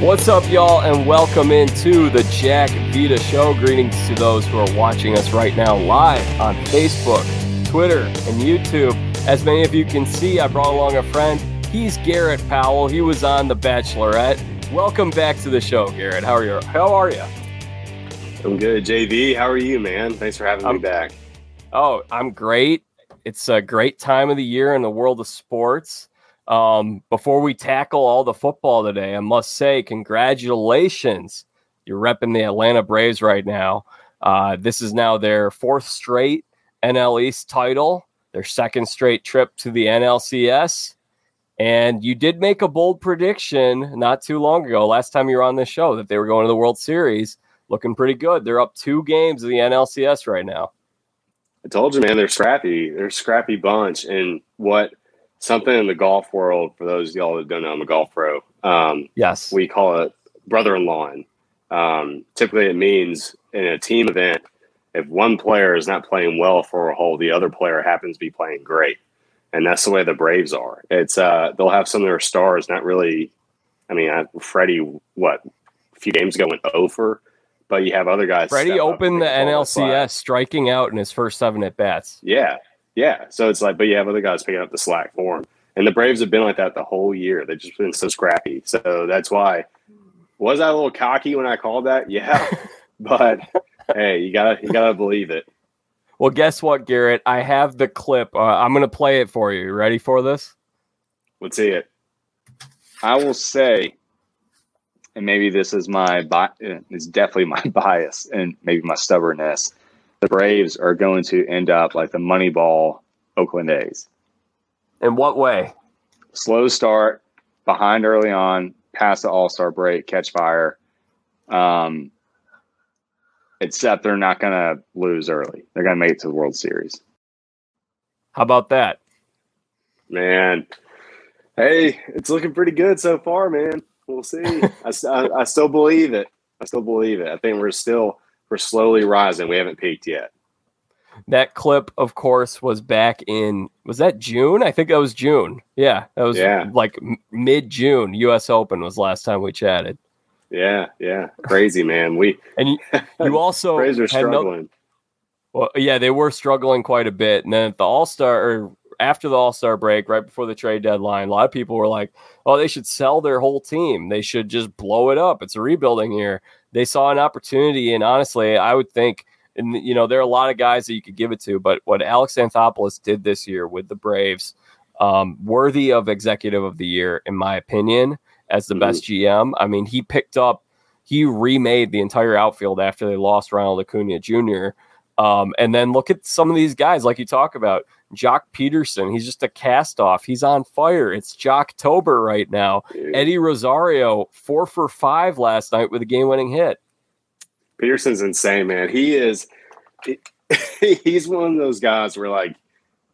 What's up, y'all, and welcome into the Jack Vita Show. Greetings to those who are watching us right now live on Facebook, Twitter, and YouTube. As many of you can see, I brought along a friend. He's Garrett Powell. He was on The Bachelorette. Welcome back to the show, Garrett. How are you? How are you? I'm good, JV. How are you, man? Thanks for having I'm, me back. Oh, I'm great. It's a great time of the year in the world of sports. Um, before we tackle all the football today, I must say, congratulations. You're repping the Atlanta Braves right now. Uh, this is now their fourth straight NL East title, their second straight trip to the NLCS. And you did make a bold prediction not too long ago, last time you were on this show, that they were going to the World Series. Looking pretty good. They're up two games of the NLCS right now. I told you, man, they're scrappy. They're a scrappy bunch. And what something in the golf world, for those y'all that don't know, I'm a golf pro. Um, yes. We call it brother in law. Um, typically, it means in a team event, if one player is not playing well for a hole, the other player happens to be playing great. And that's the way the Braves are. It's uh, they'll have some of their stars not really. I mean, I, Freddie, what a few games ago went over, but you have other guys. Freddie opened the NLCS, striking out in his first seven at bats. Yeah, yeah. So it's like, but you have other guys picking up the slack for him. And the Braves have been like that the whole year. They've just been so scrappy. So that's why. Was I a little cocky when I called that? Yeah. but hey, you gotta you gotta believe it. Well, guess what, Garrett? I have the clip. Uh, I'm gonna play it for you. you. Ready for this? Let's see it. I will say, and maybe this is my bi- it's definitely my bias and maybe my stubbornness the Braves are going to end up like the Moneyball Oakland A's. In what way? Slow start, behind early on, pass the All Star break, catch fire. Um, except they're not going to lose early. They're going to make it to the World Series. How about that? Man, hey, it's looking pretty good so far, man. We'll see. I, I, I still believe it. I still believe it. I think we're still we're slowly rising. We haven't peaked yet. That clip, of course, was back in was that June? I think that was June. Yeah, that was yeah. like mid June. U.S. Open was last time we chatted. Yeah, yeah, crazy man. We and you, you also Braves are struggling. No, well, yeah, they were struggling quite a bit, and then at the All Star or after the All Star break, right before the trade deadline, a lot of people were like, "Oh, they should sell their whole team. They should just blow it up. It's a rebuilding year." They saw an opportunity. And honestly, I would think, and you know, there are a lot of guys that you could give it to, but what Alex Anthopoulos did this year with the Braves, um, worthy of executive of the year, in my opinion, as the mm-hmm. best GM. I mean, he picked up, he remade the entire outfield after they lost Ronald Acuna Jr. Um, and then look at some of these guys, like you talk about. Joc Pederson. he's just a cast off. He's on fire. It's Joctober right now. Dude. Eddie Rosario, four for five last night with a game winning hit. Pederson's insane, man. He is, he's one of those guys where like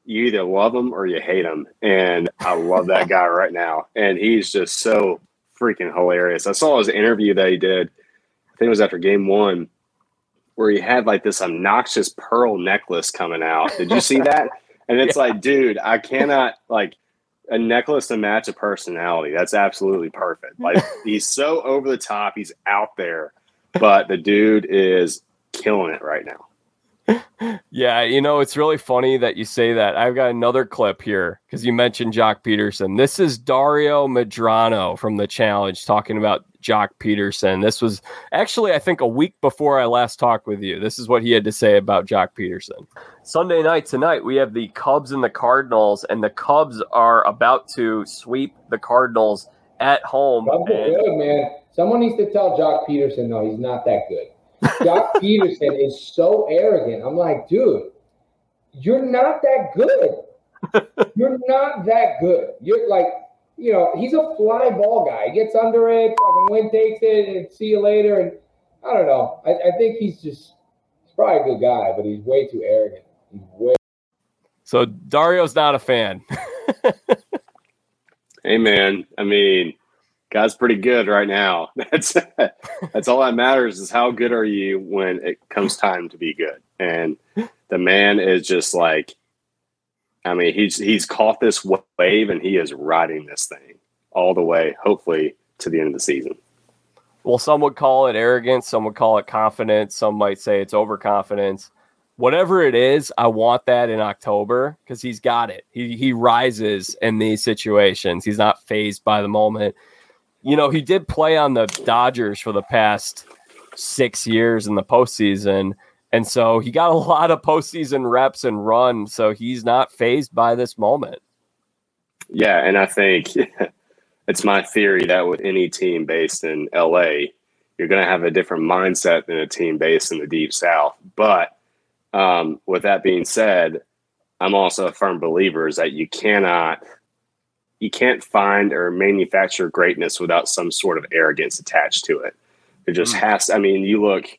you either love him or you hate him. And I love that guy right now. And he's just so freaking hilarious. I saw his interview that he did, I think it was after game one, where he had like this obnoxious pearl necklace coming out. Did you see that? And it's yeah. like, dude, I cannot like a necklace to match a personality. That's absolutely perfect. Like he's so over the top, he's out there, but the dude is killing it right now. Yeah, you know, it's really funny that you say that. I've got another clip here because you mentioned Joc Pederson. This is Dario Medrano from the challenge talking about Joc Pederson. This was actually, I think, a week before I last talked with you. This is what he had to say about Joc Pederson. Sunday night tonight, we have the Cubs and the Cardinals, and the Cubs are about to sweep the Cardinals at home. Cubs and- good, man. Someone needs to tell Joc Pederson, no, he's not that good. Joc Pederson is so arrogant. I'm like, dude, you're not that good. you're not that good. You're like, you know, he's a fly ball guy. He gets under it, fucking wind takes it, and see you later. And I don't know. I, I think he's just he's probably a good guy, but he's way too arrogant. He's way so Dario's not a fan. hey man, I mean, guy's pretty good right now. That's that's all that matters is how good are you when it comes time to be good. And the man is just like I mean, he's he's caught this wave and he is riding this thing all the way, hopefully to the end of the season. well, some would call it arrogance, some would call it confidence, some might say it's overconfidence. Whatever it is, I want that in October because he's got it. He he rises in these situations. He's not phased by the moment. You know, he did play on the Dodgers for the past six years in the postseason. And so he got a lot of postseason reps and run. So he's not phased by this moment. Yeah. And I think it's my theory that with any team based in LA, you're going to have a different mindset than a team based in the deep south. But um, with that being said, I'm also a firm believer is that you cannot you can't find or manufacture greatness without some sort of arrogance attached to it. It just mm. has. I mean, you look.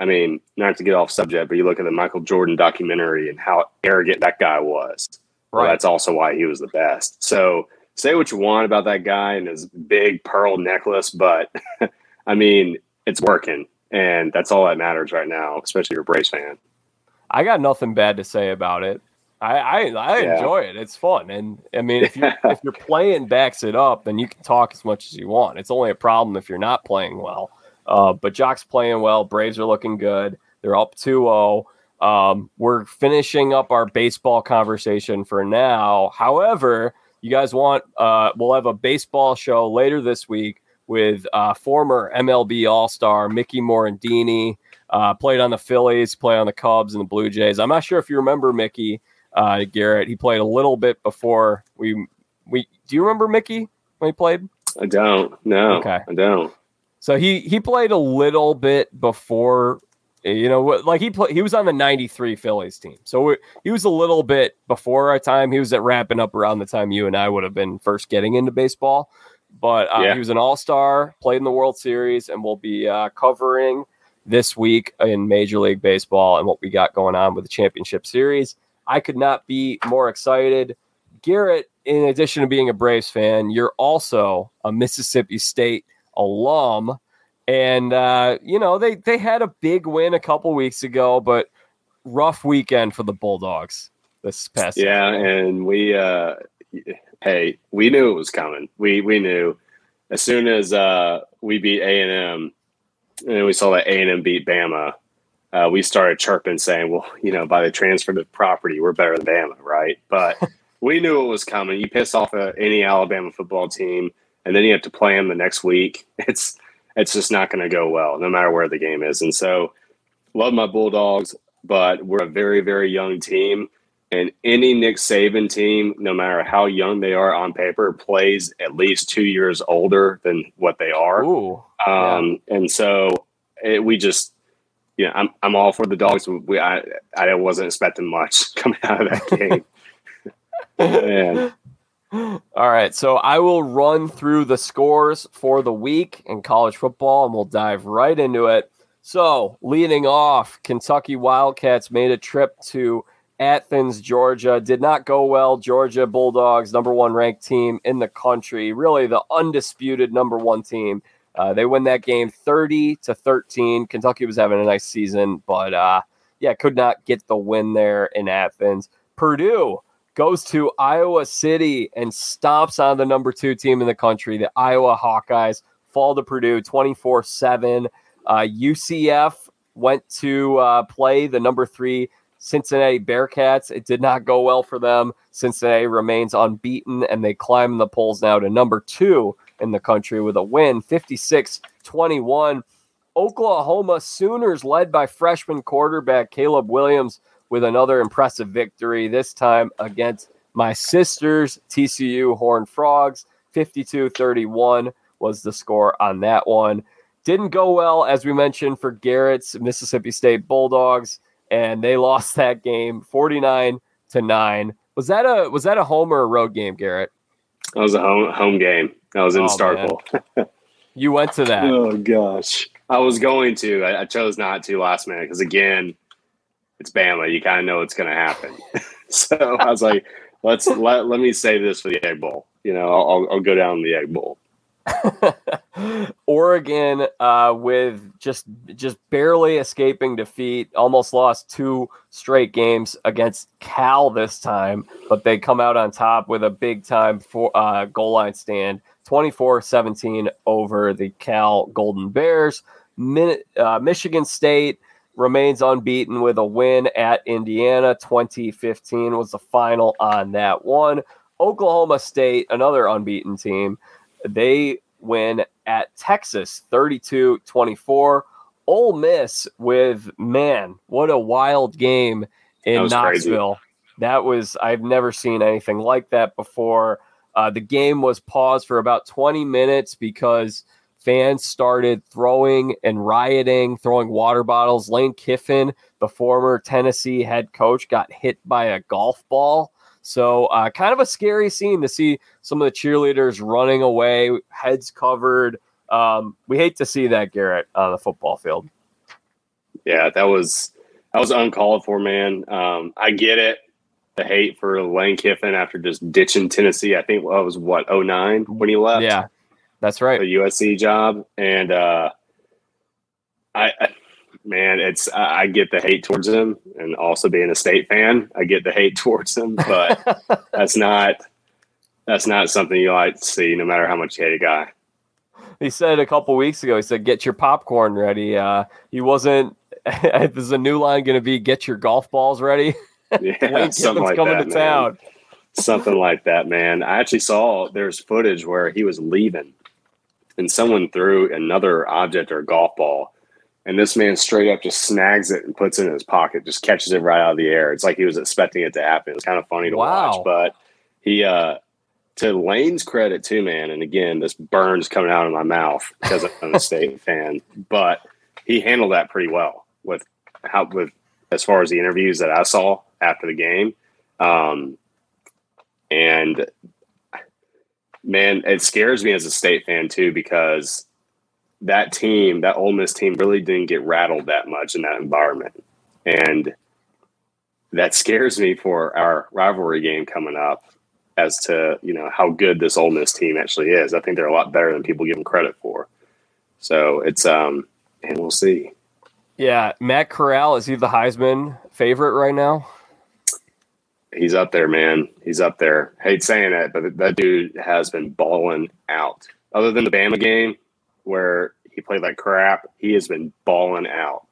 I mean, not to get off subject, but you look at the Michael Jordan documentary and how arrogant that guy was. Right. Well, that's also why he was the best. So say what you want about that guy and his big pearl necklace, but I mean, it's working, and that's all that matters right now, especially your Braves fan. I got nothing bad to say about it. I I, I yeah. enjoy it. It's fun, and I mean, if you if your playing backs it up, then you can talk as much as you want. It's only a problem if you're not playing well. Uh, but Joc's playing well. Braves are looking good. They're up 2 0. Um, we're finishing up our baseball conversation for now. However, you guys want, uh, we'll have a baseball show later this week with uh, former MLB All Star Mickey Morandini. Uh, played on the Phillies, played on the Cubs and the Blue Jays. I'm not sure if you remember Mickey uh, Garrett. He played a little bit before we we. Do you remember Mickey when he played? I don't. No. Okay. I don't. So he he played a little bit before you know, like he played, he was on the 93 Phillies team. So he was a little bit before our time. He was at wrapping up around the time you and I would have been first getting into baseball. But uh, yeah. he was an all star, played in the World Series, and we'll be uh, covering this week in Major League Baseball and what we got going on with the Championship Series. I could not be more excited. Garrett, in addition to being a Braves fan, you're also a Mississippi State alum. And uh, you know, they they had a big win a couple weeks ago, but rough weekend for the Bulldogs this past. Yeah, and we uh, hey, we knew it was coming. We we knew as soon as uh, we beat A and M, and we saw that A and M beat Bama. Uh, we started chirping, saying, "Well, you know, by the transitive property, we're better than Bama, right?" But we knew it was coming. You piss off a, any Alabama football team, and then you have to play them the next week. It's it's just not going to go well, no matter where the game is. And so, love my Bulldogs, but we're a very, very young team. And any Nick Saban team, no matter how young they are on paper, plays at least two years older than what they are. Ooh, um, yeah. And so it, we just, you know, I'm, I'm all for the dogs. We, I, I wasn't expecting much coming out of that game. Man. All right, so I will run through the scores for the week in college football and we'll dive right into it. So, leading off, Kentucky Wildcats made a trip to Athens, Georgia. Did not go well. Georgia Bulldogs, number one ranked team in the country, really the undisputed number one team. Uh, they win that game 30 to 13. Kentucky was having a nice season, but uh, yeah, could not get the win there in Athens. Purdue goes to Iowa City and stomps on the number two team in the country. The Iowa Hawkeyes fall to Purdue 24 uh, 7. UCF went to uh, play the number three Cincinnati Bearcats. It did not go well for them. Cincinnati remains unbeaten and they climb the polls now to number two in the country with a win 56 21. Oklahoma Sooners, led by freshman quarterback Caleb Williams, with another impressive victory, this time against my sister's TCU Horned Frogs. 52 31 was the score on that one. Didn't go well, as we mentioned, for Garrett's Mississippi State Bulldogs, and they lost that game 49 to 9. Was that a was that a home or a road game, Garrett? That was a home home game. I was in oh, Starkville. you went to that. Oh gosh. I was going to. I, I chose not to last minute because again, it's Bama. You kind of know what's going to happen. so I was like, let's let, let me save this for the Egg Bowl. You know, I'll, I'll go down the Egg Bowl. Oregon, uh, with just just barely escaping defeat, almost lost two straight games against Cal this time, but they come out on top with a big time for uh, goal line stand, 24-17 over the Cal Golden Bears. Min- uh, Michigan State remains unbeaten with a win at Indiana. 2015 was the final on that one. Oklahoma State, another unbeaten team, they win at Texas 32 24. Ole Miss with, man, what a wild game in That Knoxville. That was, I've never seen anything like that before. Uh, the game was paused for about 20 minutes because fans started throwing and rioting, throwing water bottles. Lane Kiffin, the former Tennessee head coach, got hit by a golf ball. So, uh, kind of a scary scene to see some of the cheerleaders running away, heads covered. Um, we hate to see that, Garrett, on the football field. Yeah, that was that was uncalled for, man. Um, I get it. The hate for Lane Kiffin after just ditching Tennessee. I think well, it was what 09 when he left. Yeah, that's right. the USC job, and uh, I, I man, it's I, I get the hate towards him, and also being a state fan, I get the hate towards him, but that's not that's not something you like to see, no matter how much you hate a guy. he said a couple weeks ago, he said, "Get your popcorn ready." Uh, he wasn't. is a new line going to be, "Get your golf balls ready." Yeah, something like coming that, to man. town. something like that, man. I actually saw there's footage where he was leaving and someone threw another object or a golf ball. And this man straight up just snags it and puts it in his pocket, just catches it right out of the air. It's like he was expecting it to happen. It was kind of funny to Wow. watch. But he uh to Lane's credit too, man, and again, this burns coming out of my mouth because I'm a state fan, but he handled that pretty well with how with as far as the interviews that I saw after the game. Um, and man, it scares me as a state fan too because that team, that Ole Miss team, really didn't get rattled that much in that environment, and that scares me for our rivalry game coming up as to you know how good this Ole Miss team actually is. I think they're a lot better than people give them credit for. So it's um, and we'll see. Yeah, Matt Corral is he the Heisman favorite right now? He's up there, man. He's up there. Hate saying it, but that dude has been balling out. Other than the Bama game where he played like crap, he has been balling out.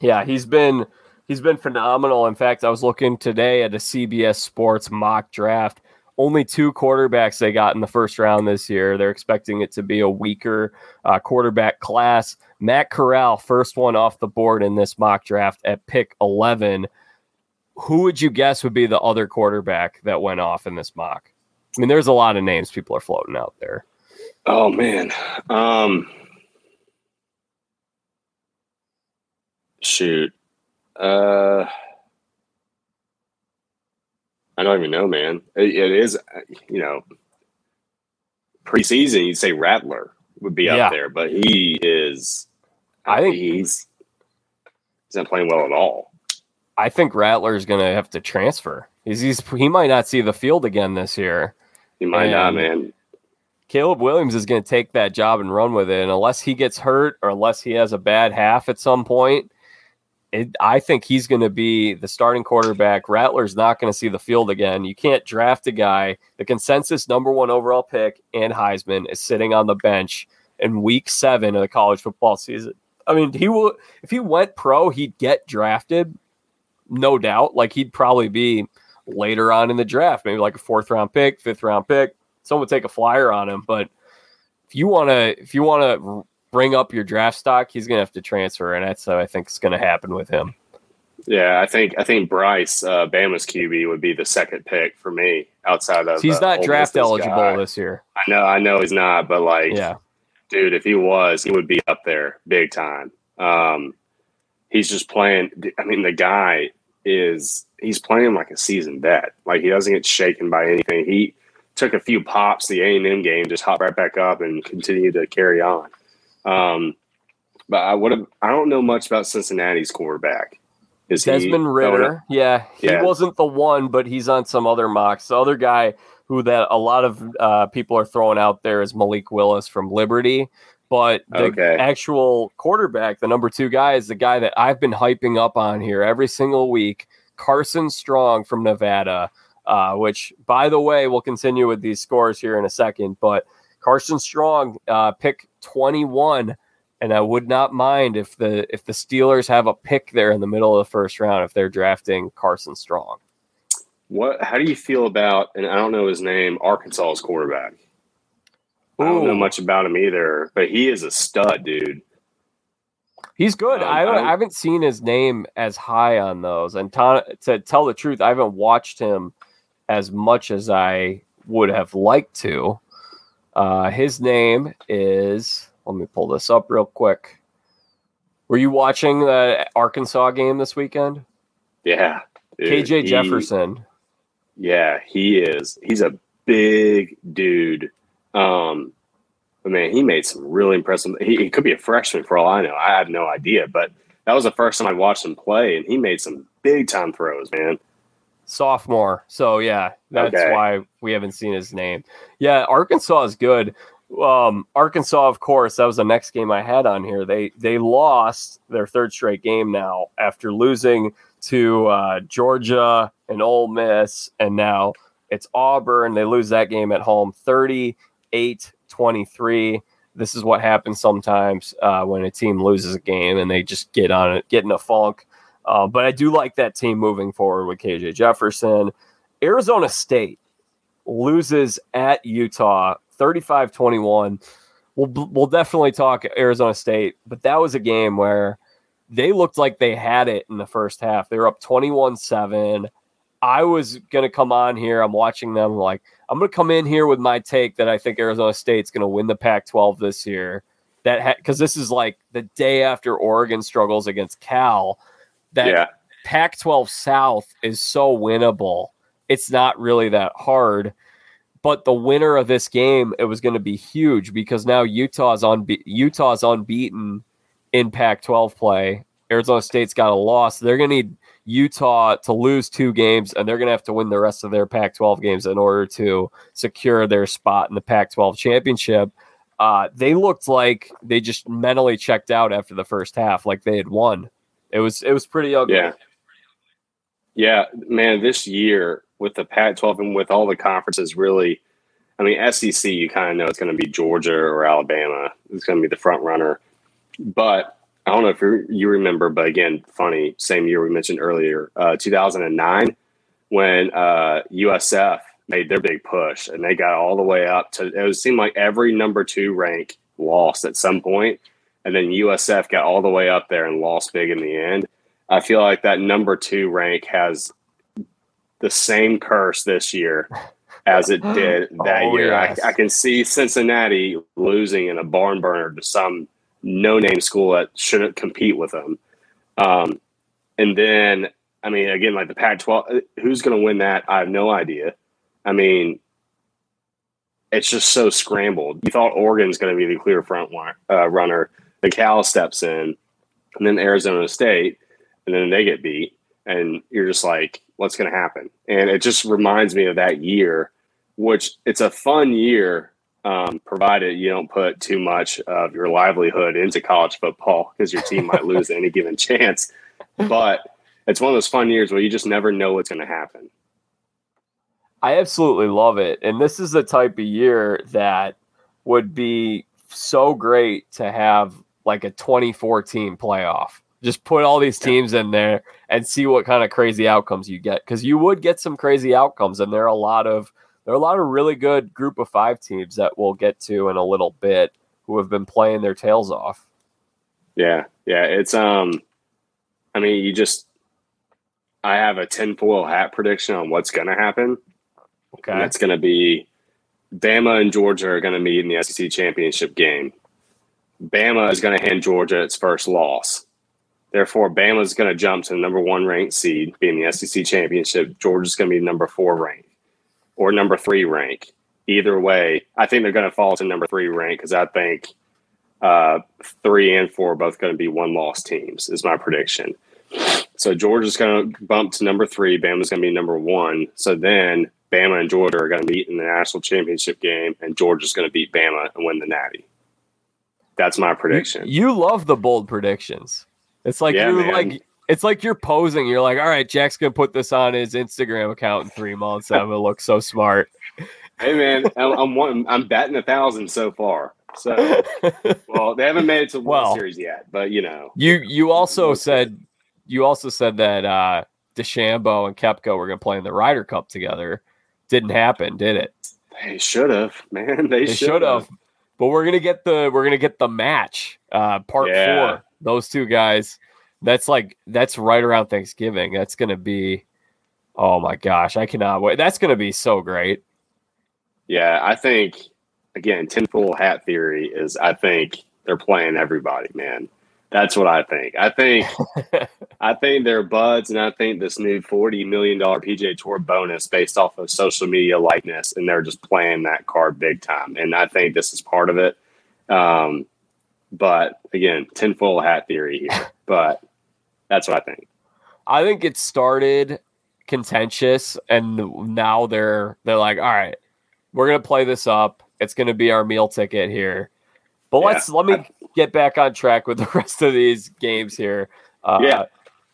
Yeah, he's been he's been phenomenal. In fact, I was looking today at a CBS Sports mock draft. Only two quarterbacks they got in the first round this year. They're expecting it to be a weaker uh, quarterback class. Matt Corral, first one off the board in this mock draft at pick 11. Who would you guess would be the other quarterback that went off in this mock? I mean, there's a lot of names people are floating out there. Oh man. Um shoot. Uh I don't even know, man. It, it is you know preseason you'd say Rattler would be Yeah. up there, but he is I think- he's he's not playing well at all. I think Rattler is going to have to transfer. He's, he's he might not see the field again this year. He might not, man. Caleb Williams is going to take that job and run with it. And unless he gets hurt or unless he has a bad half at some point, it, I think he's going to be the starting quarterback. Rattler's not going to see the field again. You can't draft a guy. The consensus number one overall pick and Heisman is sitting on the bench in week seven of the college football season. I mean, he will if he went pro, he'd get drafted, no doubt. Like he'd probably be later on in the draft, maybe like a fourth round pick, fifth round pick someone would take a flyer on him. But if you want to, if you want to bring up your draft stock, he's going to have to transfer, and that's what I think is going to happen with him. Yeah, I think I think Bryce uh, Bama's QB would be the second pick for me outside of. he's uh, not draft eligible guy. this year. I know, I know he's not, but like, Yeah, dude, if he was, he would be up there big time. Um, he's just playing. I mean, the guy is he's playing like a seasoned vet. Like he doesn't get shaken by anything. He took a few pops the A and M game, just hopped right back up and continued to carry on. Um, but I would have. I don't know much about Cincinnati's quarterback. Is he Desmond up? Ridder. Yeah, he Yeah. wasn't the one, but he's on some other mocks. The other guy who that a lot of uh, people are throwing out there is Malik Willis from Liberty. But the Okay. actual quarterback, the number two guy, is the guy that I've been hyping up on here every single week, Carson Strong from Nevada. Uh, which, by the way, we'll continue with these scores here in a second. But Carson Strong, uh, pick 21 and I would not mind if the if the Steelers have a pick there in the middle of the first round if they're drafting Carson Strong. What? How do you feel about? And I don't know his name. Arkansas's quarterback. I don't know much about him either, but he is a stud, dude. He's good. Um, I, don't, I I haven't seen his name as high on those. And to, to tell the truth, I haven't watched him as much as I would have liked to. Uh, his name is. Let me pull this up real quick. Were you watching the Arkansas game this weekend? Yeah, dude, KJ he- Jefferson. Yeah, he is. He's a big dude. Um, but man, he made some really impressive. He, he could be a freshman for all I know. I have no idea, but that was the first time I watched him play, and he made some big time throws, man. sophomore. So yeah, that's Okay. why we haven't seen his name. Yeah, Arkansas is good. Um, Arkansas, of course, that was the next game I had on here. They they lost their third straight game now after losing to uh, Georgia and Ole Miss, and now it's Auburn. They lose that game at home, 38-23. This is what happens sometimes uh, when a team loses a game and they just get on it, get in a funk. Uh, but I do like that team moving forward with KJ Jefferson. Arizona State loses at Utah 35 21. We'll, we'll definitely talk Arizona State, but that was a game where they looked like they had it in the first half. They were up 21 7. I was going to come on here. I'm watching them like, I'm going to come in here with my take that I think Arizona State's going to win the Pac 12 this year. That because this is like the day after Oregon struggles against Cal. That yeah, Pac 12 South is so winnable. It's not really that hard. But the winner of this game, it was going to be huge because now Utah's unbe- Utah's unbeaten in Pac 12 play. Arizona State's got a loss. They're going to need Utah to lose two games, and they're going to have to win the rest of their Pac 12 games in order to secure their spot in the Pac 12 championship. Uh, they looked like they just mentally checked out after the first half, like they had won. It was it was pretty ugly. yeah, yeah, man. This year with the Pac-12 and with all the conferences, really, I mean, SEC, you kind of know it's going to be Georgia or Alabama. It's going to be the front runner. But I don't know if you remember, but again, funny, same year we mentioned earlier, uh, 2009, when uh, USF made their big push and they got all the way up to, it seemed like every number two rank lost at some point, And then USF got all the way up there and lost big in the end. I feel like that number two rank has the same curse this year as it did that Oh, year. yes. I, I can see Cincinnati losing in a barn burner to some no name school that shouldn't compete with them. Um, and then, I mean, again, like the Pac 12, who's going to win that? I have no idea. I mean, it's just so scrambled. You thought Oregon's going to be the clear front uh, runner. The Cal steps in, and then Arizona State, and then they get beat. And you're just like, what's going to happen? And it just reminds me of that year, which it's a fun year, um, provided you don't put too much of your livelihood into college football because your team might lose any given chance. But it's one of those fun years where you just never know what's going to happen. I absolutely love it. And this is the type of year that would be so great to have like a 2014 playoff. Just put all these teams in there and see what kind of crazy outcomes you get because you would get some crazy outcomes and there are a lot of there are a lot of really good group of 5 teams that we'll get to in a little bit who have been playing their tails off. Yeah, yeah. It's um, I mean, you just, I have a tinfoil hat prediction on what's going to happen. Okay. And that's going to be Bama and Georgia are going to meet in the SEC championship game. Bama is going to hand Georgia its first loss. Therefore, Bama is going to jump to the number one ranked seed, being the SEC championship. Georgia's going to be number four rank or number three rank. Either way, I think they're going to fall to number three rank because I think uh, three and four are both going to be one loss teams, is my prediction. So Georgia's going to bump to number three. Bama's going to be number one. So then Bama and Georgia are going to meet in the national championship game, and Georgia's going to beat Bama and win the Natty. That's my prediction. You, you love the bold predictions. It's like Yeah, you're man. like it's like you're posing. You're like, all right, Jack's gonna put this on his Instagram account in three months. I'm gonna look so smart. Hey man, I'm I'm, one, I'm batting a thousand so far. So well, they haven't made it to the World Well. Series yet, but you know, You you also said you also said that uh DeChambeau and Koepka were gonna play in the Ryder Cup together. Didn't happen, did it? they should have, man. They, They should have. But we're gonna get the we're gonna get the match, uh part Yeah. four. Those two guys. That's like that's right around Thanksgiving. That's gonna be oh my gosh, I cannot wait. That's gonna be so great. Yeah, I think again, tinfoil hat theory is I think they're playing everybody, man. That's what I think. I think I think they're buds, and I think this new forty million dollar PGA Tour bonus based off of social media likeness, and they're just playing that card big time. And I think this is part of it. Um, but again, tinfoil hat theory here. But that's what I think. I think it started contentious, and now they're they're like, all right, we're gonna play this up. It's gonna be our meal ticket here. But Yeah, let's let me get back on track with the rest of these games here. Uh, Yeah.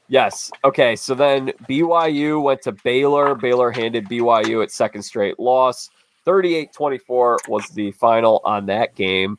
Yes. Okay. So then BYU went to Baylor. Baylor handed BYU its second straight loss. 38 24 was the final on that game.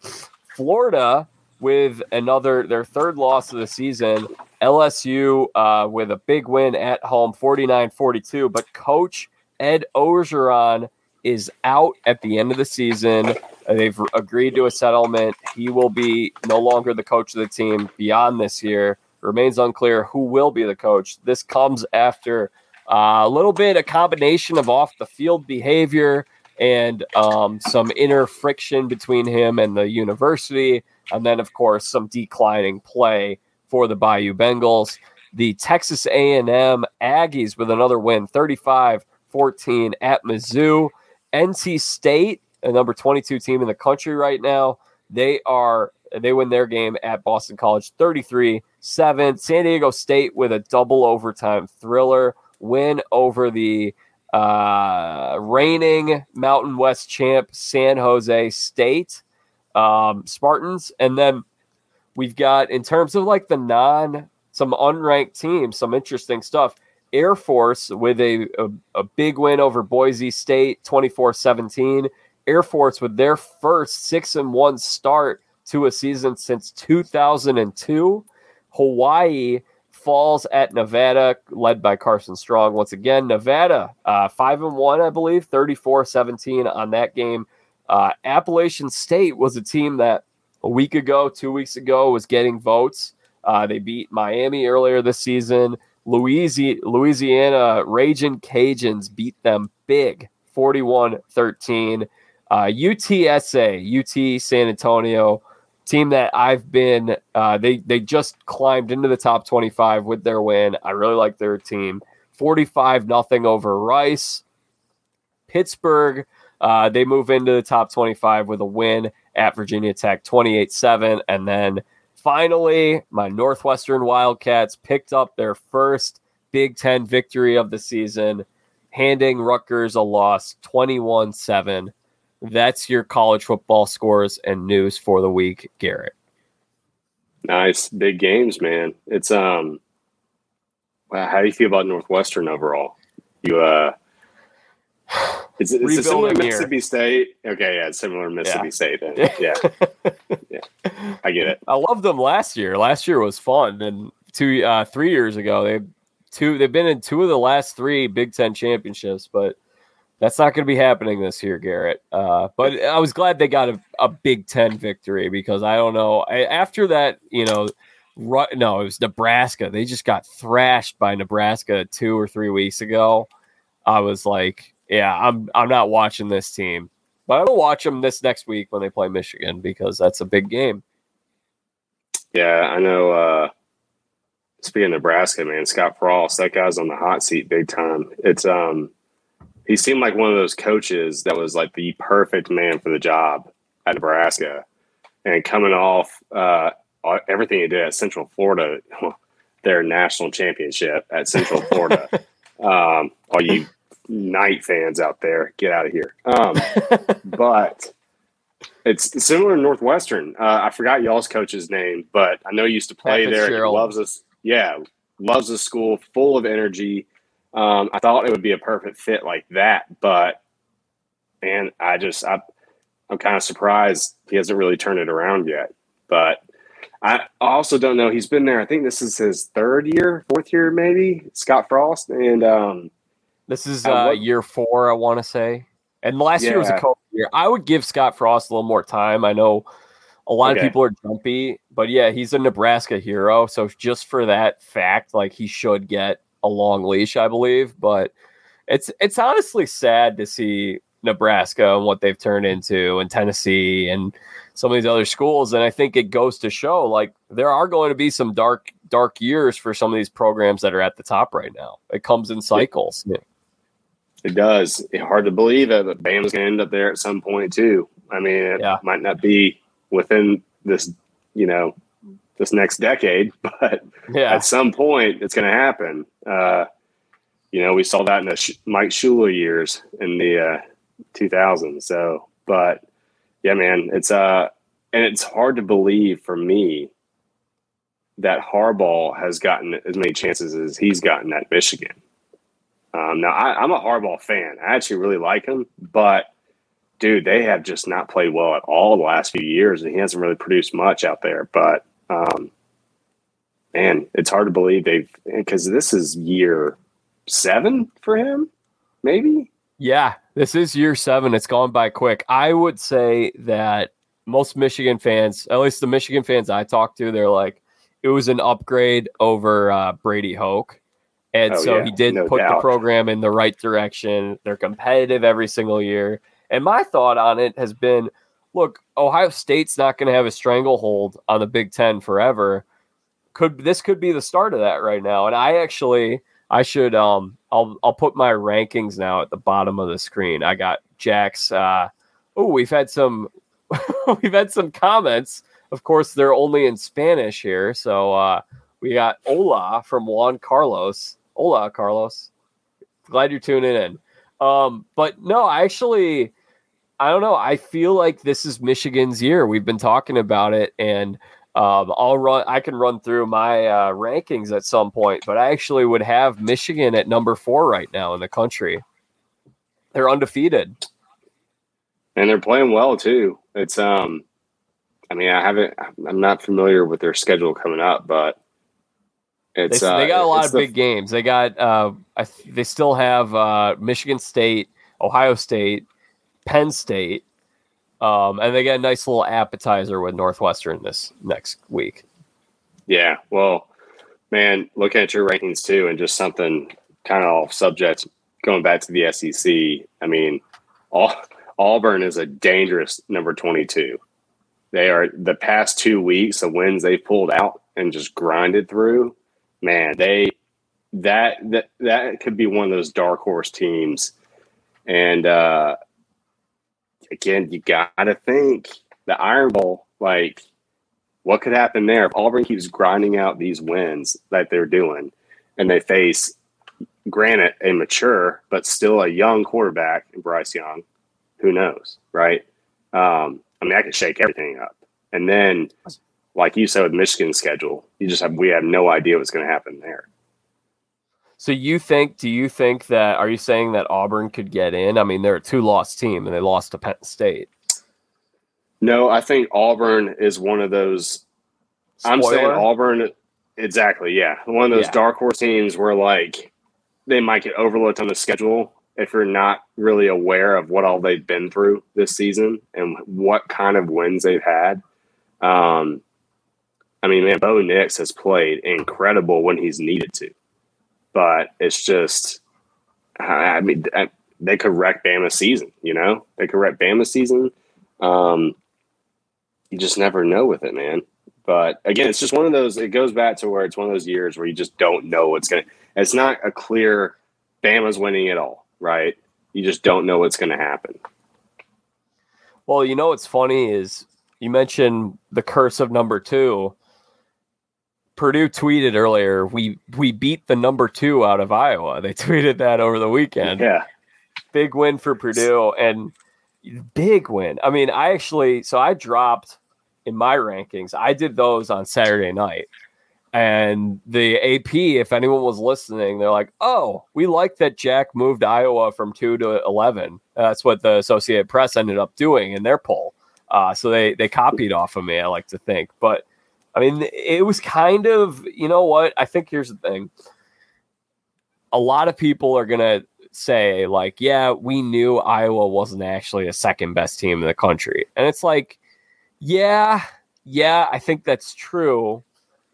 Florida with another, their third loss of the season. LSU uh, with a big win at home, 49 42. But coach Ed Orgeron is out at the end of the season. They've agreed to a settlement. He will be no longer the coach of the team beyond this year. Remains unclear who will be the coach. This comes after uh, a little bit a combination of off the field behavior and um, some inner friction between him and the university, and then of course some declining play for the Bayou Bengals. The Texas A&M Aggies with another win, 35-14 at Mizzou. NC State, a number 22 team in the country right now, they are they win their game at Boston College 33-7. San Diego State with a double overtime thriller win over the uh, reigning Mountain West champ San Jose State um, Spartans, and then we've got in terms of like the non some unranked teams, some interesting stuff. Air Force with a, a, a big win over Boise State 24 17. Air Force with their first six and one start to a season since 2002. Hawaii falls at Nevada, led by Carson Strong. Once again, Nevada, uh, 5 and 1, I believe, 34 17 on that game. Uh, Appalachian State was a team that a week ago, two weeks ago, was getting votes. Uh, they beat Miami earlier this season. Louisiana, Louisiana Raging Cajuns beat them big, 41 13. Uh, UTSA, UT San Antonio, team that I've been, uh, they, they just climbed into the top 25 with their win. I really like their team. 45 nothing over Rice. Pittsburgh, uh, they move into the top 25 with a win at Virginia Tech 28 7. And then finally, my Northwestern Wildcats picked up their first Big Ten victory of the season, handing Rutgers a loss 21 7. That's your college football scores and news for the week, Garrett. Nice big games, man. It's um. How do you feel about Northwestern overall? You uh, it's, it's a similar Rebuilding here. Mississippi State. Okay, yeah, it's similar Mississippi Yeah. State. Yeah, yeah, I get it. I loved them last year. Last year was fun, and two, uh, three years ago they two. They've been in two of the last three Big Ten championships, but that's not going to be happening this year, Garrett. Uh, but I was glad they got a, a Big Ten victory because I don't know I, after that, you know. Ru- no, it was Nebraska. They just got thrashed by Nebraska two or three weeks ago. I was like, yeah, I'm I'm not watching this team, but I will watch them this next week when they play Michigan because that's a big game. Yeah, I know. uh Speaking of Nebraska, man, Scott Frost, that guy's on the hot seat big time. It's um, he seemed like one of those coaches that was like the perfect man for the job at Nebraska, and coming off uh everything he did at Central Florida, their national championship at Central Florida. um, all you Knight fans out there, get out of here. Um, but it's similar to Northwestern. Uh, I forgot y'all's coach's name, but I know he used to play Pat there. He loves us. Yeah, loves the school, full of energy. Um, I thought it would be a perfect fit like that, but and I just I, I'm kind of surprised he hasn't really turned it around yet. But I also don't know. He's been there. I think this is his third year, fourth year, maybe. Scott Frost, and um, This is Uh, year four, I want to say. And last year was a Yeah. COVID year. I would give Scott Frost a little more time. I know a lot Okay. of people are jumpy, but yeah, he's a Nebraska hero. So just for that fact, like he should get a long leash, I believe. But it's it's honestly sad to see Nebraska and what they've turned into, and Tennessee and some of these other schools. And I think it goes to show like there are going to be some dark dark years for some of these programs that are at the top right now. It comes in cycles. It does. It's hard to believe that Bama's going to end up there at some point too. I mean, it Yeah. might not be within this, you know, this next decade, but Yeah. at some point it's going to happen. Uh, you know, we saw that in the Sh- Mike Shula years in the uh, 2000s. So, but yeah, man, it's uh, and it's hard to believe for me that Harbaugh has gotten as many chances as he's gotten at Michigan. Um, now, I, I'm a Harbaugh fan. I actually really like him, but dude, they have just not played well at all the last few years, and he hasn't really produced much out there. But um, man, it's hard to believe they've because this is year seven for him, maybe. Yeah, this is year seven. It's gone by quick. I would say that most Michigan fans, at least the Michigan fans I talked to, they're like, it was an upgrade over uh, Brady Hoke. And Oh, so yeah, he did no put the program in the right direction. They're competitive every single year. And my thought on it has been look, Ohio State's not going to have a stranglehold on the Big Ten forever. Could this could be the start of that right now? And I actually I should um I'll I'll put my rankings now at the bottom of the screen. I got Jack's uh oh we've had some we've had some comments. Of course they're only in Spanish here. So uh we got Hola from Juan Carlos. Hola Carlos. Glad you're tuning in. Um but no, I actually I don't know. I feel like this is Michigan's year. We've been talking about it and um, I'll run. I can run through my uh, rankings at some point, but I actually would have Michigan at number four right now in the country. They're undefeated. and they're playing well too. It's um, I mean, I haven't, I'm not familiar with their schedule coming up, but They, uh, they got a lot of the- big games. They got. Uh, I th- they still have uh, Michigan State, Ohio State, Penn State, um, and they got a nice little appetizer with Northwestern this next week. Yeah, well, man, looking at your rankings too, and just something kind of off subject, going back to the SEC. I mean, Au- Auburn is a dangerous number twenty-two. They are the past two weeks, the wins they pulled out and just grinded through. Man, they that that that could be one of those dark horse teams. And uh again, you gotta think the Iron Bowl, like what could happen there if Auburn keeps grinding out these wins that they're doing and they face, granted, a mature but still a young quarterback in Bryce Young? Who knows, right? Um, I mean, I could shake everything up. And then, like you said with Michigan's schedule, you just have we have no idea what's going to happen there. So you think? Do you think that? Are you saying that Auburn could get in? I mean, they're a two-loss team and they lost to Penn State. No, I think Auburn is one of those I'm saying Spoiler? Auburn. Exactly. Yeah. One of those Yeah. dark horse teams where like they might get overlooked on the schedule if you're not really aware of what all they've been through this season and what kind of wins they've had. Um, I mean, man, Bo Nix has played incredible when he's needed to, but it's just, I mean, they could wreck Bama's season. You know, they could wreck Bama's season. Um, you just never know with it, man. But again, it's just one of those. It goes back to where it's one of those years where you just don't know what's going to. It's not a clear Bama's winning it all, right? You just don't know what's going to happen. Well, you know what's funny is you mentioned the curse of number two. Purdue tweeted earlier, we we beat the number two out of Iowa. They tweeted that over the weekend. Yeah, big win for Purdue and big win. I mean, I actually so I dropped in my rankings. I did those on Saturday night. And the AP, if anyone was listening, they're like, "Oh, we like that Jack moved Iowa from two to 11. That's what the Associated Press ended up doing in their poll. Uh, so they they copied off of me. I like to think, but I mean, it was kind of you know what? I think here's the thing. A lot of people are gonna say like, "Yeah, we knew Iowa wasn't actually a second best team in the country," and it's like, yeah, yeah, I think that's true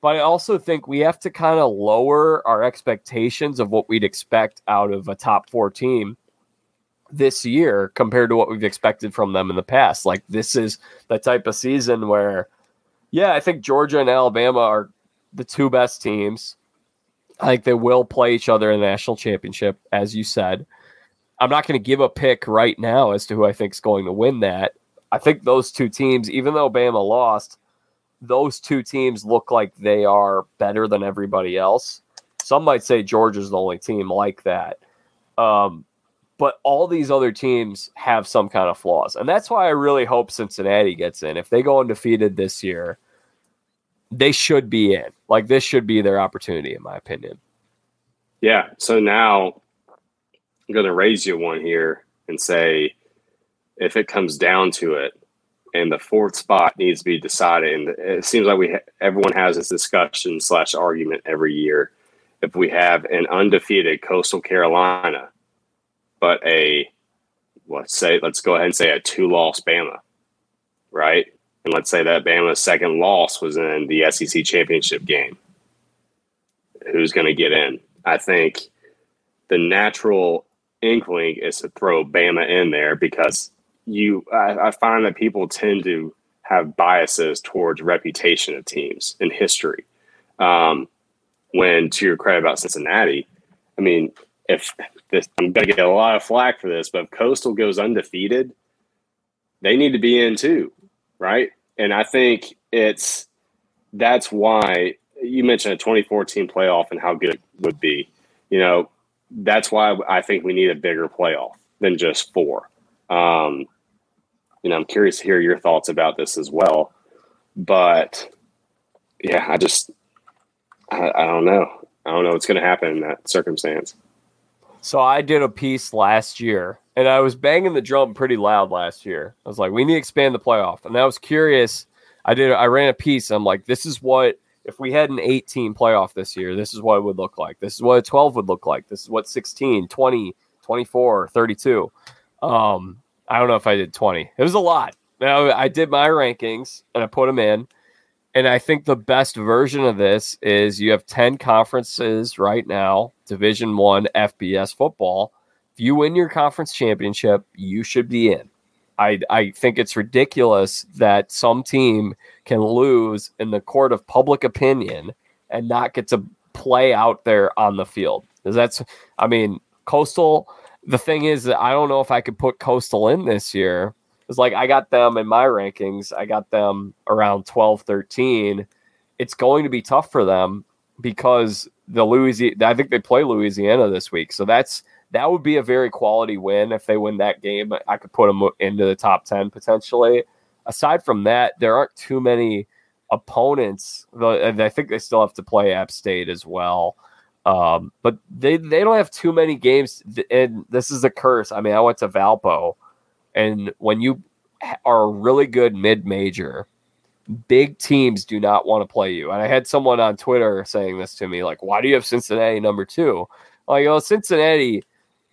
but I also think we have to kind of lower our expectations of what we'd expect out of a top four team this year compared to what we've expected from them in the past. Like this is the type of season where, yeah, I think Georgia and Alabama are the two best teams. I think they will play each other in the national championship, as you said. I'm not going to give a pick right now as to who I think is going to win that. I think those two teams, even though Bama lost, those two teams look like they are better than everybody else. Some might say Georgia's the only team like that. Um, but all these other teams have some kind of flaws. And that's why I really hope Cincinnati gets in. If they go undefeated this year, they should be in. Like this should be their opportunity, in my opinion. Yeah. So now I'm going to raise you one here and say if it comes down to it, and the fourth spot needs to be decided. And it seems like we ha- everyone has this discussion slash argument every year. If we have an undefeated Coastal Carolina, but a let's say let's go ahead and say a two loss Bama, right? And let's say that Bama's second loss was in the SEC championship game. Who's going to get in? I think the natural inkling is to throw Bama in there because you I, I find that people tend to have biases towards reputation of teams in history. Um, when to your credit about Cincinnati, I mean, if this, I'm going to get a lot of flack for this, but if Coastal goes undefeated, they need to be in too, right? And I think it's that's why you mentioned a 2014 playoff and how good it would be. You know, that's why I think we need a bigger playoff than just four. Um, you know, I'm curious to hear your thoughts about this as well. But yeah, I just, I, I don't know. I don't know what's going to happen in that circumstance. So I did a piece last year and I was banging the drum pretty loud last year. I was like, we need to expand the playoff. And I was curious. I did, I ran a piece. I'm like, this is what, if we had an 18 playoff this year, this is what it would look like. This is what a 12 would look like. This is what 16, 20, 24, 32. Um, I don't know if I did 20. It was a lot. Now I did my rankings and I put them in. And I think the best version of this is you have 10 conferences right now, Division 1 FBS football. If you win your conference championship, you should be in. I, I think it's ridiculous that some team can lose in the court of public opinion and not get to play out there on the field. Because that's, I mean, Coastal the thing is that I don't know if I could put Coastal in this year. It's like I got them in my rankings. I got them around 12, 13. It's going to be tough for them because the Louisiana, I think they play Louisiana this week. So that's that would be a very quality win if they win that game. I could put them into the top 10 potentially. Aside from that, there aren't too many opponents. And I think they still have to play App State as well. Um, but they they don't have too many games, and this is a curse. I mean, I went to Valpo, and when you are a really good mid major, big teams do not want to play you. And I had someone on Twitter saying this to me, like, "Why do you have Cincinnati number two? Like, oh, Cincinnati,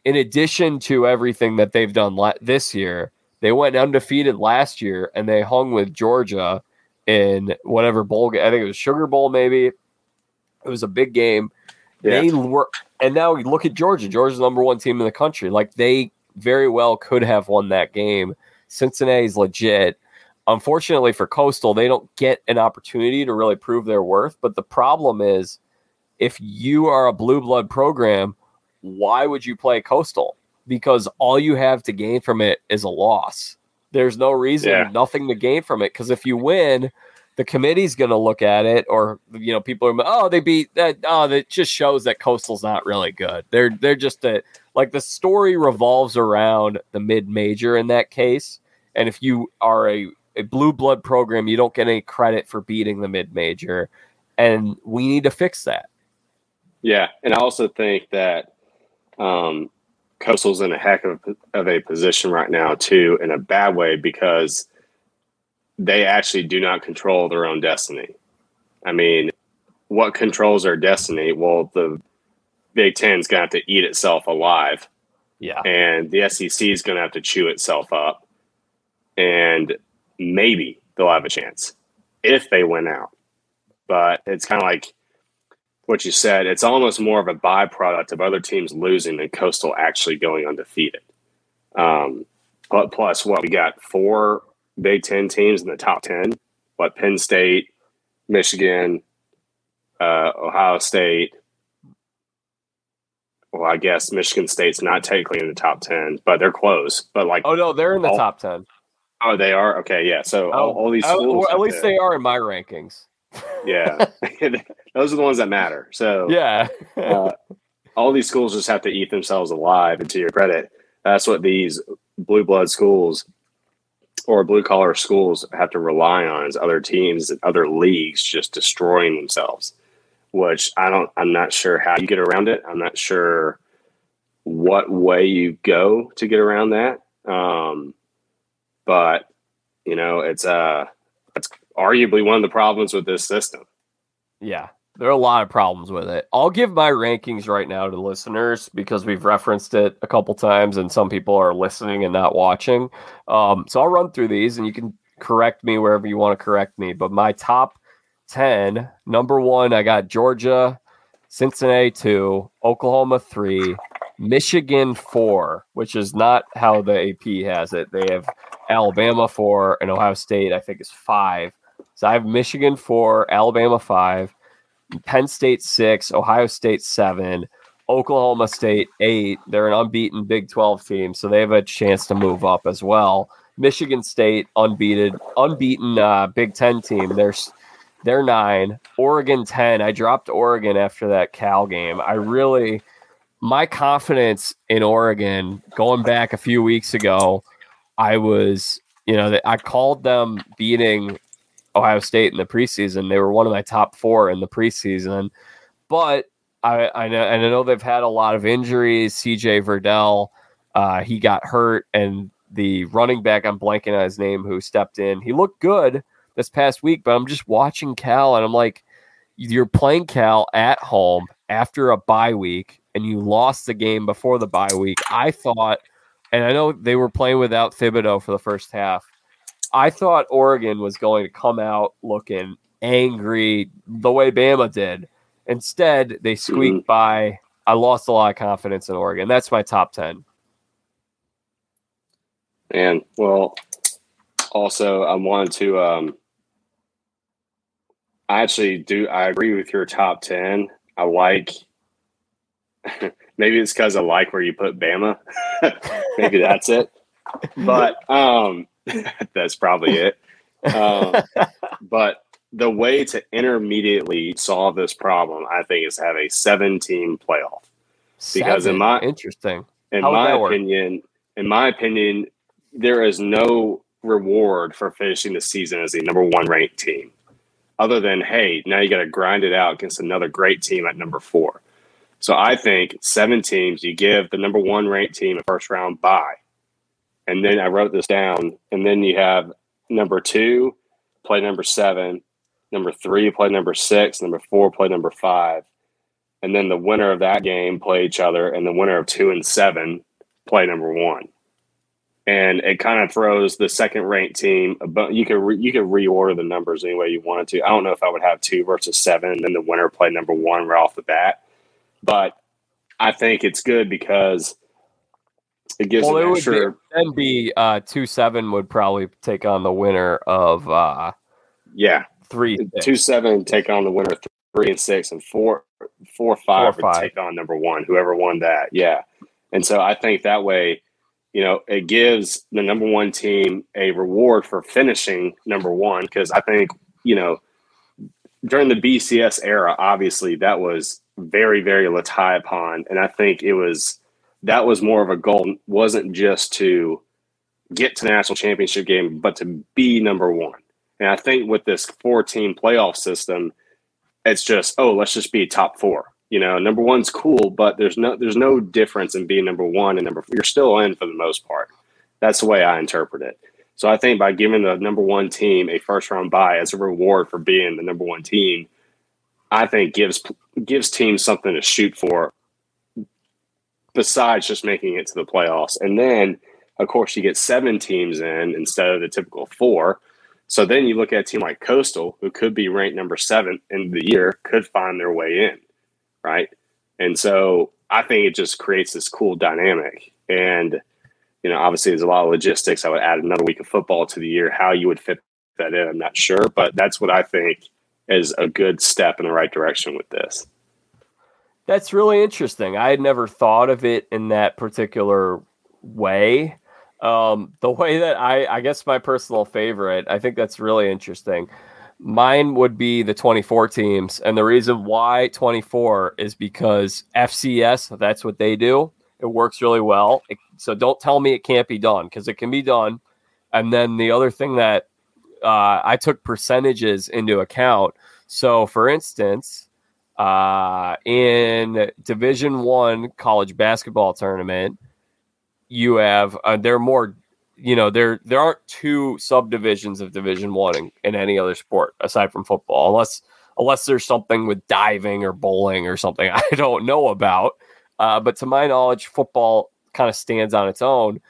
in addition to everything that they've done la- this year, they went undefeated last year, and they hung with Georgia in whatever bowl. I think it was Sugar Bowl, maybe. It was a big game yeah. They were, and now you look at Georgia. Georgia's number one team in the country. Like they very well could have won that game. Cincinnati's legit. Unfortunately for Coastal, they don't get an opportunity to really prove their worth. But the problem is, if you are a blue blood program, why would you play Coastal? Because all you have to gain from it is a loss. There's no reason, yeah. nothing to gain from it. Because if you win, the committee's going to look at it, or you know, people are oh they beat that. Oh, that just shows that Coastal's not really good. They're they're just a, like the story revolves around the mid major in that case. And if you are a, a blue blood program, you don't get any credit for beating the mid major. And we need to fix that. Yeah. And I also think that um, Coastal's in a heck of, of a position right now, too, in a bad way because they actually do not control their own destiny. I mean, what controls their destiny? Well, the Big Ten's going to have to eat itself alive. Yeah. And the SEC is going to have to chew itself up. And maybe they'll have a chance if they win out. But it's kind of like what you said. It's almost more of a byproduct of other teams losing than Coastal actually going undefeated. Um, but plus, what we got four Big Ten teams in the top 10. What Penn State, Michigan, uh, Ohio State. Well, I guess Michigan State's not technically in the top 10, but they're close. But like, oh, no, they're in the all, top 10. Oh, they are? Okay. Yeah. So all, all these schools. at least they are in my rankings. Yeah. Those are the ones that matter. So, yeah. uh, all these schools just have to eat themselves alive. And to your credit, that's what these blue blood schools or blue collar schools have to rely on is other teams and other leagues just destroying themselves which i don't i'm not sure how you get around it i'm not sure what way you go to get around that um, but you know it's uh arguably one of the problems with this system yeah there are a lot of problems with it. I'll give my rankings right now to listeners because we've referenced it a couple times and some people are listening and not watching. Um, so I'll run through these and you can correct me wherever you want to correct me. But my top 10 number one, I got Georgia, Cincinnati two, Oklahoma three, Michigan four, which is not how the AP has it. They have Alabama four and Ohio State, I think, is five. So I have Michigan four, Alabama five. Penn State six, Ohio State seven, Oklahoma State eight. They're an unbeaten Big 12 team, so they have a chance to move up as well. Michigan State unbeaten, unbeaten uh, Big Ten team. They're they're nine. Oregon ten. I dropped Oregon after that Cal game. I really my confidence in Oregon going back a few weeks ago. I was, you know, I called them beating Ohio State in the preseason. They were one of my top four in the preseason, but I, I know and I know they've had a lot of injuries. CJ Verdell, uh, he got hurt, and the running back I'm blanking on his name who stepped in. He looked good this past week, but I'm just watching Cal and I'm like, you're playing Cal at home after a bye week, and you lost the game before the bye week. I thought, and I know they were playing without Thibodeaux for the first half. I thought Oregon was going to come out looking angry the way Bama did. Instead, they squeaked mm-hmm. by. I lost a lot of confidence in Oregon. That's my top 10. And well, also, I wanted to. Um, I actually do. I agree with your top 10. I like. maybe it's because I like where you put Bama. maybe that's it. But um, That's probably it. Um, but the way to intermediately solve this problem, I think, is have a seven-team playoff. Because seven? in my interesting, in How my opinion, work? in my opinion, there is no reward for finishing the season as a number one ranked team, other than hey, now you got to grind it out against another great team at number four. So I think seven teams, you give the number one ranked team a first round bye and then I wrote this down. And then you have number two play number seven, number three play number six, number four play number five, and then the winner of that game play each other, and the winner of two and seven play number one. And it kind of throws the second ranked team. But you could re, you could reorder the numbers any way you wanted to. I don't know if I would have two versus seven, and then the winner play number one right off the bat. But I think it's good because it gives well, it extra. Would be, then be uh, two seven would probably take on the winner of uh, yeah three six. two seven take on the winner three and six and four four five four, would take on number one whoever won that yeah and so I think that way you know it gives the number one team a reward for finishing number one because I think you know during the BCS era obviously that was very very looked high upon and I think it was that was more of a goal, wasn't just to get to the national championship game, but to be number one. And I think with this four team playoff system, it's just, oh, let's just be top four. You know, number one's cool, but there's no there's no difference in being number one and number four. You're still in for the most part. That's the way I interpret it. So I think by giving the number one team a first round bye as a reward for being the number one team, I think gives gives teams something to shoot for besides just making it to the playoffs. And then, of course, you get seven teams in instead of the typical four. So then you look at a team like Coastal, who could be ranked number seven in the year, could find their way in, right? And so I think it just creates this cool dynamic. And, you know, obviously there's a lot of logistics. I would add another week of football to the year. How you would fit that in, I'm not sure, but that's what I think is a good step in the right direction with this. That's really interesting. I had never thought of it in that particular way. Um, the way that I, I guess my personal favorite, I think that's really interesting. Mine would be the 24 teams. And the reason why 24 is because FCS, that's what they do. It works really well. It, so don't tell me it can't be done because it can be done. And then the other thing that uh, I took percentages into account. So, for instance, uh, in Division One college basketball tournament, you have uh, there are more. You know, there there aren't two subdivisions of Division One in, in any other sport aside from football, unless unless there's something with diving or bowling or something I don't know about. Uh, but to my knowledge, football kind of stands on its own.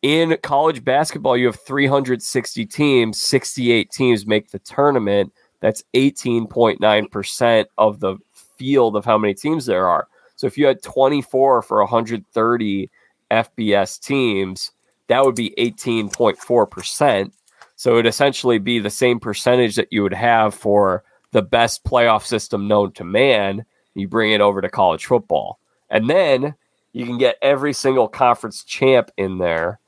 In college basketball, you have 360 teams, 68 teams make the tournament. That's 18.9% of the field of how many teams there are. So if you had 24 for 130 FBS teams, that would be 18.4%. So it would essentially be the same percentage that you would have for the best playoff system known to man. You bring it over to college football. And then you can get every single conference champ in there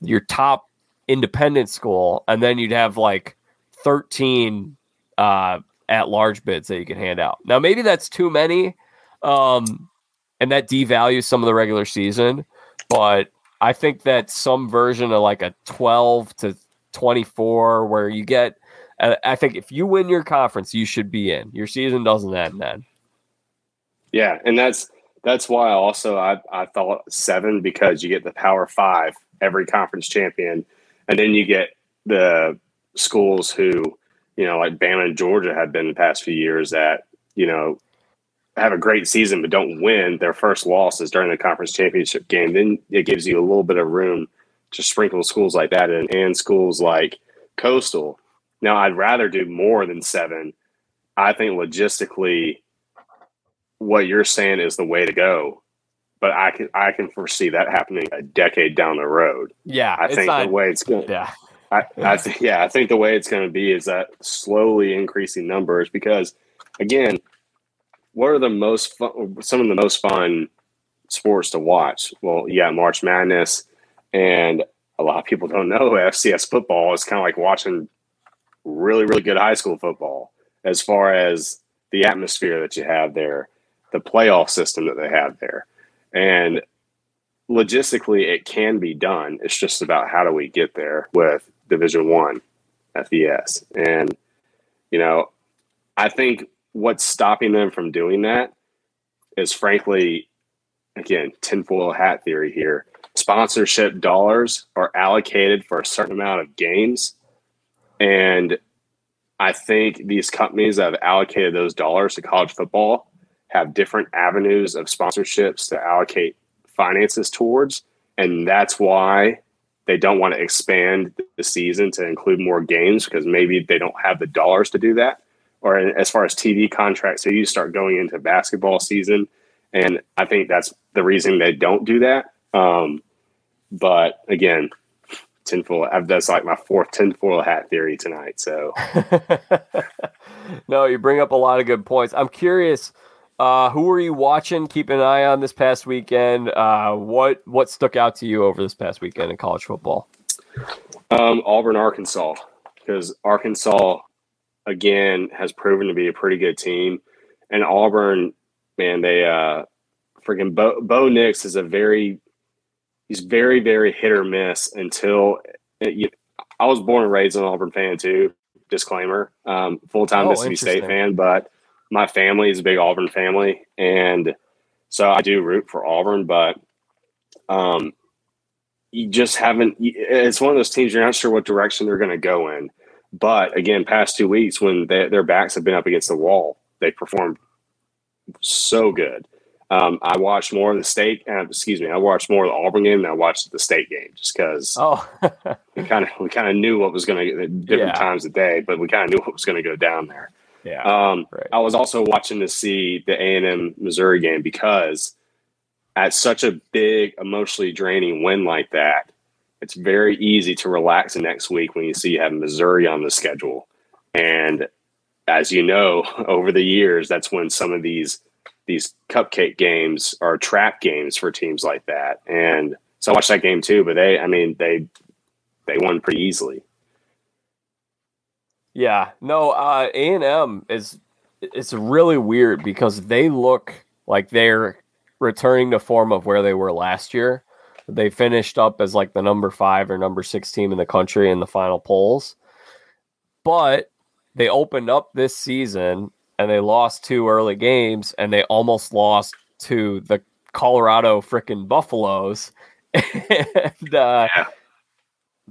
your top independent school, and then you'd have like 13 uh, at large bids that you can hand out. Now, maybe that's too many, um, and that devalues some of the regular season, but I think that some version of like a 12 to 24 where you get, uh, I think if you win your conference, you should be in. Your season doesn't end then. Yeah, and that's that's why also I, I thought seven because you get the power five every conference champion, and then you get the schools who, you know, like Bama and Georgia have been the past few years that you know have a great season but don't win their first losses during the conference championship game. Then it gives you a little bit of room to sprinkle schools like that in, and schools like Coastal. Now, I'd rather do more than seven. I think logistically, what you're saying is the way to go but I can I can foresee that happening a decade down the road. Yeah, I think the way it's going. Yeah, I, I th- yeah, I think the way it's going to be is that slowly increasing numbers because, again, what are the most fun, some of the most fun sports to watch? Well, yeah, March Madness, and a lot of people don't know FCS football is kind of like watching really really good high school football as far as the atmosphere that you have there, the playoff system that they have there. And logistically, it can be done. It's just about how do we get there with Division One FBS. And, you know, I think what's stopping them from doing that is frankly, again, tinfoil hat theory here. Sponsorship dollars are allocated for a certain amount of games. And I think these companies that have allocated those dollars to college football have different avenues of sponsorships to allocate finances towards. And that's why they don't want to expand the season to include more games because maybe they don't have the dollars to do that. Or as far as TV contracts, so you start going into basketball season. And I think that's the reason they don't do that. Um, but again, tinfoil. That's like my fourth tinfoil hat theory tonight. So, no, you bring up a lot of good points. I'm curious uh, who were you watching? Keep an eye on this past weekend. Uh, what what stuck out to you over this past weekend in college football? Um, Auburn, Arkansas, because Arkansas again has proven to be a pretty good team, and Auburn, man, they uh, freaking Bo, Bo Nix is a very he's very very hit or miss until it, you, I was born and raised an Auburn fan too. Disclaimer: um, full time Oh, Mississippi State fan, but my family is a big Auburn family, and so I do root for Auburn. But um, you just haven't. It's one of those teams you're not sure what direction they're going to go in. But again, past two weeks when they, their backs have been up against the wall, they performed so good. Um, I watched more of the state. Uh, excuse me, I watched more of the Auburn game than I watched the state game, just because Oh, we kind of we kind of knew what was going to at different Yeah. times of day, but we kind of knew what was going to go down there. Yeah. Um, Right. I was also watching to see the A and M Missouri game because at such a big emotionally draining win like that, it's very easy to relax the next week when you see you have Missouri on the schedule. And as you know, over the years, that's when some of these these cupcake games are trap games for teams like that. And so I watched that game too, but they, I mean, they they won pretty easily. Yeah, no, uh A and M is it's really weird because they look like they're returning to form of where they were last year. They finished up as like the number five or number six team in the country in the final polls, but they opened up this season and they lost two early games and they almost lost to the Colorado freaking Buffaloes. and uh, Yeah.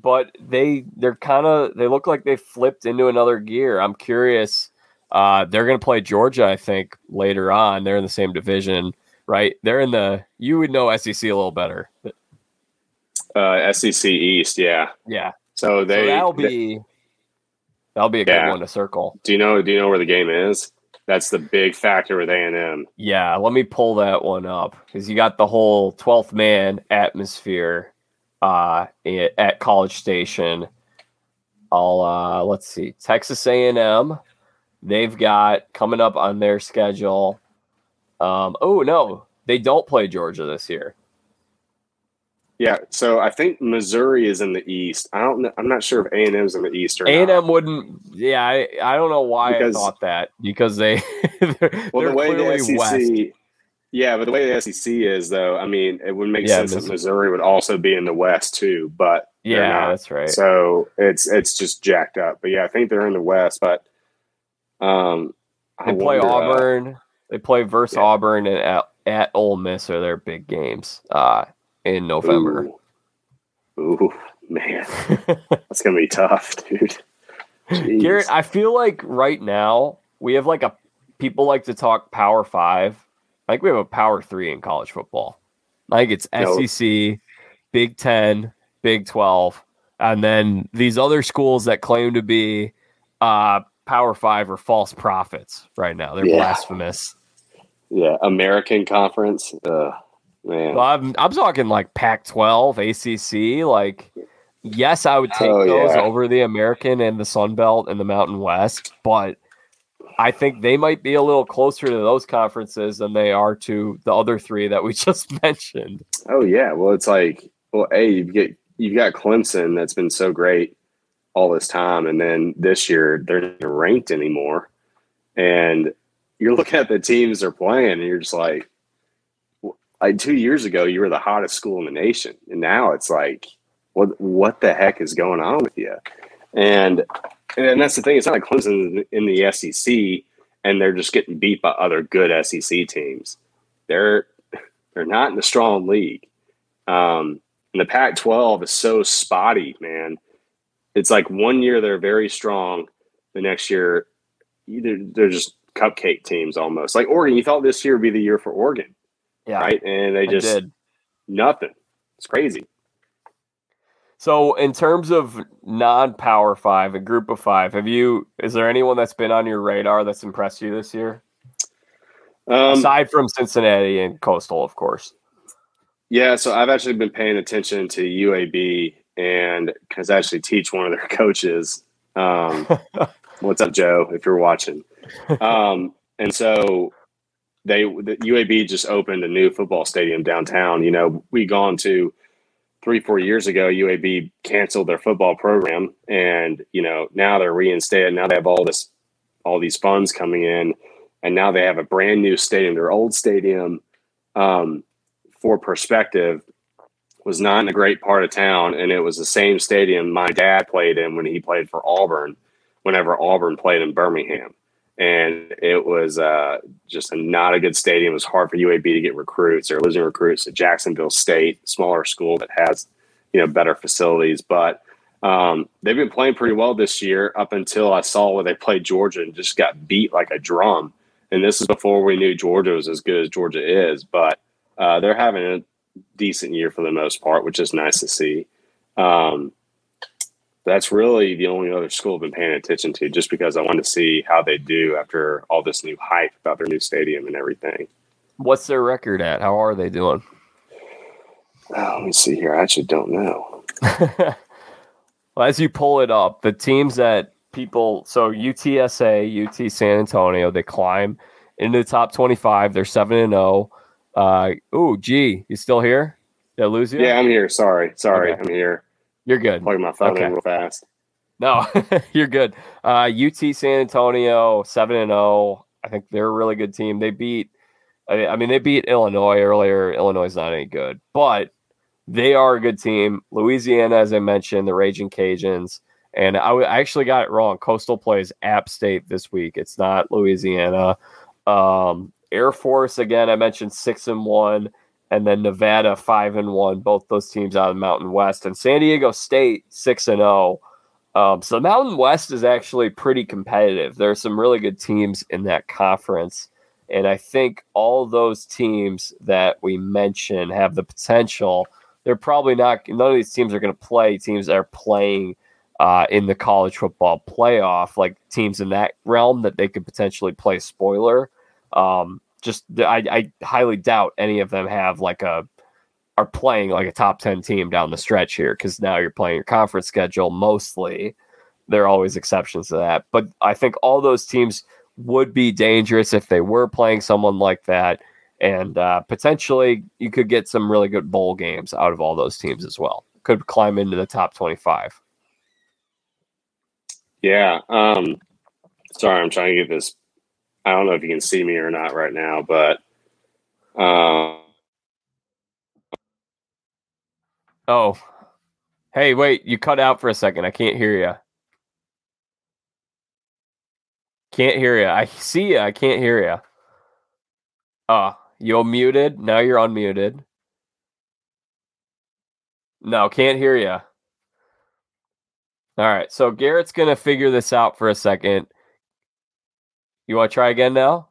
But they they're kind of they look like they flipped into another gear. I'm curious. Uh, they're going to play Georgia, I think, later on. They're in the same division, right? They're in the you would know SEC a little better. Uh, SEC East, yeah. Yeah, So they so that'll be that'll be a good Yeah. one to circle. Do you know? Do you know where the game is? That's the big factor with A and M. Yeah, let me pull that one up because you got the whole 12th man atmosphere uh, at College Station. I'll uh, let's see, Texas A&M. They've got coming up on their schedule. Um, oh no, they don't play Georgia this year. Yeah. So I think Missouri is in the East. I don't. know I'm not sure if A and M is in the East or A and M wouldn't. Yeah, I, I don't know why Because- I thought that because they they're, Well, they're the way clearly the SEC. west. Yeah, but the way the SEC is, though, I mean, it would make Yeah, sense that Missouri would also be in the West too, but Yeah, that's right. So it's it's just jacked up. But yeah, I think they're in the West. But um, I They play wonder, uh, Auburn. they play versus yeah. Auburn and at, at Ole Miss are their big games uh, in November. Ooh, Ooh, man, that's gonna be tough, dude. Jeez. Garrett, I feel like right now we have like a people like to talk Power Five. I think we have a Power Three in college football. Like it's. SEC, Big Ten, Big Twelve, and then these other schools that claim to be uh, Power Five are false prophets. Right now, they're Yeah. blasphemous. yeah, American Conference. Uh, man, Well, I'm I'm talking like Pac-12, ACC. Like, yes, I would take Oh, those yeah. over the American and the Sun Belt and the Mountain West, but I think they might be a little closer to those conferences than they are to the other three that we just mentioned. Oh yeah, well it's like well, hey, you get you've got Clemson that's been so great all this time, and then this year they're not ranked anymore, and you're looking at the teams they're playing, and you're just like, like two years ago you were the hottest school in the nation, and now it's like, what what the heck is going on with you? And and that's the thing. It's not like Clemson in the SEC, and they're just getting beat by other good SEC teams. They're they're not in the strong league. Um, and the Pac-12 is so spotty, man. It's like one year they're very strong, the next year either they're just cupcake teams almost. Like Oregon, you thought this year would be the year for Oregon, Yeah, right? And they just did. nothing. It's crazy. So, in terms of non-power five, a group of five, have you? Is there anyone that's been on your radar that's impressed you this year, Um, aside from Cincinnati and Coastal, of course? Yeah, so I've actually been paying attention to UAB and because I actually teach one of their coaches. Um, what's up, Joe? If you're watching, um, and so they the UAB just opened a new football stadium downtown. You know, we gone to three four years ago. UAB canceled their football program, and you know now they're reinstated. Now they have all this all these funds coming in, and now they have a brand new stadium. Their old stadium um, for perspective, was not in a great part of town, and it was the same stadium my dad played in when he played for Auburn. Whenever Auburn played in Birmingham, and it was uh, just not a good stadium. It was hard for UAB to get recruits. They're losing recruits to Jacksonville State, smaller school that has you know better facilities, but um, they've been playing pretty well this year up until I saw where they played Georgia and just got beat like a drum. And this is before we knew Georgia was as good as Georgia is, but uh, they're having a decent year for the most part, which is nice to see. Um, that's really the only other school I've been paying attention to just because I want to see how they do after all this new hype about their new stadium and everything. What's their record at? How are they doing? Oh, let me see here. I actually don't know. well, as you pull it up, the teams that people, so UTSA, UT San Antonio, they climb into the top 25. They're 7 and 0. Uh, ooh, gee, you still here? Did I lose you? Yeah, I'm here. Sorry. Sorry. Okay. I'm here. You're good. Plug my phone okay. in real fast. No, you're good. Uh, UT San Antonio, 7 and 0. I think they're a really good team. They beat, I mean, they beat Illinois earlier. Illinois is not any good, but they are a good team. Louisiana, as I mentioned, the Raging Cajuns. And I, w- I actually got it wrong. Coastal plays App State this week. It's not Louisiana. Um, Air Force again. I mentioned six and one, and then Nevada five and one. Both those teams out of the Mountain West, and San Diego State six and zero. Oh. Um, so the Mountain West is actually pretty competitive. There are some really good teams in that conference, and I think all those teams that we mentioned have the potential they're probably not. None of these teams are going to play teams that are playing uh, in the college football playoff, like teams in that realm that they could potentially play spoiler. Um, just I, I highly doubt any of them have like a are playing like a top 10 team down the stretch here because now you're playing your conference schedule mostly. There are always exceptions to that. But I think all those teams would be dangerous if they were playing someone like that and uh, potentially you could get some really good bowl games out of all those teams as well. Could climb into the top twenty-five. Yeah. Um, sorry, I'm trying to get this. I don't know if you can see me or not right now, but. Um, oh, hey, wait! You cut out for a second. I can't hear you. Can't hear you. I see you. I can't hear you. Oh, you're muted. Now you're unmuted. No, can't hear you. All right. So Garrett's to figure this out for a second. You want to try again now?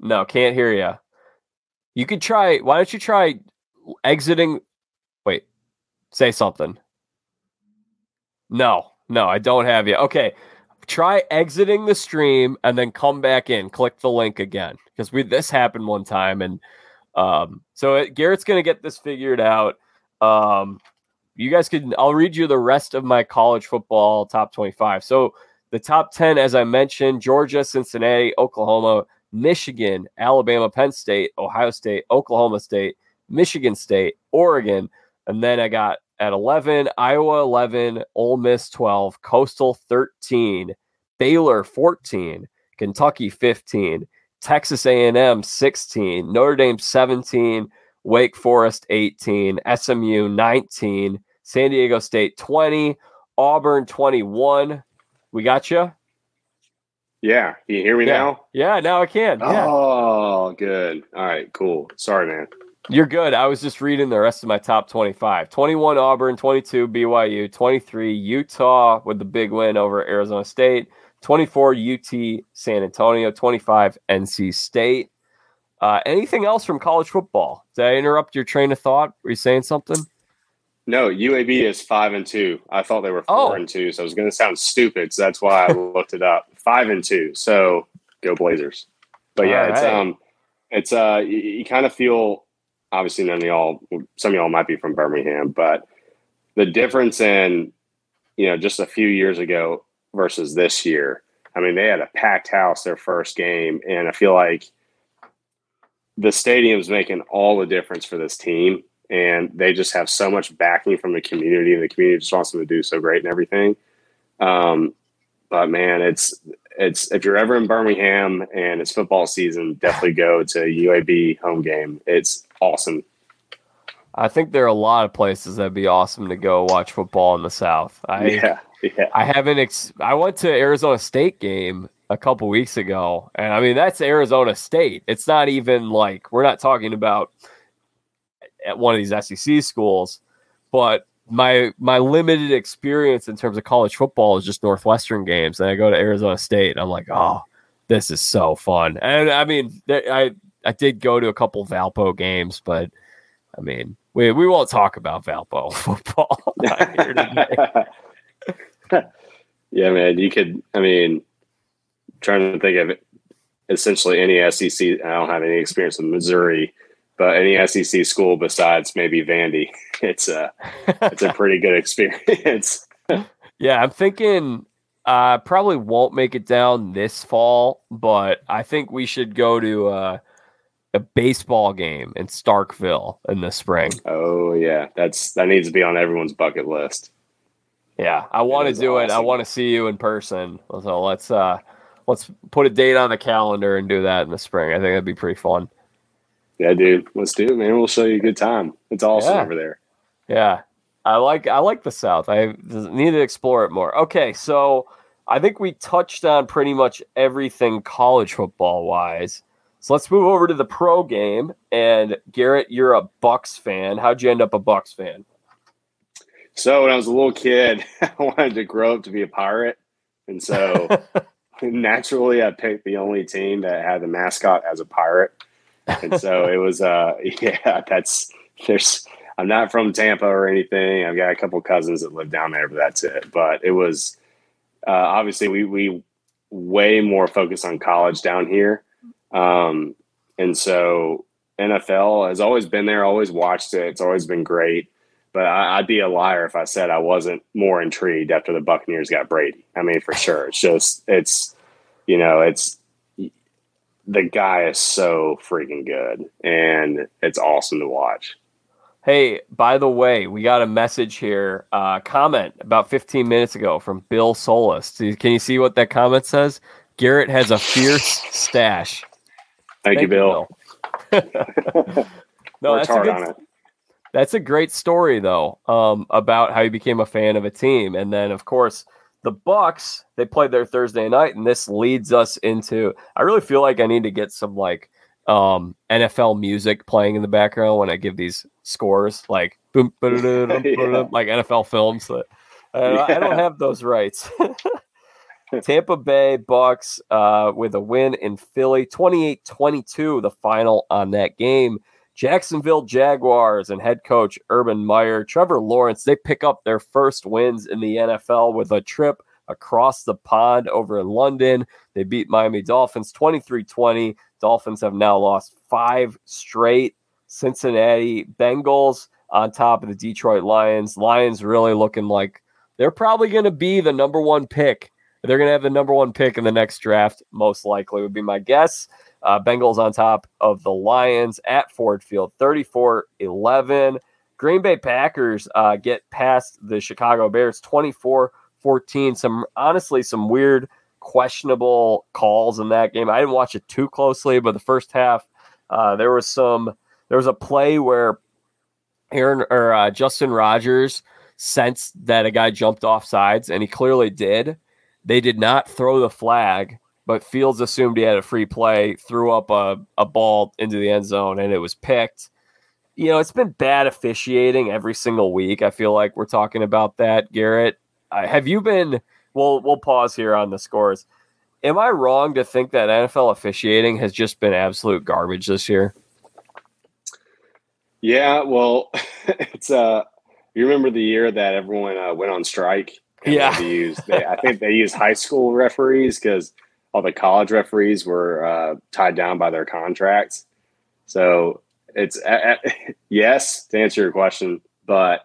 No, can't hear you. You could try. Why don't you try exiting? Wait, say something. No, no, I don't have you. Okay try exiting the stream and then come back in click the link again because we this happened one time and um so it, garrett's gonna get this figured out um you guys can i'll read you the rest of my college football top 25 so the top 10 as i mentioned georgia cincinnati oklahoma michigan alabama penn state ohio state oklahoma state michigan state oregon and then i got at 11, Iowa 11, Ole Miss 12, Coastal 13, Baylor 14, Kentucky 15, Texas A&M 16, Notre Dame 17, Wake Forest 18, SMU 19, San Diego State 20, Auburn 21. We got you? Yeah. Can you hear me yeah. now? Yeah, now I can. Yeah. Oh, good. All right, cool. Sorry, man. You're good. I was just reading the rest of my top 25. 21 Auburn, 22 BYU, 23 Utah with the big win over Arizona State, 24 UT San Antonio, 25 NC State. Uh, anything else from college football? Did I interrupt your train of thought? Were you saying something? No, UAB is five and two. I thought they were four oh. and two, so it was going to sound stupid. So that's why I looked it up. Five and two. So go Blazers. But yeah, it's um, it's uh, you, you kind of feel obviously none of y'all, some of y'all might be from Birmingham, but the difference in, you know, just a few years ago versus this year, I mean, they had a packed house their first game, and I feel like the stadium's making all the difference for this team. And they just have so much backing from the community, and the community just wants them to do so great and everything. Um, but man, it's it's if you're ever in Birmingham and it's football season, definitely go to UAB home game. It's awesome. I think there are a lot of places that'd be awesome to go watch football in the South. I, yeah, yeah. I haven't. Ex- I went to Arizona State game a couple weeks ago, and I mean that's Arizona State. It's not even like we're not talking about at one of these SEC schools, but my my limited experience in terms of college football is just Northwestern games, and I go to Arizona State, and I'm like, oh, this is so fun. And I mean, I I did go to a couple Valpo games, but I mean, we we won't talk about Valpo football. yeah, man, you could. I mean, trying to think of essentially any SEC. I don't have any experience in Missouri, but any SEC school besides maybe Vandy, it's a it's a pretty good experience. yeah, I'm thinking uh probably won't make it down this fall, but I think we should go to uh, a baseball game in Starkville in the spring. Oh yeah, that's that needs to be on everyone's bucket list. Yeah, I want to do awesome. it. I want to see you in person. So let's uh let's put a date on the calendar and do that in the spring. I think that'd be pretty fun. Yeah, dude, let's do it, man. We'll show you a good time. It's awesome yeah. over there. Yeah, I like I like the South. I need to explore it more. Okay, so I think we touched on pretty much everything college football wise. So let's move over to the pro game. And Garrett, you're a Bucks fan. How'd you end up a Bucks fan? So when I was a little kid, I wanted to grow up to be a pirate, and so naturally I picked the only team that had the mascot as a pirate and so it was uh yeah that's there's i'm not from tampa or anything. I've got a couple cousins that live down there but that's it. But it was uh, obviously we we way more focused on college down here. Um and so nfl has always been there always watched it. It's always been great. But I, i'd be a liar if i said i wasn't more intrigued after the buccaneers got brady. I mean for sure. It's just it's you know it's the guy is so freaking good and it's awesome to watch. Hey, by the way, we got a message here, uh, comment about 15 minutes ago from Bill Solis. Can you see what that comment says? Garrett has a fierce stash. Thank, Thank you, Bill. You, Bill. no, that's a, good, that's a great story, though, um, about how he became a fan of a team. And then, of course, the Bucks, they played their Thursday night, and this leads us into. I really feel like I need to get some like um, NFL music playing in the background when I give these scores, like boom, yeah. like NFL films. That uh, yeah. I don't have those rights. Tampa Bay Bucks uh, with a win in Philly, 28-22, the final on that game. Jacksonville Jaguars and head coach Urban Meyer, Trevor Lawrence, they pick up their first wins in the NFL with a trip across the pond over in London. They beat Miami Dolphins 23 20. Dolphins have now lost five straight. Cincinnati Bengals on top of the Detroit Lions. Lions really looking like they're probably going to be the number one pick. They're going to have the number one pick in the next draft, most likely, would be my guess. Uh, Bengals on top of the Lions at Ford Field, 34 11. Green Bay Packers uh, get past the Chicago Bears 24 14. Some honestly, some weird, questionable calls in that game. I didn't watch it too closely, but the first half, uh, there was some, there was a play where Aaron or uh, Justin Rogers sensed that a guy jumped off sides, and he clearly did. They did not throw the flag but Fields assumed he had a free play, threw up a, a ball into the end zone, and it was picked. You know, it's been bad officiating every single week. I feel like we're talking about that, Garrett. Uh, have you been? We'll we'll pause here on the scores. Am I wrong to think that NFL officiating has just been absolute garbage this year? Yeah, well, it's uh, you remember the year that everyone uh, went on strike? yeah, they used, they, I think they used high school referees because all the college referees were uh, tied down by their contracts. So it's uh, yes to answer your question, but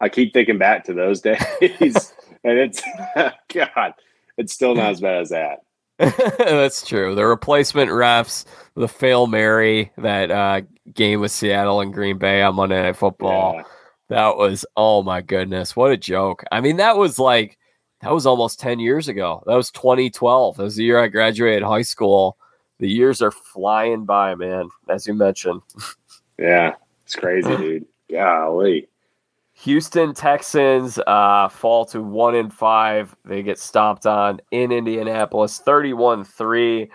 I keep thinking back to those days, and it's God, it's still not as bad as that. That's true. The replacement refs, the fail Mary that uh, game with Seattle and Green Bay on Monday Night Football. Yeah. That was oh my goodness, what a joke! I mean, that was like that was almost 10 years ago. That was 2012. That was the year I graduated high school. The years are flying by, man, as you mentioned. Yeah, it's crazy, dude. Golly. Houston Texans uh, fall to one in five. They get stomped on in Indianapolis, 31 3.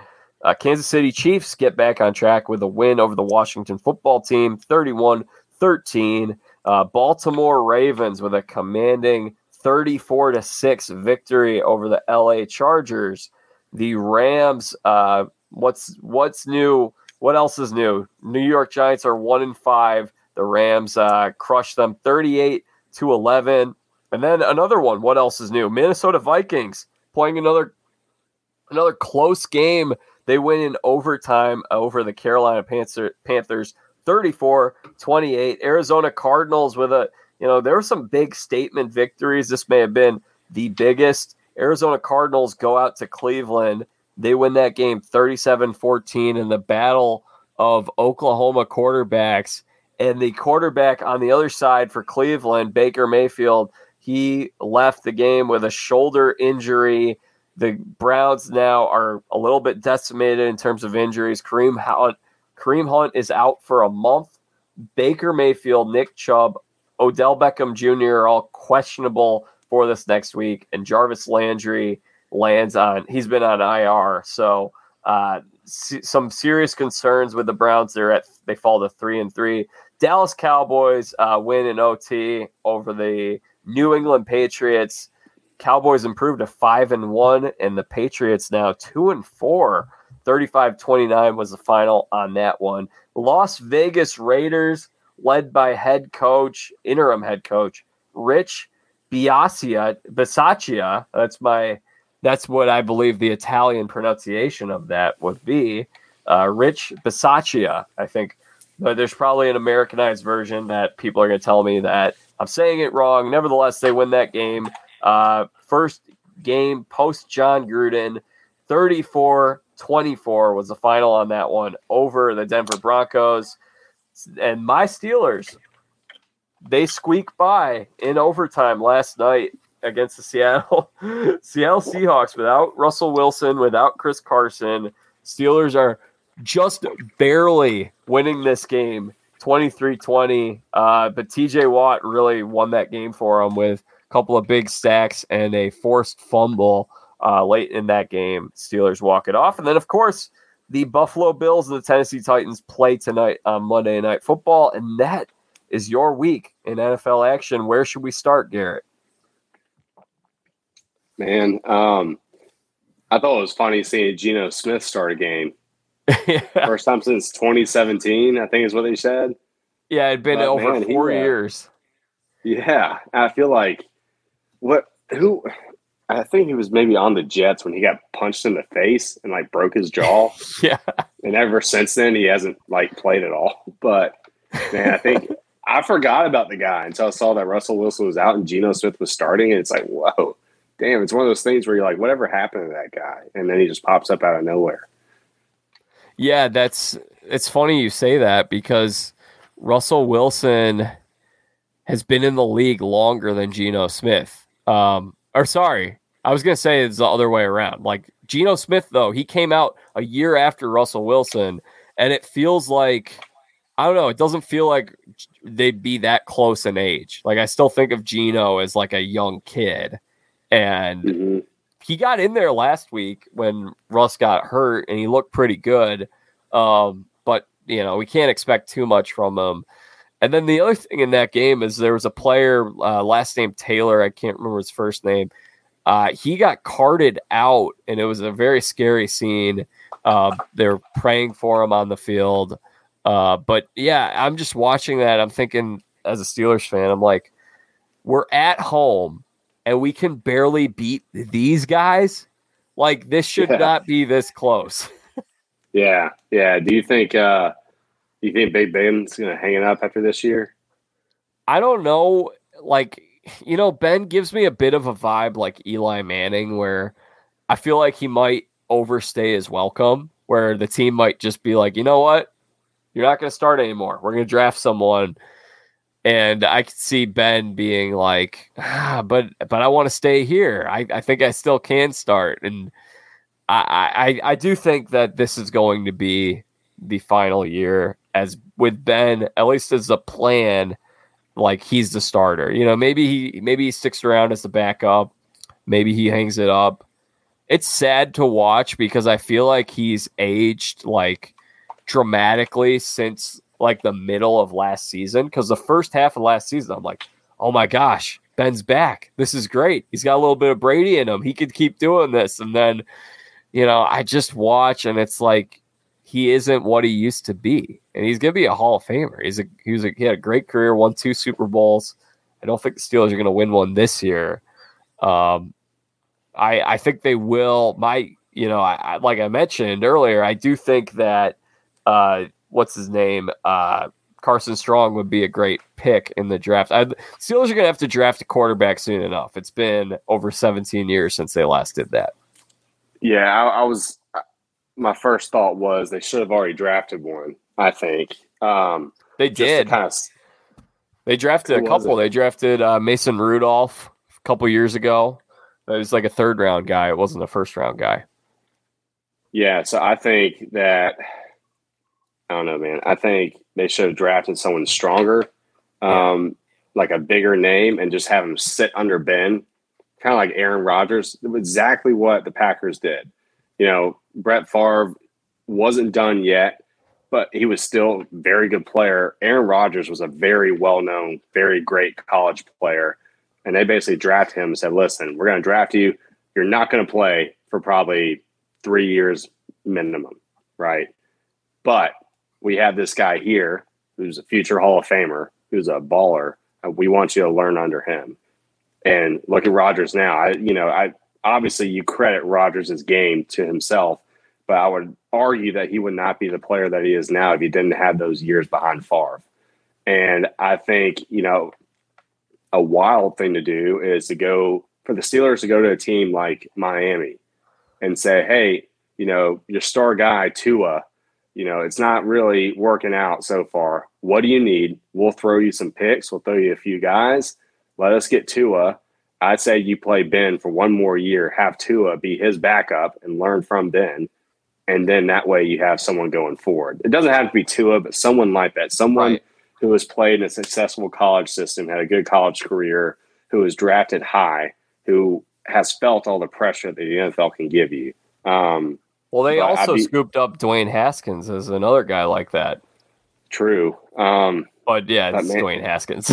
Uh, Kansas City Chiefs get back on track with a win over the Washington football team, 31 13. Uh, Baltimore Ravens with a commanding 34 to 6 victory over the LA Chargers. The Rams, uh, what's what's new? What else is new? New York Giants are one in five. The Rams uh, crushed them 38 to 11. And then another one. What else is new? Minnesota Vikings playing another another close game. They win in overtime over the Carolina Panther, Panthers 34 28. Arizona Cardinals with a, you know, there were some big statement victories. This may have been the biggest. Arizona Cardinals go out to Cleveland. They win that game 37 14 in the battle of Oklahoma quarterbacks. And the quarterback on the other side for Cleveland, Baker Mayfield, he left the game with a shoulder injury. The Browns now are a little bit decimated in terms of injuries. Kareem Hunt, Kareem Hunt is out for a month. Baker Mayfield, Nick Chubb, Odell Beckham Jr. are all questionable for this next week, and Jarvis Landry lands on. He's been on IR, so uh, some serious concerns with the Browns. They're at they fall to three and three. Dallas Cowboys uh, win in OT over the New England Patriots. Cowboys improved to five and one, and the Patriots now two and four. 35 29 was the final on that one. Las Vegas Raiders, led by head coach, interim head coach, Rich Biasia, Bisaccia. That's my, that's what I believe the Italian pronunciation of that would be. Uh, Rich Bisaccia, I think. But there's probably an Americanized version that people are going to tell me that I'm saying it wrong. Nevertheless, they win that game. Uh, first game post Jon Gruden, 34 24 was the final on that one over the Denver Broncos. And my Steelers, they squeak by in overtime last night against the Seattle Seattle Seahawks without Russell Wilson, without Chris Carson. Steelers are just barely winning this game 23-20. Uh, but TJ Watt really won that game for them with a couple of big stacks and a forced fumble uh, late in that game. Steelers walk it off. And then, of course, the Buffalo Bills and the Tennessee Titans play tonight on Monday Night Football. And that is your week in NFL action. Where should we start, Garrett? Man, um, I thought it was funny seeing Geno Smith start a game. yeah. First time since 2017, I think is what they said. Yeah, it'd been over man, four he, uh, years. Yeah, I feel like what who I think he was maybe on the Jets when he got punched in the face and like broke his jaw. yeah. And ever since then, he hasn't like played at all. But man, I think I forgot about the guy until I saw that Russell Wilson was out and Geno Smith was starting. And it's like, whoa, damn, it's one of those things where you're like, whatever happened to that guy? And then he just pops up out of nowhere. Yeah, that's it's funny you say that because Russell Wilson has been in the league longer than Geno Smith. Um, or sorry, I was gonna say it's the other way around. Like Geno Smith, though, he came out a year after Russell Wilson, and it feels like I don't know. It doesn't feel like they'd be that close in age. Like I still think of Geno as like a young kid, and mm-hmm. he got in there last week when Russ got hurt, and he looked pretty good. Um, but you know we can't expect too much from him. And then the other thing in that game is there was a player, uh, last name Taylor. I can't remember his first name. Uh, he got carted out, and it was a very scary scene. Uh, they're praying for him on the field. Uh, but yeah, I'm just watching that. I'm thinking, as a Steelers fan, I'm like, we're at home and we can barely beat these guys. Like, this should yeah. not be this close. yeah. Yeah. Do you think, uh, you think Big Ben's going to hang it up after this year? I don't know. Like, you know, Ben gives me a bit of a vibe like Eli Manning, where I feel like he might overstay his welcome, where the team might just be like, you know what? You're not going to start anymore. We're going to draft someone. And I could see Ben being like, ah, but but I want to stay here. I, I think I still can start. And I, I I do think that this is going to be the final year as with Ben, at least as a plan, like he's the starter. You know, maybe he maybe he sticks around as the backup, maybe he hangs it up. It's sad to watch because I feel like he's aged like dramatically since like the middle of last season. Because the first half of last season, I'm like, oh my gosh, Ben's back. This is great. He's got a little bit of Brady in him. He could keep doing this. And then, you know, I just watch and it's like he isn't what he used to be, and he's gonna be a Hall of Famer. He's a he was a, he had a great career, won two Super Bowls. I don't think the Steelers are gonna win one this year. Um, I I think they will. My you know, I, I like I mentioned earlier, I do think that uh, what's his name, uh, Carson Strong would be a great pick in the draft. I, Steelers are gonna have to draft a quarterback soon enough. It's been over 17 years since they last did that. Yeah, I, I was my first thought was they should have already drafted one. I think um, they did. Kind of, they drafted a couple. They drafted uh, Mason Rudolph a couple years ago. It was like a third round guy. It wasn't a first round guy. Yeah, so I think that I don't know, man. I think they should have drafted someone stronger, um, yeah. like a bigger name, and just have him sit under Ben, kind of like Aaron Rodgers. Exactly what the Packers did you know, Brett Favre wasn't done yet, but he was still a very good player. Aaron Rodgers was a very well known, very great college player. And they basically drafted him and said, listen, we're going to draft you. You're not going to play for probably three years minimum, right? But we have this guy here who's a future Hall of Famer, who's a baller. We want you to learn under him. And look at Rodgers now. I, you know, I obviously you credit Rodgers' game to himself, but I would argue that he would not be the player that he is now if he didn't have those years behind Favre. And I think, you know, a wild thing to do is to go for the Steelers to go to a team like Miami and say, hey, you know, your star guy, Tua, you know, it's not really working out so far. What do you need? We'll throw you some picks. We'll throw you a few guys. Let us get Tua I'd say you play Ben for one more year, have Tua be his backup and learn from Ben. And then that way you have someone going forward. It doesn't have to be Tua, but someone like that, someone right. who has played in a successful college system, had a good college career, who was drafted high, who has felt all the pressure that the NFL can give you. Um, well, they also be, scooped up Dwayne Haskins as another guy like that. True. Um, but yeah, it's man, Dwayne Haskins.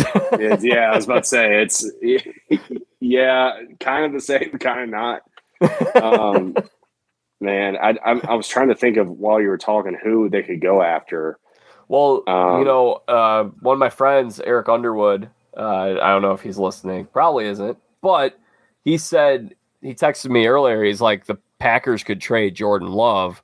yeah, I was about to say it's yeah, kind of the same, kind of not. Um, man, I, I, I was trying to think of while you were talking who they could go after. Well, um, you know, uh, one of my friends, Eric Underwood. Uh, I don't know if he's listening. Probably isn't, but he said he texted me earlier. He's like the Packers could trade Jordan Love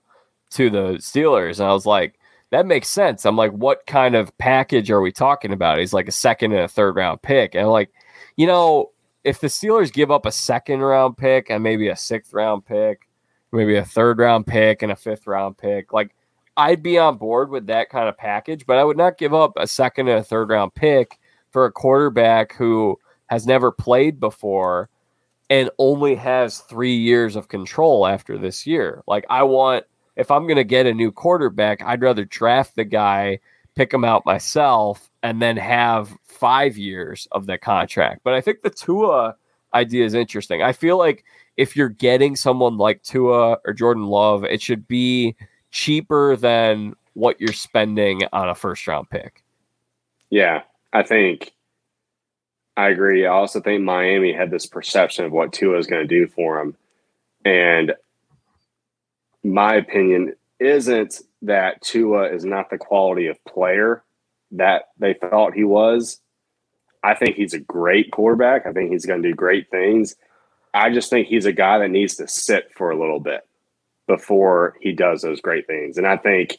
to the Steelers, and I was like, that makes sense. I'm like, what kind of package are we talking about? He's like a second and a third round pick, and I'm like, you know, if the Steelers give up a second round pick and maybe a sixth round pick, maybe a third round pick and a fifth round pick, like I'd be on board with that kind of package, but I would not give up a second and a third round pick for a quarterback who has never played before and only has three years of control after this year. Like I want, if I'm going to get a new quarterback, I'd rather draft the guy, pick him out myself, and then have five years of that contract. But I think the Tua idea is interesting. I feel like if you're getting someone like Tua or Jordan Love, it should be cheaper than what you're spending on a first round pick. Yeah, I think I agree. I also think Miami had this perception of what Tua is going to do for him. And my opinion isn't that Tua is not the quality of player that they thought he was. I think he's a great quarterback. I think he's going to do great things. I just think he's a guy that needs to sit for a little bit before he does those great things. And I think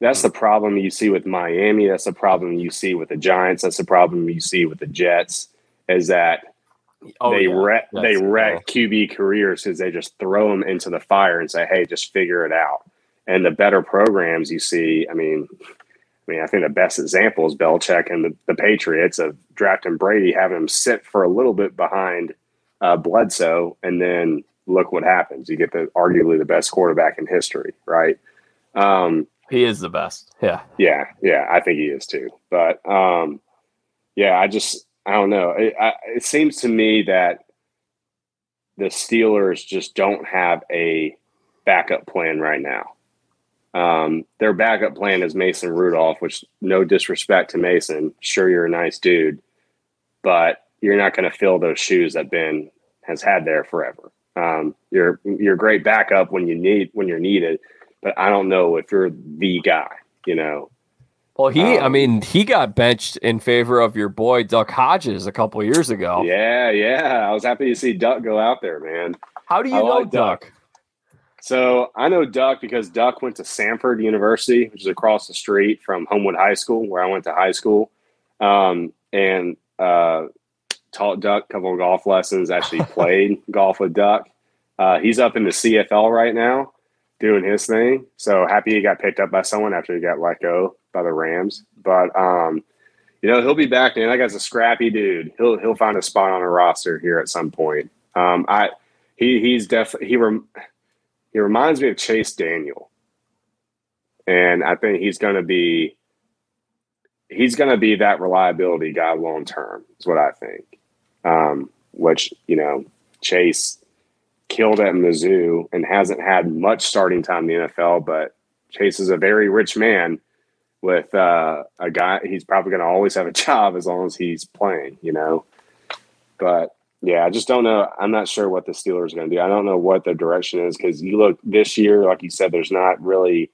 that's the problem you see with Miami. That's the problem you see with the Giants. That's the problem you see with the Jets is that oh, they yeah. wreck they wreck QB careers because they just throw them into the fire and say, "Hey, just figure it out." And the better programs you see, I mean, I mean, I think the best example is Belichick and the, the Patriots of drafting Brady, having him sit for a little bit behind uh, Bledsoe, and then look what happens. You get the arguably the best quarterback in history, right? Um, he is the best. Yeah. Yeah. Yeah. I think he is too. But um, yeah, I just, I don't know. It, I, it seems to me that the Steelers just don't have a backup plan right now. Um, their backup plan is Mason Rudolph, which no disrespect to Mason. Sure, you're a nice dude, but you're not going to fill those shoes that Ben has had there forever. Um, you're you're great backup when you need when you're needed, but I don't know if you're the guy. You know. Well, he, um, I mean, he got benched in favor of your boy Duck Hodges a couple years ago. Yeah, yeah. I was happy to see Duck go out there, man. How do you I know like Duck? Duck? So I know Duck because Duck went to Samford University, which is across the street from Homewood High School, where I went to high school, um, and uh, taught Duck a couple of golf lessons. Actually played golf with Duck. Uh, he's up in the CFL right now, doing his thing. So happy he got picked up by someone after he got let go by the Rams. But um, you know he'll be back, man. That guy's a scrappy dude. He'll he'll find a spot on a roster here at some point. Um, I he he's definitely he. Rem- he reminds me of Chase Daniel. And I think he's going to be he's going to be that reliability guy long term is what I think. Um, which, you know, Chase killed at Mizzou and hasn't had much starting time in the NFL, but Chase is a very rich man with uh, a guy. He's probably going to always have a job as long as he's playing, you know. But yeah, I just don't know. I'm not sure what the Steelers are going to do. I don't know what the direction is because you look this year, like you said, there's not really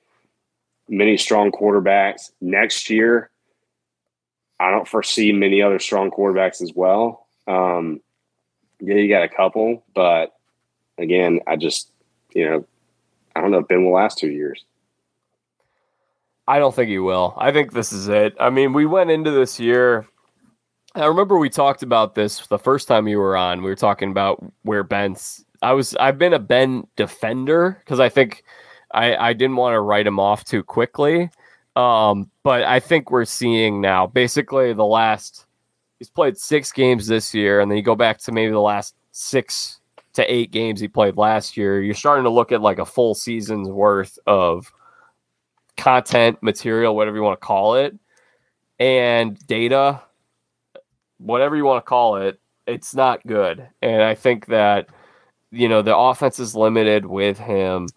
many strong quarterbacks. Next year, I don't foresee many other strong quarterbacks as well. Um, yeah, you got a couple, but again, I just, you know, I don't know if Ben will last two years. I don't think he will. I think this is it. I mean, we went into this year I remember we talked about this the first time you were on. We were talking about where Ben's. I was. I've been a Ben defender because I think I I didn't want to write him off too quickly. Um, but I think we're seeing now basically the last. He's played six games this year, and then you go back to maybe the last six to eight games he played last year. You're starting to look at like a full season's worth of content, material, whatever you want to call it, and data whatever you want to call it, it's not good. And I think that, you know, the offense is limited with him.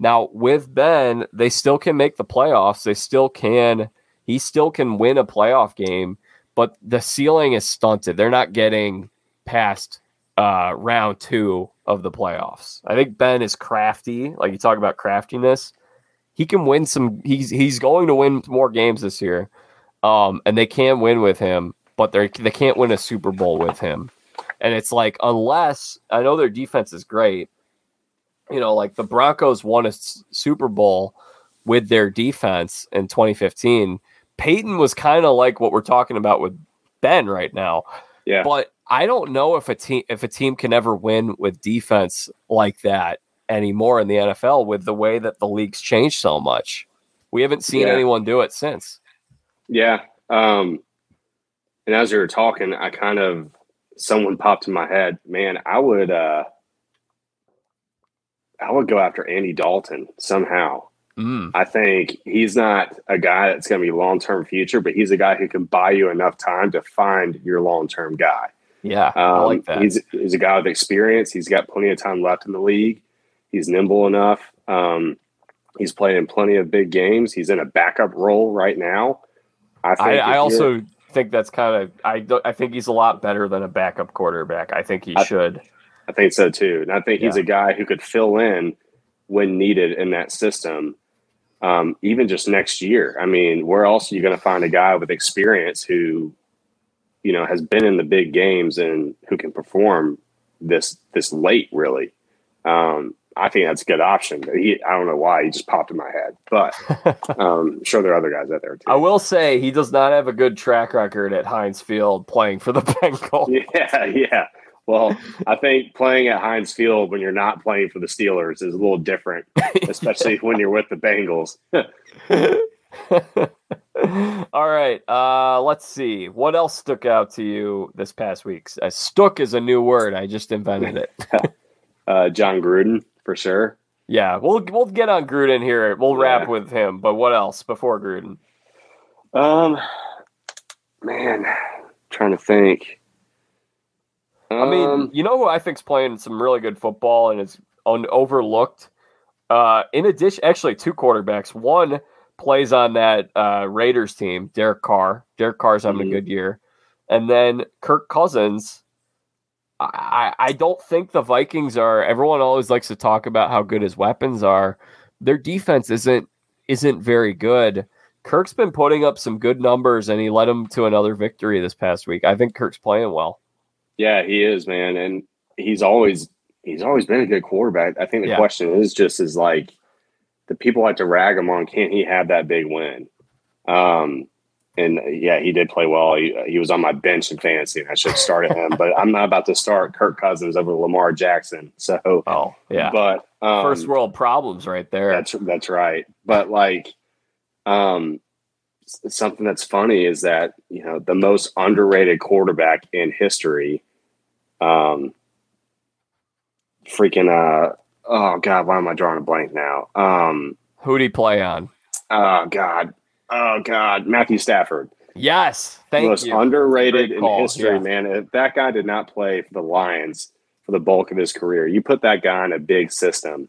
Now, with Ben, they still can make the playoffs. They still can, he still can win a playoff game, but the ceiling is stunted. They're not getting past uh, round two of the playoffs. I think Ben is crafty. Like you talk about craftiness, he can win some. He's he's going to win more games this year, um, and they can win with him but they they can't win a Super Bowl with him. And it's like unless I know their defense is great, you know, like the Broncos won a Super Bowl with their defense in 2015. Peyton was kind of like what we're talking about with Ben right now. Yeah. But I don't know if a team if a team can ever win with defense like that anymore in the NFL with the way that the league's changed so much. We haven't seen yeah. anyone do it since. Yeah. Um, and as you were talking, I kind of someone popped in my head. Man, I would uh I would go after Andy Dalton somehow. Mm. I think he's not a guy that's going to be long term future, but he's a guy who can buy you enough time to find your long term guy. Yeah, um, I like that. He's, he's a guy with experience. He's got plenty of time left in the league. He's nimble enough. Um, he's playing plenty of big games. He's in a backup role right now. I, I, I also think that's kind of I I think he's a lot better than a backup quarterback. I think he I, should. I think so too, and I think he's a guy who could fill in when needed in that system. Um, even just next year. I mean, where else are you going to find a guy with experience who, you know, has been in the big games and who can perform this this late? Really, um, I think that's a good option. He, I don't know why he just popped in my head, but um, I'm sure there are other guys out there too. I will say he does not have a good track record at Heinz Field playing for the Bengals. Yeah, yeah. Well, I think playing at Heinz Field when you're not playing for the Steelers is a little different, especially when you're with the Bengals. All right. Uh, let's see. What else stuck out to you this past week? Uh, stuck is a new word. I just invented it. uh, Jon Gruden for sure. Yeah, we'll we'll get on Gruden here. We'll Yeah. wrap with him. But what else before Gruden? Um, man, trying to think. I mean, Um, you know who I think's playing some really good football and is un- overlooked. Uh, in addition, actually, two quarterbacks. One plays on that uh, Raiders team, Derek Carr. Derek Carr's having Mhm. a good year, and then Kirk Cousins. I, I don't think the Vikings are. Everyone always likes to talk about how good his weapons are. Their defense isn't isn't very good. Kirk's been putting up some good numbers, and he led them to another victory this past week. I think Kirk's playing well. yeah, he is, man, and he's always he's always been a good quarterback. I think the Yeah. question is just is like the people like to rag him on. Can't he have that big win? Um, and yeah, he did play well. He, he was on my bench in fantasy, and I should have started him, but I'm not about to start Kirk Cousins over Lamar Jackson. So, Oh, yeah. but um, First world problems right there. That's that's right. But like, um, something that's funny is that you know the most underrated quarterback in history, um, freaking uh, oh god, why am I drawing a blank now? Um, Who'd he play on? oh god, oh god, Matthew Stafford, Yes. Thank most you. underrated in history, yeah. man. If that guy did not play for the Lions for the bulk of his career, you put that guy in a big system.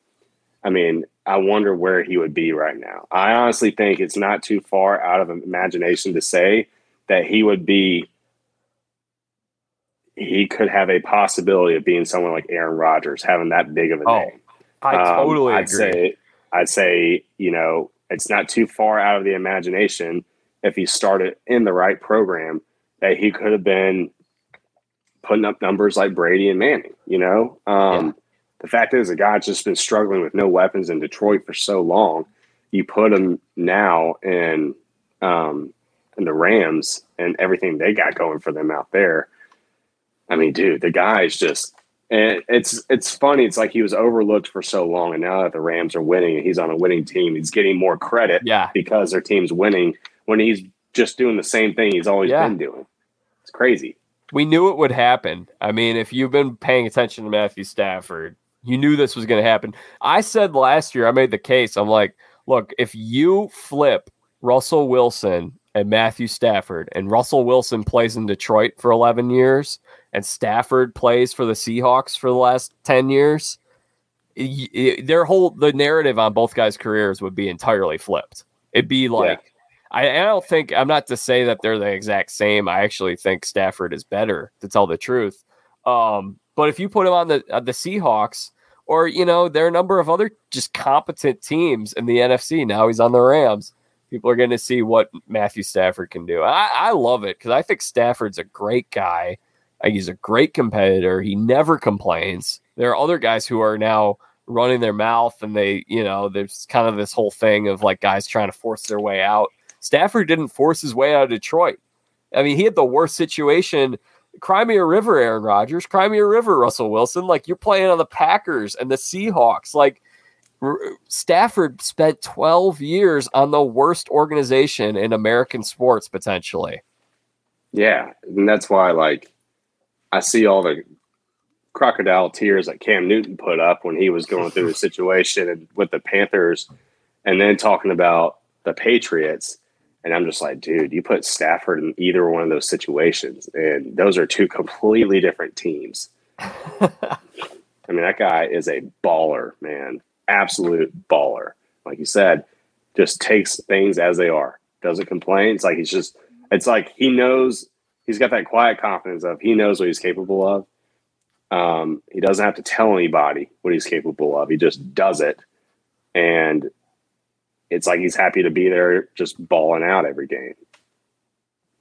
I mean, I wonder where he would be right now. I honestly think it's not too far out of imagination to say that he would be. He could have a possibility of being someone like Aaron Rodgers, having that big of a Oh, name. I Um, totally I'd agree. say, I'd say, you know, it's not too far out of the imagination if he started in the right program that he could have been putting up numbers like Brady and Manning. You know, um, Yeah. the fact is, the guy's just been struggling with no weapons in Detroit for so long. You put him now in um, in the Rams and everything they got going for them out there. I mean, dude, the guy's just and it's it's funny. It's like he was overlooked for so long, and now that the Rams are winning and he's on a winning team, he's getting more credit yeah. because their team's winning when he's just doing the same thing he's always Yeah. been doing. It's crazy. We knew it would happen. I mean, if you've been paying attention to Matthew Stafford, you knew this was going to happen. I said last year, I made the case. I'm like, look, if you flip Russell Wilson and Matthew Stafford, and Russell Wilson plays in Detroit for 11 years, and Stafford plays for the Seahawks for the last 10 years, their whole the narrative on both guys' careers would be entirely flipped. It'd be like, I, I don't think I'm not to say that they're the exact same. I actually think Stafford is better to tell the truth. Um, but if you put him on the uh, the Seahawks, or you know, there are a number of other just competent teams in the NFC. Now he's on the Rams. People are going to see what Matthew Stafford can do. I, I love it because I think Stafford's a great guy. He's a great competitor. He never complains. There are other guys who are now running their mouth and they, you know, there's kind of this whole thing of like guys trying to force their way out. Stafford didn't force his way out of Detroit. I mean, he had the worst situation. Cry me a river, Aaron Rodgers. Cry me a river, Russell Wilson. Like you're playing on the Packers and the Seahawks. Like Stafford spent 12 years on the worst organization in American sports, potentially. Yeah, and that's why like I see all the crocodile tears that Cam Newton put up when he was going through the situation and with the Panthers, and then talking about the Patriots. And I'm just like, dude, you put Stafford in either one of those situations, and those are two completely different teams. I mean, that guy is a baller, man. Absolute baller. Like you said, just takes things as they are. Doesn't complain. It's like he's just it's like he knows he's got that quiet confidence of he knows what he's capable of. Um, he doesn't have to tell anybody what he's capable of. He just does it. And it's like he's happy to be there just balling out every game.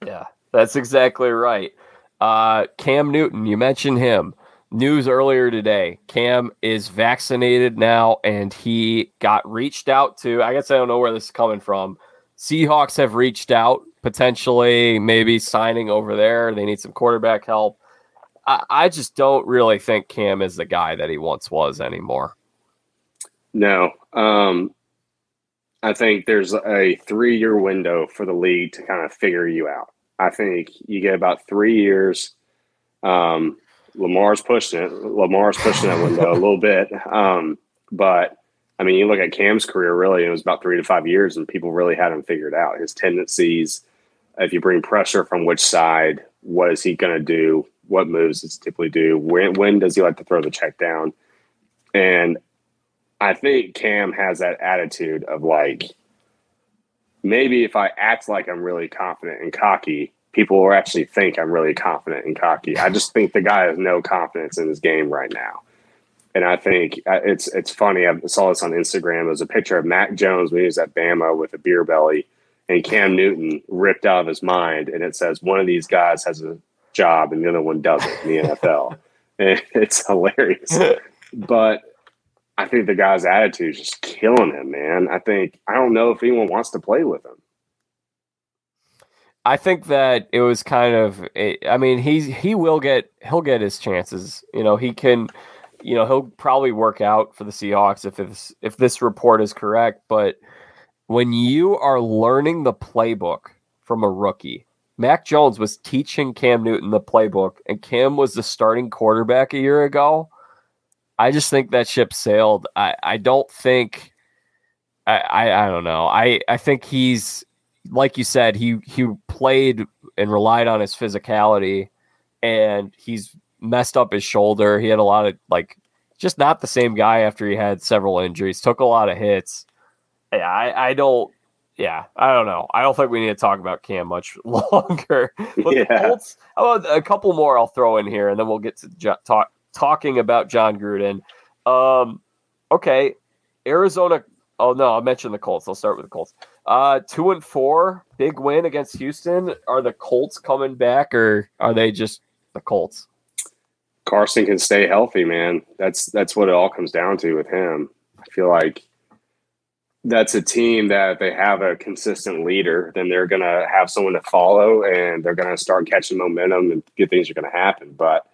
Yeah, that's exactly right. Uh, Cam Newton, you mentioned him. News earlier today Cam is vaccinated now and he got reached out to. I guess I don't know where this is coming from. Seahawks have reached out, potentially maybe signing over there. They need some quarterback help. I, I just don't really think Cam is the guy that he once was anymore. No. Um, I think there's a three year window for the league to kind of figure you out. I think you get about three years. Um, Lamar's pushing it. Lamar's pushing that window a little bit. Um, but I mean, you look at Cam's career, really, it was about three to five years, and people really had him figured out. His tendencies, if you bring pressure from which side, what is he going to do? What moves does he typically do? When, when does he like to throw the check down? And I think Cam has that attitude of like, maybe if I act like I'm really confident and cocky, people will actually think I'm really confident and cocky. I just think the guy has no confidence in his game right now. And I think uh, it's it's funny. I saw this on Instagram. It was a picture of Mac Jones when he was at Bama with a beer belly, and Cam Newton ripped out of his mind. And it says one of these guys has a job and the other one doesn't in the NFL. And it's hilarious. but I think the guy's attitude is just killing him, man. I think I don't know if anyone wants to play with him. I think that it was kind of. I mean, he's he will get he'll get his chances. You know, he can. You know, he'll probably work out for the Seahawks if this if this report is correct. But when you are learning the playbook from a rookie, Mac Jones was teaching Cam Newton the playbook, and Cam was the starting quarterback a year ago. I just think that ship sailed. I, I don't think I, I, I don't know. I, I think he's like you said, he he played and relied on his physicality and he's messed up his shoulder. He had a lot of like just not the same guy after he had several injuries, took a lot of hits. Yeah, I, I don't yeah, I don't know. I don't think we need to talk about Cam much longer. But yeah. the Colts, a couple more I'll throw in here, and then we'll get to jo- talk talking about Jon Gruden. Um, okay, Arizona. Oh no, I mentioned the Colts. I'll start with the Colts. Uh, two and four, big win against Houston. Are the Colts coming back, or are they just the Colts? Carson can stay healthy, man. That's that's what it all comes down to with him. I feel like that's a team that they have a consistent leader, then they're going to have someone to follow and they're going to start catching momentum and good things are going to happen. But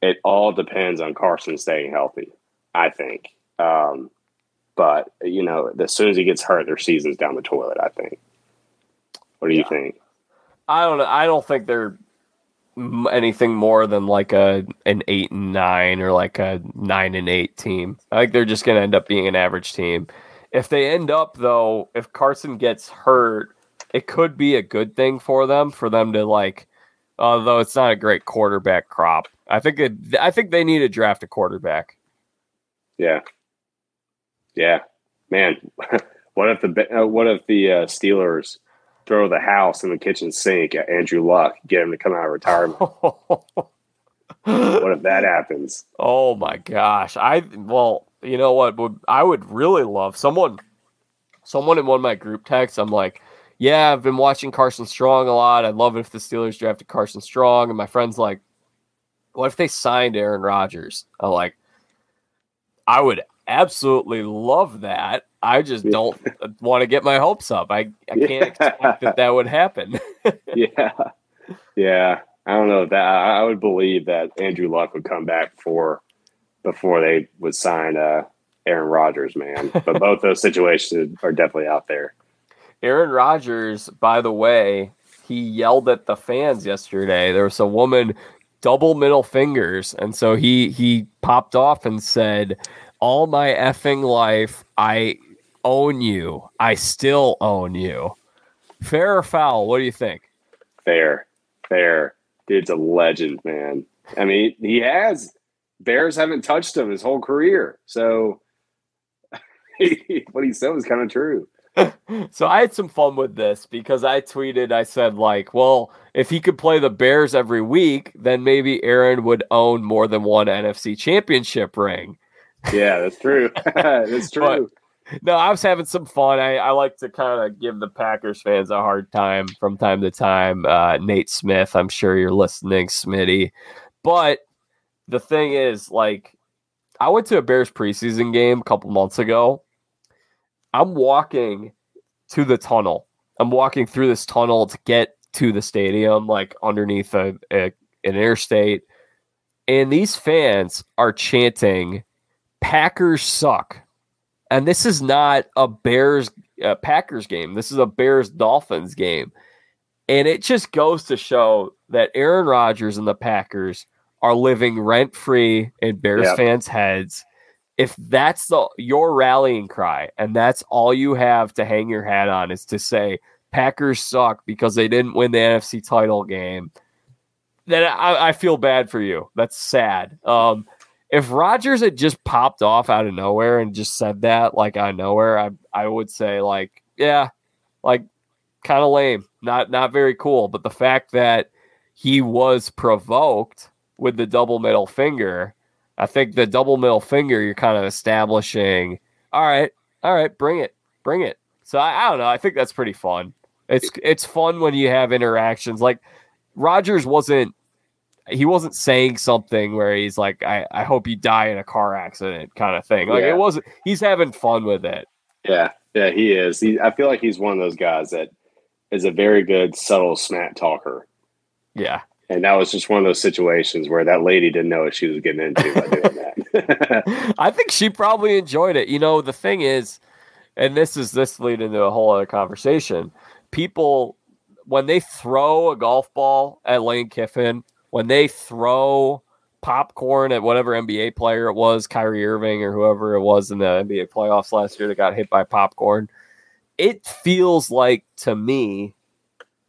it all depends on Carson staying healthy, I think. Um, but, you know, as soon as he gets hurt, their season's down the toilet, I think. What do yeah. you think? I don't. I don't think they're anything more than like a an eight and nine or like a nine and eight team. I think they're just going to end up being an average team. If they end up though, if Carson gets hurt, it could be a good thing for them for them to like although it's not a great quarterback crop. I think it, I think they need to draft a quarterback. Yeah. Yeah. Man, what if the uh, what if the uh, Steelers throw the house in the kitchen sink at Andrew Luck, get him to come out of retirement? what if that happens? Oh my gosh. I well, you know what would I would really love someone someone in one of my group texts. I'm like, yeah, I've been watching Carson Strong a lot. I'd love it if the Steelers drafted Carson Strong. And my friend's like, what if they signed Aaron Rodgers? I'm like, I would absolutely love that. I just don't want to get my hopes up. I, I can't yeah. expect that that would happen. yeah. Yeah. I don't know that I would believe that Andrew Luck would come back for before they would sign uh, Aaron Rodgers, man. But both those situations are definitely out there. Aaron Rodgers, by the way, he yelled at the fans yesterday. There was a woman double middle fingers, and so he he popped off and said, "All my effing life, I own you. I still own you." Fair or foul? What do you think? Fair, fair. Dude's a legend, man. I mean, he has Bears haven't touched him his whole career. So what he said was kind of true. so I had some fun with this because I tweeted, I said, like, well, if he could play the Bears every week, then maybe Aaron would own more than one NFC championship ring. Yeah, that's true. that's true. No, I was having some fun. I, I like to kind of give the Packers fans a hard time from time to time. Uh, Nate Smith, I'm sure you're listening, Smitty. But the thing is, like, I went to a Bears preseason game a couple months ago. I'm walking to the tunnel. I'm walking through this tunnel to get to the stadium, like underneath a, a an interstate. And these fans are chanting, Packers suck. And this is not a Bears uh, Packers game. This is a Bears Dolphins game. And it just goes to show that Aaron Rodgers and the Packers are living rent free in Bears Yep. fans' heads. If that's the your rallying cry and that's all you have to hang your hat on is to say Packers suck because they didn't win the NFC title game, then I, I feel bad for you. That's sad. Um, if Rodgers had just popped off out of nowhere and just said that like out of nowhere, I I would say like yeah, like kind of lame, not not very cool. But the fact that he was provoked with the double middle finger, I think the double middle finger you're kind of establishing. All right, all right, bring it, bring it. So I, I don't know. I think that's pretty fun. It's it's fun when you have interactions like Rodgers wasn't he wasn't saying something where he's like, I, I hope you die in a car accident kind of thing. Like Yeah. it wasn't he's having fun with it. Yeah, yeah, he is. He, I feel like he's one of those guys that is a very good, subtle smack talker. Yeah. And that was just one of those situations where that lady didn't know what she was getting into by doing that. I think she probably enjoyed it. You know, the thing is, and this is this lead into a whole other conversation. People when they throw a golf ball at Lane Kiffin, when they throw popcorn at whatever NBA player it was, Kyrie Irving or whoever it was in the NBA playoffs last year that got hit by popcorn, it feels like to me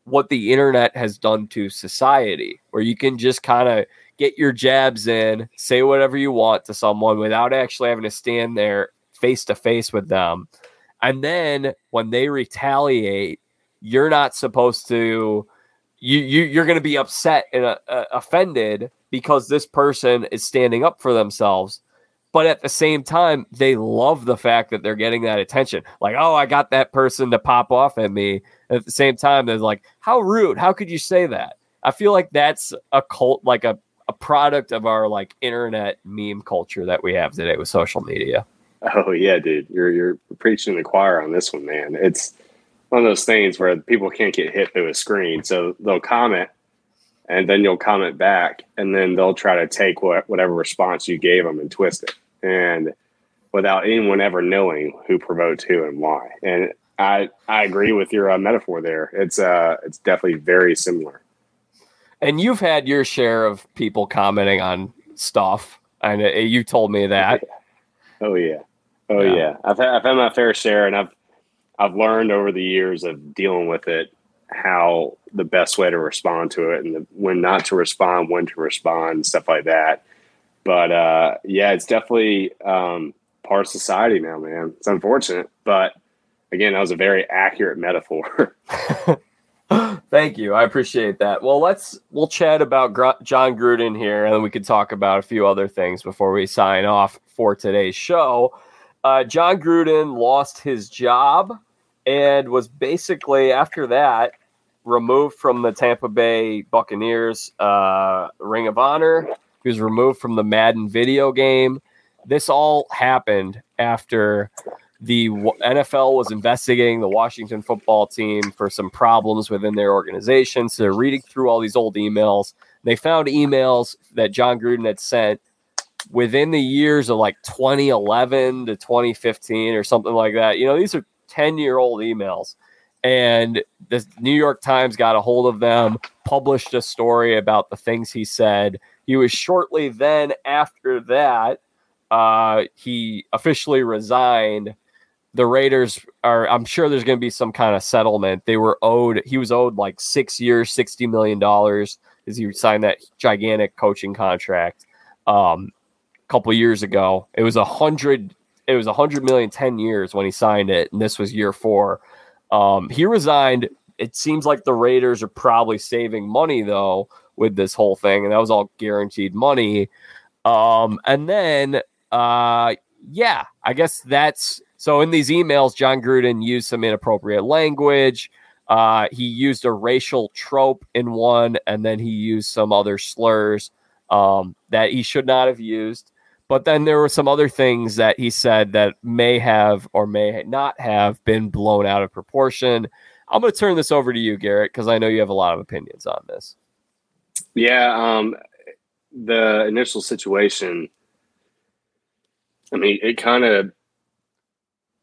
what the internet has done to society, where you can just kind of get your jabs in, say whatever you want to someone without actually having to stand there face to face with them. And then when they retaliate, you're not supposed to you, you you're going to be upset and uh, uh, offended because this person is standing up for themselves but at the same time they love the fact that they're getting that attention. Like oh i got that person to pop off at me. At the same time they're like how rude. How could you say that? I feel like that's a cult like a, a product of our like internet meme culture that we have today with social media. Oh yeah, dude, you're you're preaching the choir on this one, man. It's one of those things where people can't get hit through a screen, so they'll comment, and then you'll comment back, and then they'll try to take what whatever response you gave them and twist it, and without anyone ever knowing who provoked who and why. And I I agree with your uh, metaphor there. It's uh it's definitely very similar. and you've had your share of people commenting on stuff and uh, you told me that Oh yeah, oh Yeah. yeah. I've had, I've had my fair share, and I've I've learned over the years of dealing with it how the best way to respond to it, and the, when not to respond, when to respond, stuff like that. But uh, yeah, it's definitely um, part of society now, man. It's unfortunate, but again, that was a very accurate metaphor. Thank you. I appreciate that. Well, let's we'll chat about Gr- Jon Gruden here, and then we could talk about a few other things before we sign off for today's show. Uh, Jon Gruden lost his job and was basically after that removed from the Tampa Bay Buccaneers uh, Ring of Honor. He was removed from the Madden video game. This all happened after the NFL was investigating the Washington football team for some problems within their organization. So they're reading through all these old emails. They found emails that Jon Gruden had sent within the years of like 2011 to 2015 or something like that. You know, these are 10 year old emails. And the New York Times got a hold of them, published a story about the things he said. He was shortly then after that, uh, he officially resigned the Raiders are I'm sure there's going to be some kind of settlement. They were owed he was owed like 6 years, 60 million dollars as he signed that gigantic coaching contract um a couple years ago. It was a 100 it was a 100 million 10 years when he signed it and this was year 4. Um he resigned. It seems like the Raiders are probably saving money though with this whole thing and that was all guaranteed money. Um and then uh yeah, I guess that's so. In these emails, Jon Gruden used some inappropriate language. Uh, he used a racial trope in one, and then he used some other slurs um, that he should not have used. But then there were some other things that he said that may have or may not have been blown out of proportion. I'm going to turn this over to you, Garrett, because I know you have a lot of opinions on this. Yeah, um, the initial situation. I mean, it kind of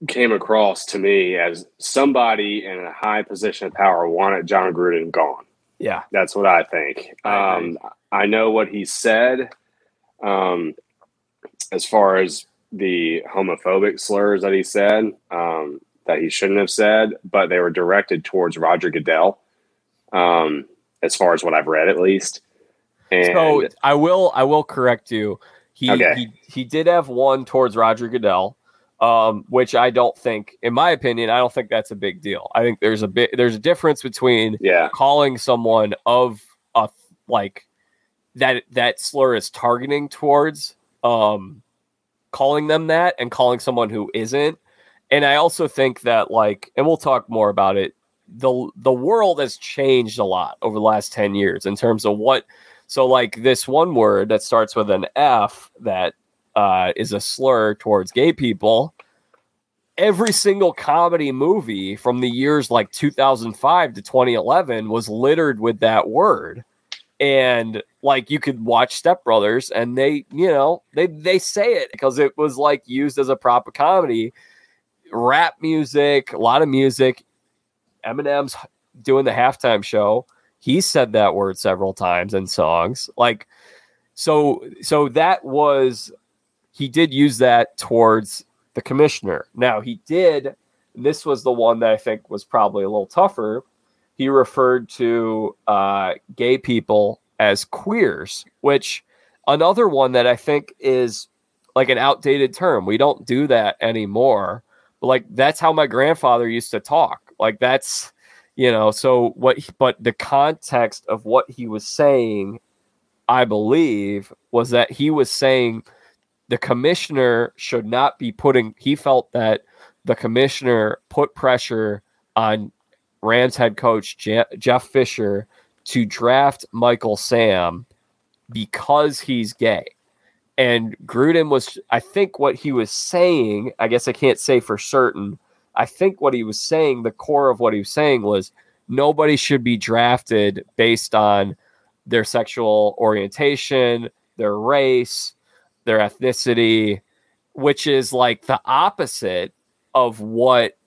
came across to me as somebody in a high position of power wanted Jon Gruden gone. Yeah. That's what I think. I um, I know what he said um, as far as the homophobic slurs that he said um, that he shouldn't have said, but they were directed towards Roger Goodell, um, as far as what I've read at least. And So I will I will correct you. He Okay. he he did have one towards Roger Goodell, um, which I don't think, in my opinion, I don't think that's a big deal. I think there's a bit there's a difference between yeah, calling someone of a like that that slur is targeting towards um calling them that and calling someone who isn't. And i also think that like and we'll talk more about it the the world has changed a lot over the last 10 years in terms of what so like this one word that starts with an f that uh, is a slur towards gay people every single comedy movie from the years like 2005 to 2011 was littered with that word and like you could watch step brothers and they you know they they say it because it was like used as a prop of comedy. Rap music a lot of music. Eminem's doing the halftime show. He said that word several times in songs. Like so so that was he did use that towards the commissioner. Now he did this was the one that i think was probably a little tougher he referred to uh, gay people as queers, which another one that I think is like an outdated term. We don't do that anymore. But like that's how my grandfather used to talk. Like that's you know. So what? But the context of what he was saying, I believe, was that he was saying the commissioner should not be putting. He felt that the commissioner put pressure on Rams head coach Je- Jeff Fisher to draft Michael Sam because he's gay. And Gruden was, I think, what he was saying, I guess I can't say for certain. I think what he was saying, the core of what he was saying was nobody should be drafted based on their sexual orientation, their race, their ethnicity, which is like the opposite of what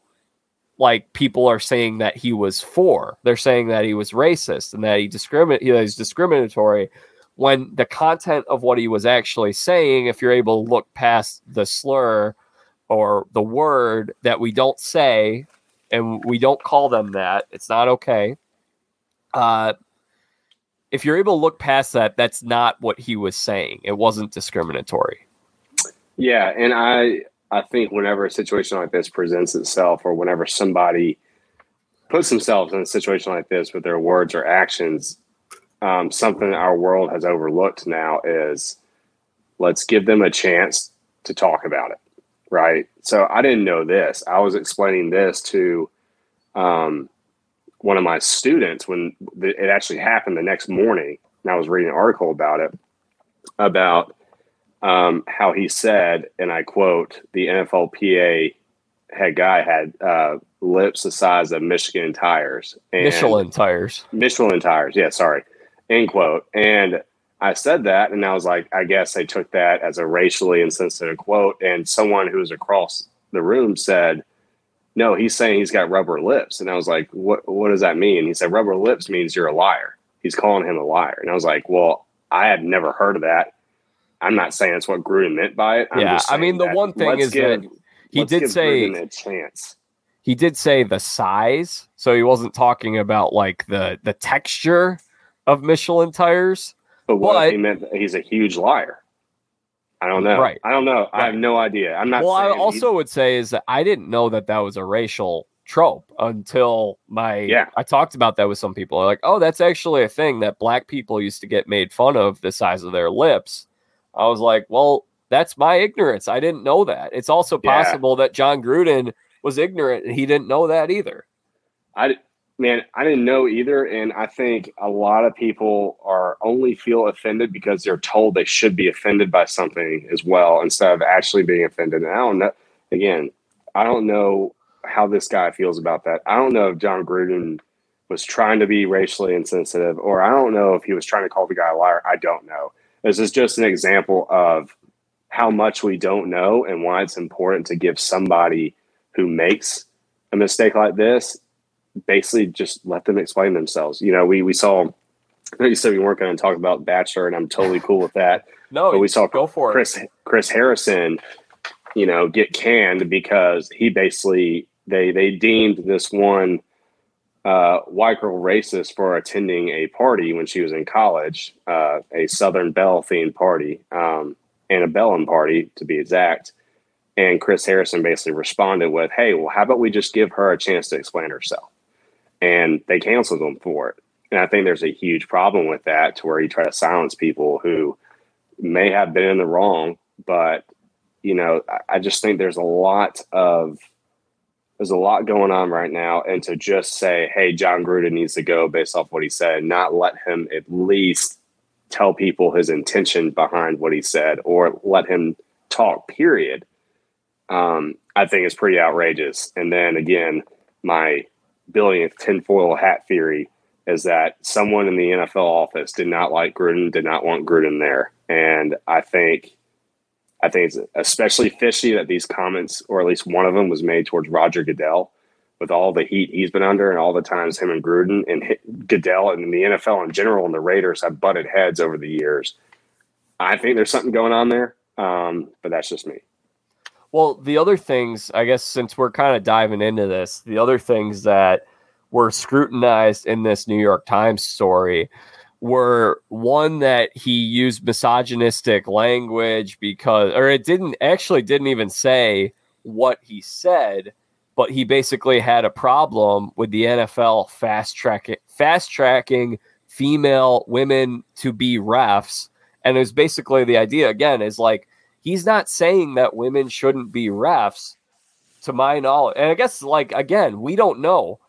like people are saying that he was for. They're saying that he was racist and that he discriminate he was discriminatory when the content of what he was actually saying, if you're able to look past the slur or the word that we don't say and we don't call them that, it's not okay. Uh if you're able to look past that, that's not what he was saying. It wasn't discriminatory. yeah, and I I think whenever a situation like this presents itself, or whenever somebody puts themselves in a situation like this with their words or actions, um, something our world has overlooked now is let's give them a chance to talk about it, right? So I didn't know this. I was explaining this to um, one of my students when it actually happened the next morning, and I was reading an article about it about um, how he said, and I quote, the NFLPA head guy had uh, lips the size of Michigan tires. And Michelin tires. Michelin tires. Yeah, sorry. End quote. And I said that, and I was like, I guess they took that as a racially insensitive quote. And someone who was across the room said, No, he's saying he's got rubber lips. And I was like, What what does that mean? He said, Rubber lips means you're a liar. He's calling him a liar. And I was like, Well, I had never heard of that. I'm not saying that's what Gruden meant by it. I'm Yeah, I mean, the one thing is that he did say Gruden a chance. he did say the size, so he wasn't talking about like the the texture of Michelin tires. But what But- he meant he's a huge liar? I don't know. Right. I don't know. I have no idea. I'm not. well, I also would say is that I didn't know that that was a racial trope until my Yeah. I talked about that with some people. They're like, oh, that's actually a thing that black people used to get made fun of the size of their lips. I was like, well, that's my ignorance. I didn't know that. It's also Yeah. possible that Jon Gruden was ignorant and he didn't know that either. I man, I didn't know either, and I think a lot of people are only feel offended because they're told they should be offended by something as well, instead of actually being offended. And I don't know. Again, I don't know how this guy feels about that. I don't know if Jon Gruden was trying to be racially insensitive, or I don't know if he was trying to call the guy a liar. I don't know. This is just an example of how much we don't know and why it's important to give somebody who makes a mistake like this, basically just let them explain themselves. You know, we we saw. You said we weren't going to talk about Bachelor, and I'm totally cool with that. no, but we saw go for Chris it. Chris Harrison, you know, get canned because he basically they they deemed this one uh, white girl racist for attending a party when she was in college, uh, a Southern Belle themed party, um, antebellum party to be exact. And Chris Harrison basically responded with, "Hey, well, how about we just give her a chance to explain herself?" And they canceled him for it. And I think there's a huge problem with that, to where you try to silence people who may have been in the wrong, but you know, I just think there's a lot of there's a lot going on right now, and to just say, "Hey, Jon Gruden needs to go," based off what he said, not let him at least tell people his intention behind what he said, or let him talk. Period. Um, I think is pretty outrageous. And then again, my billionth tinfoil hat theory is that someone in the NFL office did not like Gruden, did not want Gruden there, and I think I think it's especially fishy that these comments, or at least one of them, was made towards Roger Goodell, with all the heat he's been under and all the times him and Gruden and Goodell and the NFL in general and the Raiders have butted heads over the years. I think there's something going on there, um, but that's just me. Well, the other things, I guess, since we're kind of diving into this, the other things that were scrutinized in this New York Times story were one that he used misogynistic language because, or it didn't actually didn't even say what he said, but he basically had a problem with the NFL fast tracking fast tracking female women to be refs, and it was basically the idea again is like he's not saying that women shouldn't be refs, to my knowledge, and I guess like again we don't know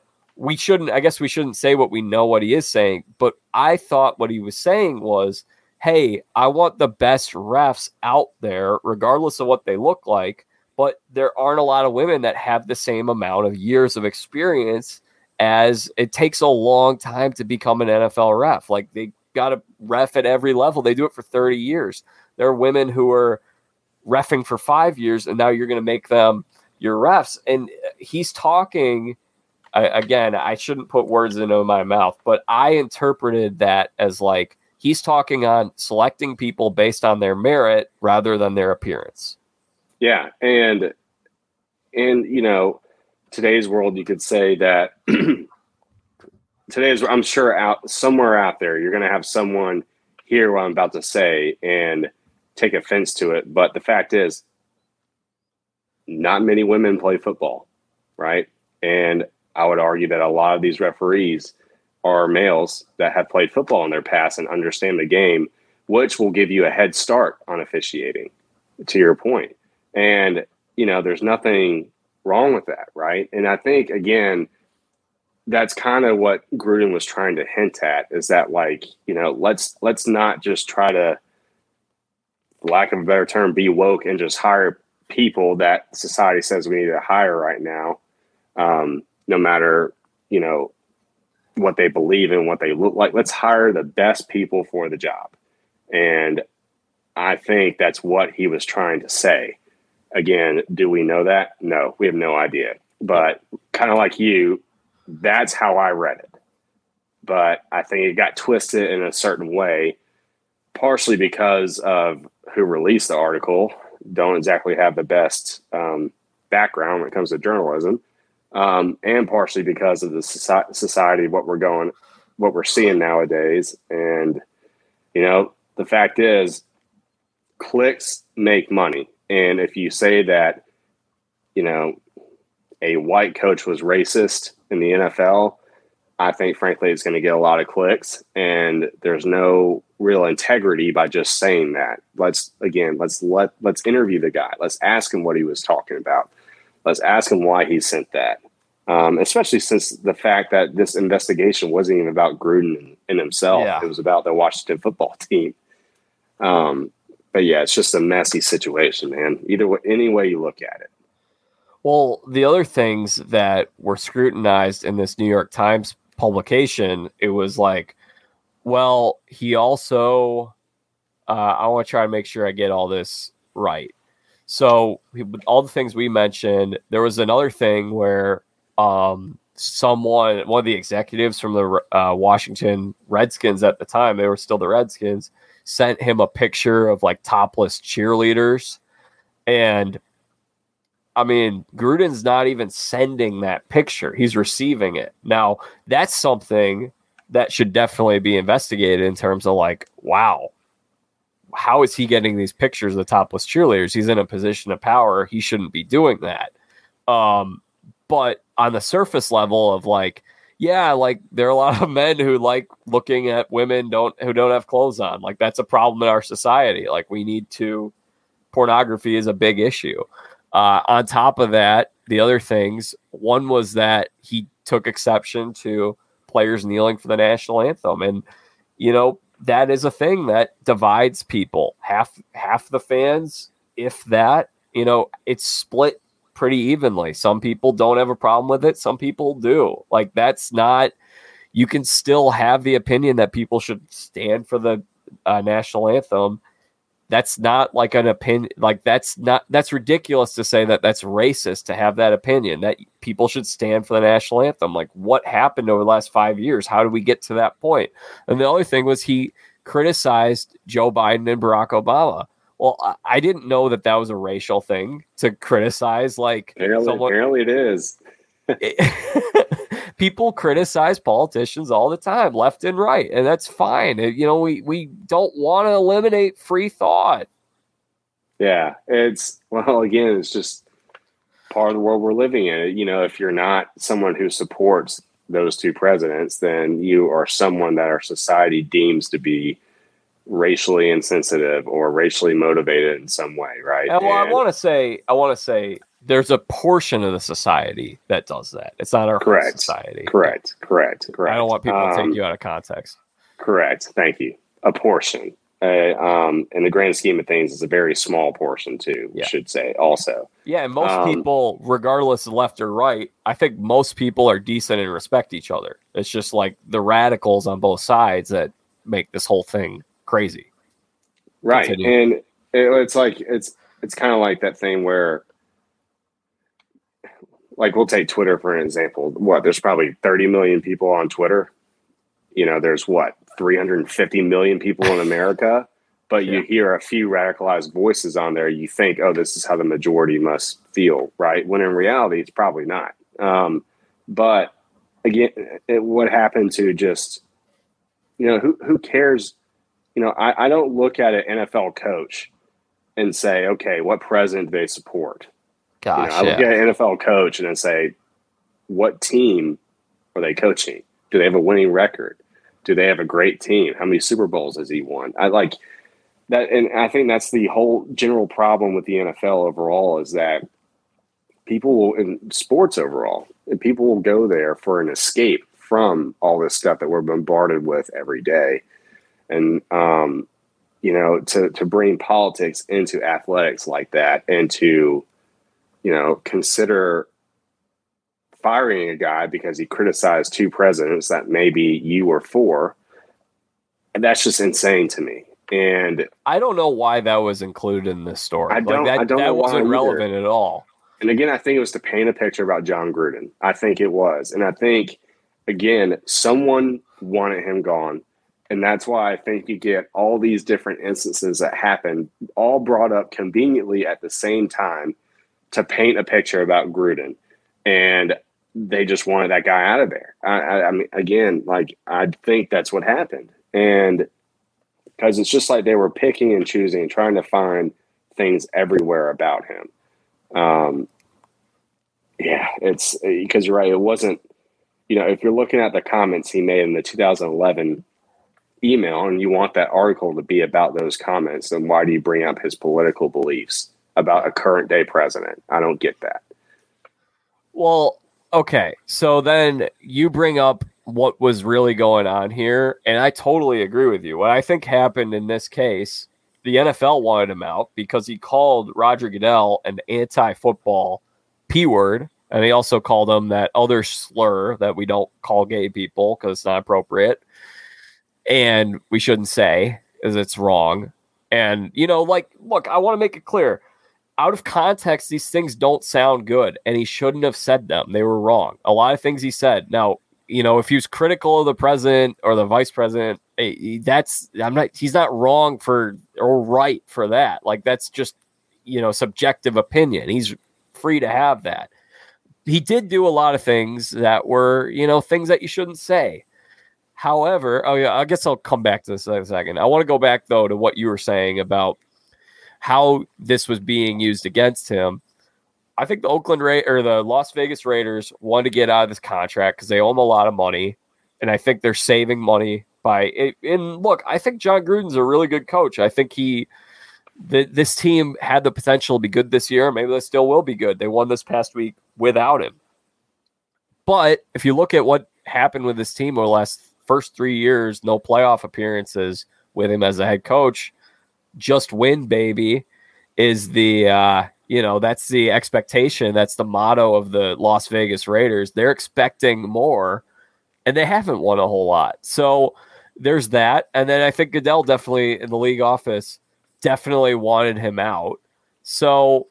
we shouldn't i guess we shouldn't say what we know what he is saying but i thought what he was saying was hey i want the best refs out there regardless of what they look like but there aren't a lot of women that have the same amount of years of experience as it takes a long time to become an nfl ref. Like they got to ref at every level. They do it for 30 years. There are women who are refing for five years and now you're going to make them your refs. And he's talking I, again, I shouldn't put words into my mouth, but I interpreted that as like he's talking on selecting people based on their merit rather than their appearance. Yeah, and and you know, today's world, you could say that today's. I'm sure out somewhere out there, you're going to have someone hear what I'm about to say and take offense to it. But the fact is, not many women play football, right? And I would argue that a lot of these referees are males that have played football in their past and understand the game, which will give you a head start on officiating, to your point. And, you know, there's nothing wrong with that, right? And I think, again, that's kind of what Gruden was trying to hint at is that like, you know, let's let's not just try to lack of a better term, be woke and just hire people that society says we need to hire right now. Um, no matter you know what they believe in, what they look like. Let's hire the best people for the job, and I think that's what he was trying to say. Again, do we know that? No, we have no idea. But kind of like you, that's how I read it. But I think it got twisted in a certain way, partially because of who released the article. Don't exactly have the best um, background when it comes to journalism um, and partially because of the society, what we're going, what we're seeing nowadays. And, you know, the fact is, clicks make money. And if you say that, you know, a white coach was racist in the NFL, I think, frankly, it's going to get a lot of clicks. And there's no real integrity by just saying that. Let's, again, let's let, let's interview the guy. Let's ask him what he was talking about let's ask him why he sent that. Um, especially since the fact that this investigation wasn't even about Gruden and himself; Yeah. it was about the Washington football team. Um, but yeah, it's just a messy situation, man. Either way, any way you look at it. Well, the other things that were scrutinized in this New York Times publication, it was like, well, he also, uh, I want to try to make sure I get all this right. So all the things we mentioned, there was another thing where um, someone, one of the executives from the uh, Washington Redskins at the time, they were still the Redskins, sent him a picture of like topless cheerleaders. And I mean, Gruden's not even sending that picture, he's receiving it. Now, that's something that should definitely be investigated in terms of like, wow, how is he getting these pictures of the topless cheerleaders? He's in a position of power. He shouldn't be doing that. Um, but on the surface level of like, yeah, like there are a lot of men who like looking at women don't who don't have clothes on. Like that's a problem in our society. Like we need to pornography is a big issue. Uh, on top of that, the other things, one was that he took exception to players kneeling for the national anthem. And, you know, that is a thing that divides people. Half half the fans, if that, you know, it's split pretty evenly. Some people don't have a problem with it, some people do. Like that's not you can still have the opinion that people should stand for the uh, national anthem that's not like an opinion like that's not that's ridiculous to say that that's racist to have that opinion that people should stand for the national anthem. Like what happened over the last five years? How did we get to that point? And the other thing was he criticized joe biden and barack obama. Well i didn't know that that was a racial thing to criticize like apparently, someone, apparently it is people criticize politicians all the time, left and right, and that's fine. You know, we we don't want to eliminate free thought. Yeah, it's well, again, it's just part of the world we're living in. You know, if you're not someone who supports those two presidents, then you are someone that our society deems to be racially insensitive or racially motivated in some way, right? And, well, and, I want to say, I want to say there's a portion of the society that does that. It's not our correct society. Correct. Correct. Correct. I don't want people um, to take you out of context. Correct. Thank you. A portion. Uh, um, in the grand scheme of things, it's a very small portion too. Yeah. Should say also. Yeah, and most um, people, regardless of left or right, I think most people are decent and respect each other. It's just like the radicals on both sides that make this whole thing crazy. Right, Continue. and it, it's like it's it's kind of like that thing where like we'll take Twitter for an example. What there's probably 30 million people on Twitter. You know, there's what 350 million people in America, but yeah. you hear a few radicalized voices on there. You think, oh, this is how the majority must feel, right? When in reality, it's probably not. Um, but again, it, what happened to just, you know, who who cares? You know, I, I don't look at an NFL coach and say, okay, what president do they support? Gosh, you know, I look at an NFL coach and I say, what team are they coaching? Do they have a winning record? Do they have a great team? How many Super Bowls has he won? I like that, and I think that's the whole general problem with the NFL overall is that people will in sports overall, and people will go there for an escape from all this stuff that we're bombarded with every day, and um, you know, to to bring politics into athletics like that, and to you know, consider firing a guy because he criticized two presidents that maybe you were for. And that's just insane to me. And I don't know why that was included in this story. I don't. Like that, I don't that wasn't relevant at all. And again, I think it was to paint a picture about Jon Gruden. I think it was, and I think again, someone wanted him gone, and that's why I think you get all these different instances that happen, all brought up conveniently at the same time, to paint a picture about Gruden, and they just wanted that guy out of there. I, I, I mean, again, like I think that's what happened, and because it's just like they were picking and choosing, trying to find things everywhere about him. Um, yeah, it's because you're right. It wasn't, you know, if you're looking at the comments he made in the 2011 email and you want that article to be about those comments, then why do you bring up his political beliefs? About a current day president. I don't get that. Well, okay. So then you bring up what was really going on here, and I totally agree with you. What I think happened in this case, the NFL wanted him out because he called Roger Goodell an anti football P word. And he also called him that other slur that we don't call gay people because it's not appropriate. And we shouldn't say, as it's wrong. And, you know, like, look, I want to make it clear out of context, these things don't sound good, and he shouldn't have said them. They were wrong. A lot of things he said. Now, you know, if he was critical of the president or the vice president, eh, that's I'm not. He's not wrong for or right for that. Like that's just you know subjective opinion. He's free to have that. He did do a lot of things that were you know things that you shouldn't say. However, oh yeah, I guess I'll come back to this in a second. I want to go back though to what you were saying about how this was being used against him. I think the Oakland Ra- or the Las Vegas Raiders want to get out of this contract because they owe him a lot of money, and I think they're saving money by it. And look, I think Jon Gruden's a really good coach. I think he, the, this team had the potential to be good this year. Maybe they still will be good. They won this past week without him. But if you look at what happened with this team over the last first three years, no playoff appearances with him as a head coach, just win, baby, is the uh, you know that's the expectation. That's the motto of the Las Vegas Raiders. They're expecting more, and they haven't won a whole lot. So there's that, and then I think Goodell definitely in the league office definitely wanted him out. So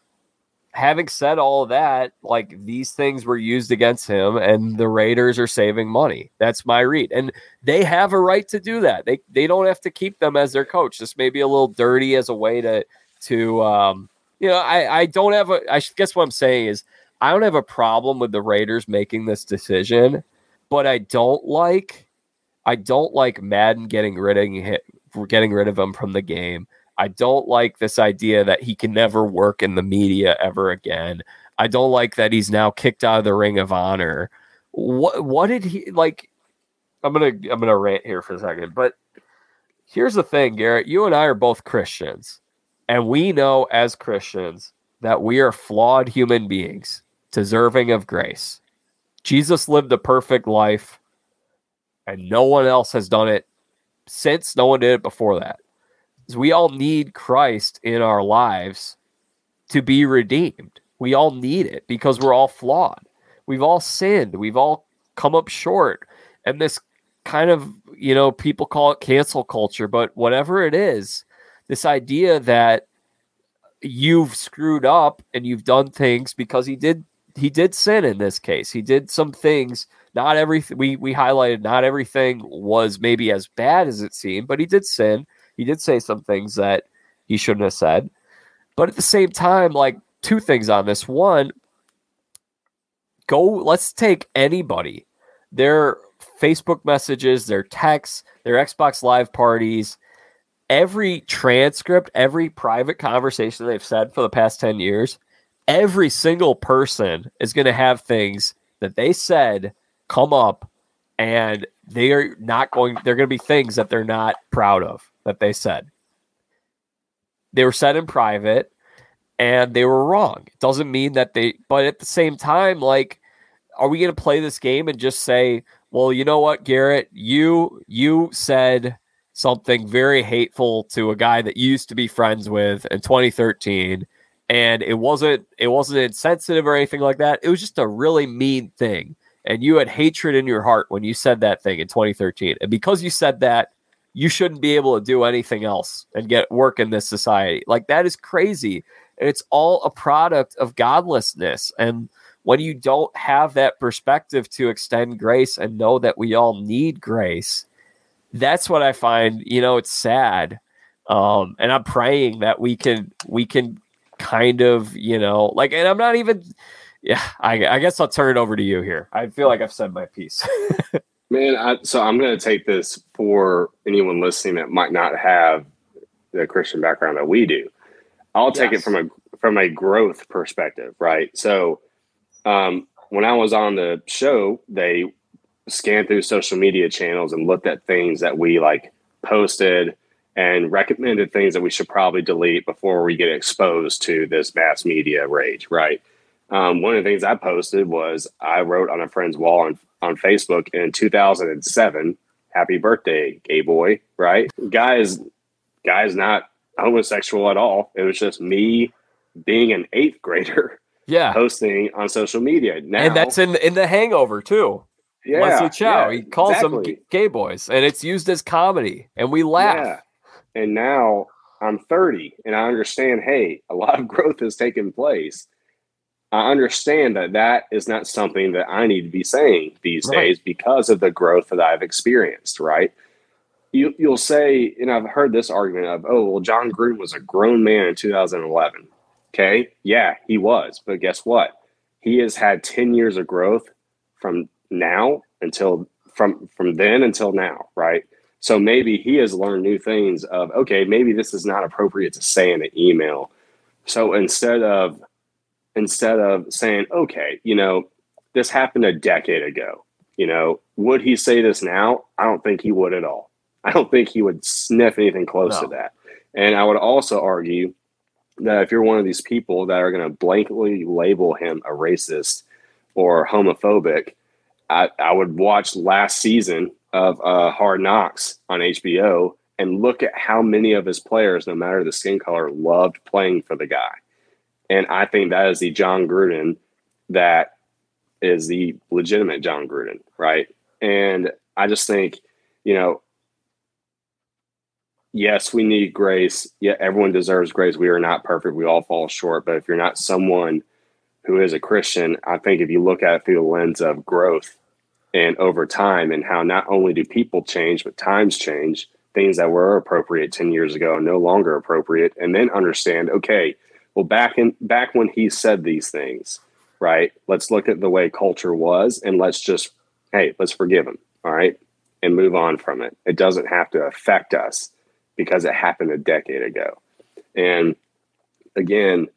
having said all that, like these things were used against him, and the Raiders are saving money. That's my read, and they have a right to do that. They they don't have to keep them as their coach. This may be a little dirty as a way to to um, you know. I I don't have a. I guess what I'm saying is I don't have a problem with the Raiders making this decision, but I don't like I don't like Madden getting rid of getting rid of him from the game. I don't like this idea that he can never work in the media ever again. I don't like that he's now kicked out of the Ring of Honor. What what did he like? I'm gonna I'm gonna rant here for a second, but here's the thing, Garrett. You and I are both Christians, and we know as Christians that we are flawed human beings, deserving of grace. Jesus lived a perfect life, and no one else has done it since. No one did it before that is we all need Christ in our lives to be redeemed. We all need it because we're all flawed. We've all sinned. We've all come up short. And this kind of, you know, people call it cancel culture, but whatever it is, this idea that you've screwed up and you've done things because he did he did sin in this case. He did some things. Not everything we we highlighted. Not everything was maybe as bad as it seemed, but he did sin. He did say some things that he shouldn't have said. But at the same time, like two things on this. One, go, let's take anybody, their Facebook messages, their texts, their Xbox Live parties, every transcript, every private conversation they've said for the past 10 years, every single person is going to have things that they said come up and they are not going, they're going to be things that they're not proud of that they said. They were said in private and they were wrong. It doesn't mean that they, but at the same time, like, are we going to play this game and just say, well, you know what, Garrett, you you said something very hateful to a guy that you used to be friends with in 2013 and it wasn't it wasn't insensitive or anything like that. It was just a really mean thing. And you had hatred in your heart when you said that thing in 2013. And because you said that, you shouldn't be able to do anything else and get work in this society. Like that is crazy. And it's all a product of godlessness. And when you don't have that perspective to extend grace and know that we all need grace, that's what I find, you know, it's sad. Um, and I'm praying that we can we can kind of, you know, like and I'm not even yeah, I, I guess I'll turn it over to you here. I feel like I've said my piece. Man, I, so I'm going to take this for anyone listening that might not have the Christian background that we do. I'll take yes. it from a from a growth perspective, right? So, um, when I was on the show, they scanned through social media channels and looked at things that we like posted and recommended things that we should probably delete before we get exposed to this mass media rage, right? Um, one of the things I posted was I wrote on a friend's wall on on Facebook in 2007. Happy birthday, gay boy! Right, Guys, guys, not homosexual at all. It was just me being an eighth grader. Yeah, posting on social media now, and that's in in the Hangover too. Yeah, Leslie Chow. Yeah, he calls exactly. them gay boys, and it's used as comedy, and we laugh. Yeah. And now I'm 30 and I understand, hey, a lot of growth has taken place. I understand that that is not something that I need to be saying these Right. days because of the growth that I've experienced, right? You, you'll say, and I've heard this argument of, oh, well, Jon Gruden was a grown man in 2011. Okay. Yeah, he was. But guess what? He has had 10 years of growth from now until from from then until now, right? So maybe he has learned new things of okay, maybe this is not appropriate to say in an email. So instead of instead of saying, okay, you know, this happened a decade ago, you know, would he say this now? I don't think he would at all. I don't think he would sniff anything close to that. And I would also argue that if you're one of these people that are going to blankly label him a racist or homophobic, I, I would watch last season of uh, Hard Knocks on HBO and look at how many of his players, no matter the skin color, loved playing for the guy. And I think that is the Jon Gruden that is the legitimate Jon Gruden, right? And I just think, you know, yes, we need grace. Yeah, everyone deserves grace. We are not perfect. We all fall short. But if you're not someone who is a Christian, I think if you look at it through the lens of growth and over time and how not only do people change, but times change, things that were appropriate 10 years ago no longer appropriate, and then understand, okay, well, back in back when he said these things, right? Let's look at the way culture was and let's just, hey, let's forgive him, all right, and move on from it. It doesn't have to affect us because it happened a decade ago. And again,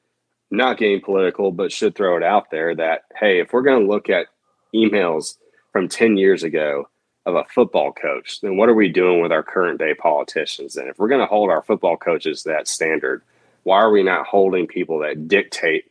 not getting political, but should throw it out there that, hey, if we're going to look at emails from 10 years ago of a football coach, then what are we doing with our current day politicians? And if we're going to hold our football coaches that standard, why are we not holding people that dictate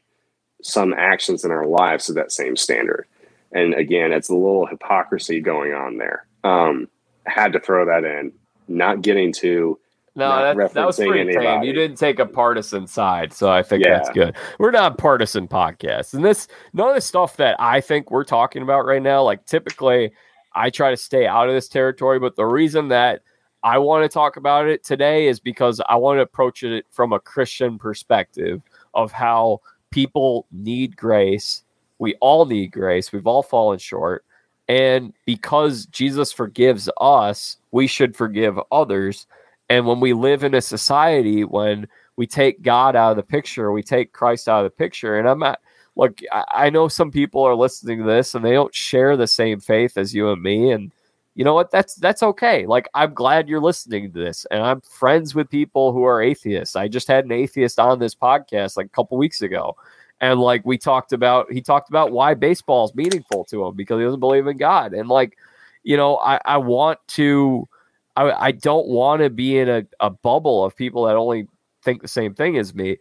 some actions in our lives to that same standard? And again, it's a little hypocrisy going on there. Um, had to throw that in, not getting to No, that, that was pretty tame. You didn't take a partisan side, so I think Yeah. that's good. We're not partisan podcast, and this none of the stuff that I think we're talking about right now. Like typically, I try to stay out of this territory, but the reason that I want to talk about it today is because I want to approach it from a Christian perspective of how people need grace. We all need grace. We've all fallen short. And because Jesus forgives us, we should forgive others. And when we live in a society when we take God out of the picture, we take Christ out of the picture. And I'm not look, I, know some people are listening to this and they don't share the same faith as you and me. And you know what? That's that's okay. Like I'm glad you're listening to this. And I'm friends with people who are atheists. I just had an atheist on this podcast like a couple weeks ago. And like we talked about, he talked about why baseball is meaningful to him because he doesn't believe in God. And like, you know, I, I want to I, I don't want to be in a, a bubble of people that only think the same thing as me.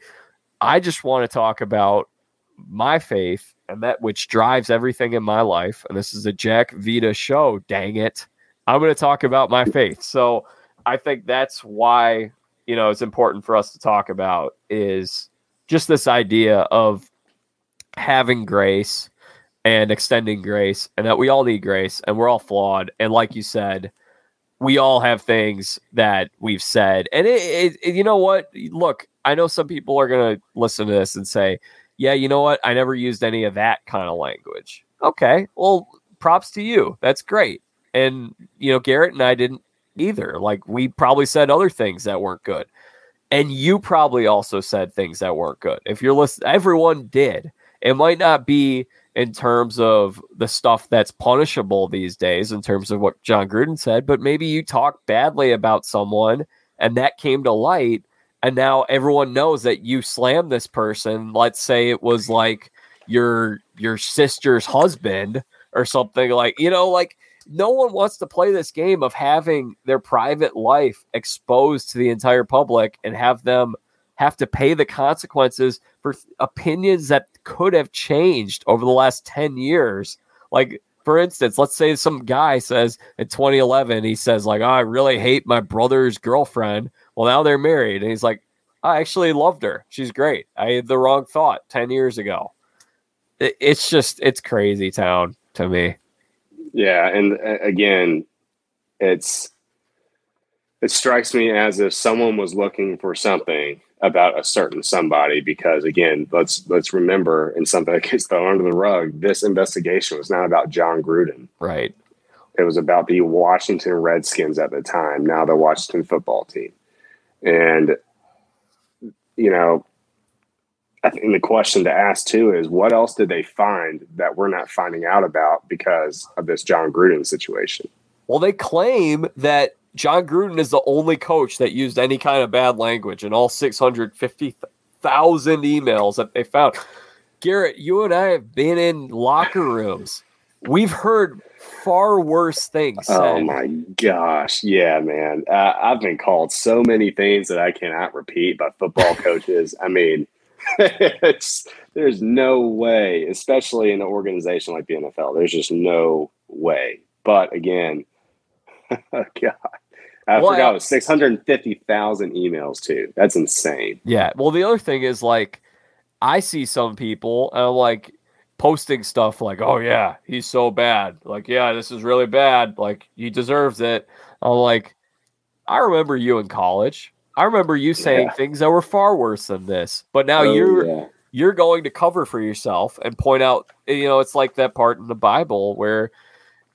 I just want to talk about my faith and that which drives everything in my life. And this is a Jack Vita show, dang it. I'm going to talk about my faith. So I think that's why, you know, it's important for us to talk about is just this idea of having grace and extending grace and that we all need grace and we're all flawed. And like you said, we all have things that we've said. And it, it, it- you know what? Look, I know some people are going to listen to this and say, yeah, you know what? I never used any of that kind of language. Okay. Well, props to you. That's great. And, you know, Garrett and I didn't either. Like, we probably said other things that weren't good. And you probably also said things that weren't good. If you're listening, everyone did. It might not be in terms of the stuff that's punishable these days, in terms of what Jon Gruden said, but maybe you talked badly about someone and that came to light. And now everyone knows that you slammed this person. Let's say it was like your your sister's husband or something like, you know, like no one wants to play this game of having their private life exposed to the entire public and have them have to pay the consequences for opinions that could have changed over the last 10 years. Like, for instance, let's say some guy says in 2011, he says, like, oh, I really hate my brother's girlfriend. Well, now they're married. And he's like, I actually loved her. She's great. I had the wrong thought 10 years ago. It- It's just, it's crazy town to me. Yeah, and uh, again, it's it strikes me as if someone was looking for something about a certain somebody because again let's let's remember in something that gets thrown under the rug this investigation was not about jon gruden right it was about the washington redskins at the time now the washington football team and you know i think the question to ask too is what else did they find that we're not finding out about because of this Jon gruden situation well they claim that Jon Gruden is the only coach that used any kind of bad language in all 650,000 emails that they found. Garrett, you and I have been in locker rooms. We've heard far worse things. Oh my gosh. Yeah, man. Uh, I've been called so many things that I cannot repeat by football coaches. I mean, it's there's no way, especially in an organization like the NFL, there's just no way. But again, God, I well, forgot it was 650,000 emails too. That's insane. Yeah. Well, the other thing is like, I see some people and I'm like posting stuff like, oh, yeah, he's so bad. Like, yeah, this is really bad. Like, he deserves it. I'm like, I remember you in college. I remember you saying yeah. things that were far worse than this. But now oh, you're. Yeah. You're going to cover for yourself and point out, you know, it's like that part in the Bible where,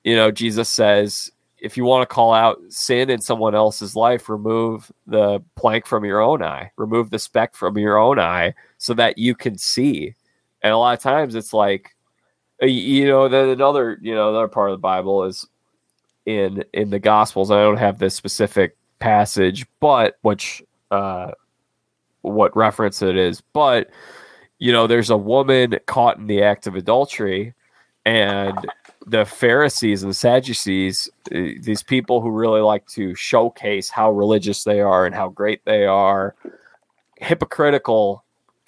you know, Jesus says, if you want to call out sin in someone else's life, remove the plank from your own eye, remove the speck from your own eye so that you can see. And a lot of times it's like, uh, you know, then another, you know, another part of the Bible is in in the Gospels. I don't have this specific passage, but which uh what reference it is, but you know, there's a woman caught in the act of adultery and the Pharisees and the Sadducees, uh, these people who really like to showcase how religious they are and how great they are, hypocritical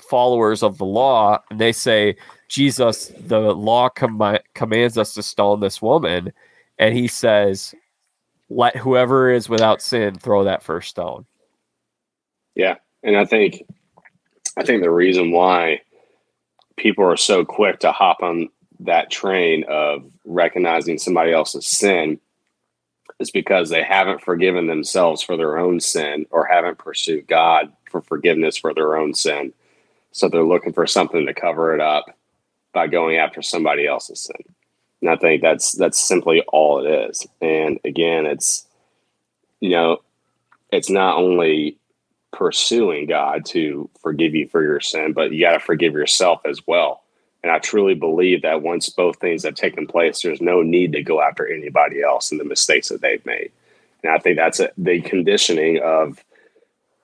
followers of the law, and they say, Jesus, the law com- commands us to stone this woman. And he says, let whoever is without sin throw that first stone. Yeah. And I think, I think the reason why people are so quick to hop on that train of recognizing somebody else's sin is because they haven't forgiven themselves for their own sin or haven't pursued God for forgiveness for their own sin. So they're looking for something to cover it up by going after somebody else's sin. And I think that's that's simply all it is. And again, it's you know, it's not only pursuing God to forgive you for your sin, but you got to forgive yourself as well. And I truly believe that once both things have taken place, there's no need to go after anybody else and the mistakes that they've made. And I think that's a, the conditioning of,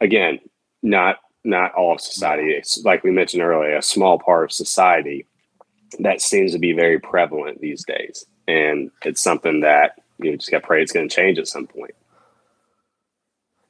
again, not not all of society. It's like we mentioned earlier, a small part of society that seems to be very prevalent these days, and it's something that you just got to pray it's going to change at some point. point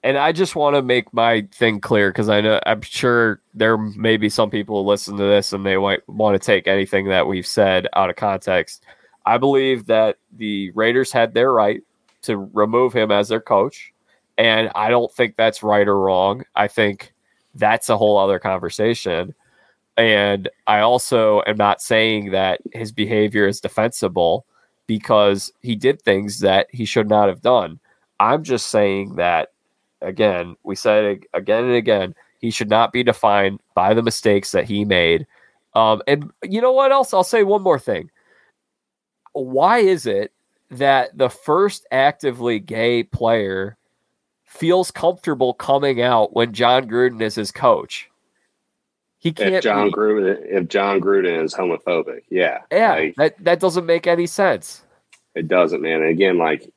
and I just want to make my thing clear because I know I'm sure there may be some people who listen to this and they might want to take anything that we've said out of context. I believe that the Raiders had their right to remove him as their coach, and I don't think that's right or wrong. I think that's a whole other conversation. And I also am not saying that his behavior is defensible because he did things that he should not have done. I'm just saying that again, we said again and again, he should not be defined by the mistakes that he made. Um, and you know what else? I'll say one more thing. Why is it that the first actively gay player feels comfortable coming out when Jon Gruden is his coach? He can't. If Jon be, Gruden, if Jon Gruden is homophobic, yeah, yeah, like, that that doesn't make any sense. It doesn't, man. And again, like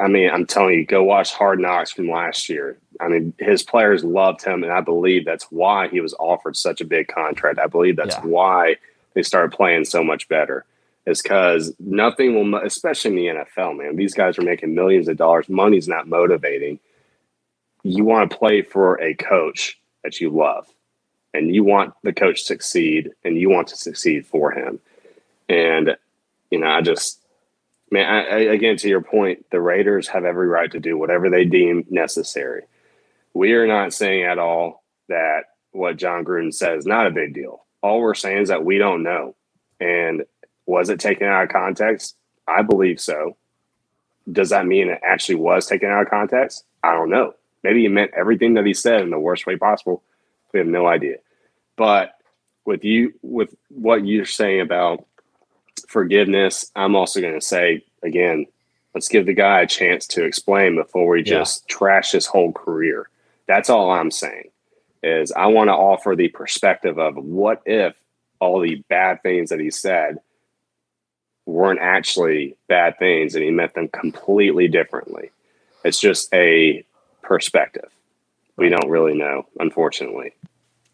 I mean, I'm telling you, go watch Hard Knocks from last year. I mean, his players loved him, and I believe that's why he was offered such a big contract. I believe that's yeah. why they started playing so much better. Is because nothing will, especially in the NFL, man. These guys are making millions of dollars. Money's not motivating. You want to play for a coach that you love, and you want the coach to succeed, and you want to succeed for him. And you know, I just man, I, I, again, to your point, the Raiders have every right to do whatever they deem necessary. We are not saying at all that what Jon Gruden says is not a big deal. All we're saying is that we don't know. And was it taken out of context? I believe so. does that mean it actually was taken out of context? I don't know. Maybe he meant everything that he said in the worst way possible. We have no idea. But with you, with what you're saying about forgiveness, I'm also going to say again, let's give the guy a chance to explain before we Yeah. just trash his whole career. That's all I'm saying. Is I want to offer the perspective of what if all the bad things that he said weren't actually bad things and he meant them completely differently. It's just a perspective. We don't really know, unfortunately.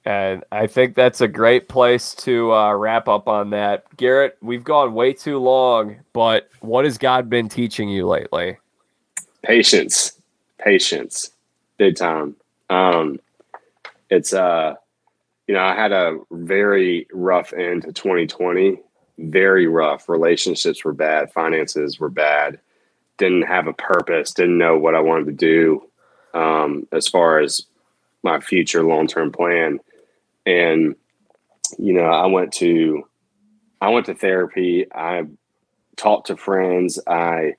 And I think that's a great place to uh, wrap up on that. Garrett, we've gone way too long, but what has God been teaching you lately? Patience, patience, big time. Um, it's uh, you know, I had a very rough end to 2020. Very rough. Relationships were bad. Finances were bad. Didn't have a purpose. Didn't know what I wanted to do um, as far as my future long term plan. And you know, I went to I went to therapy. I talked to friends. I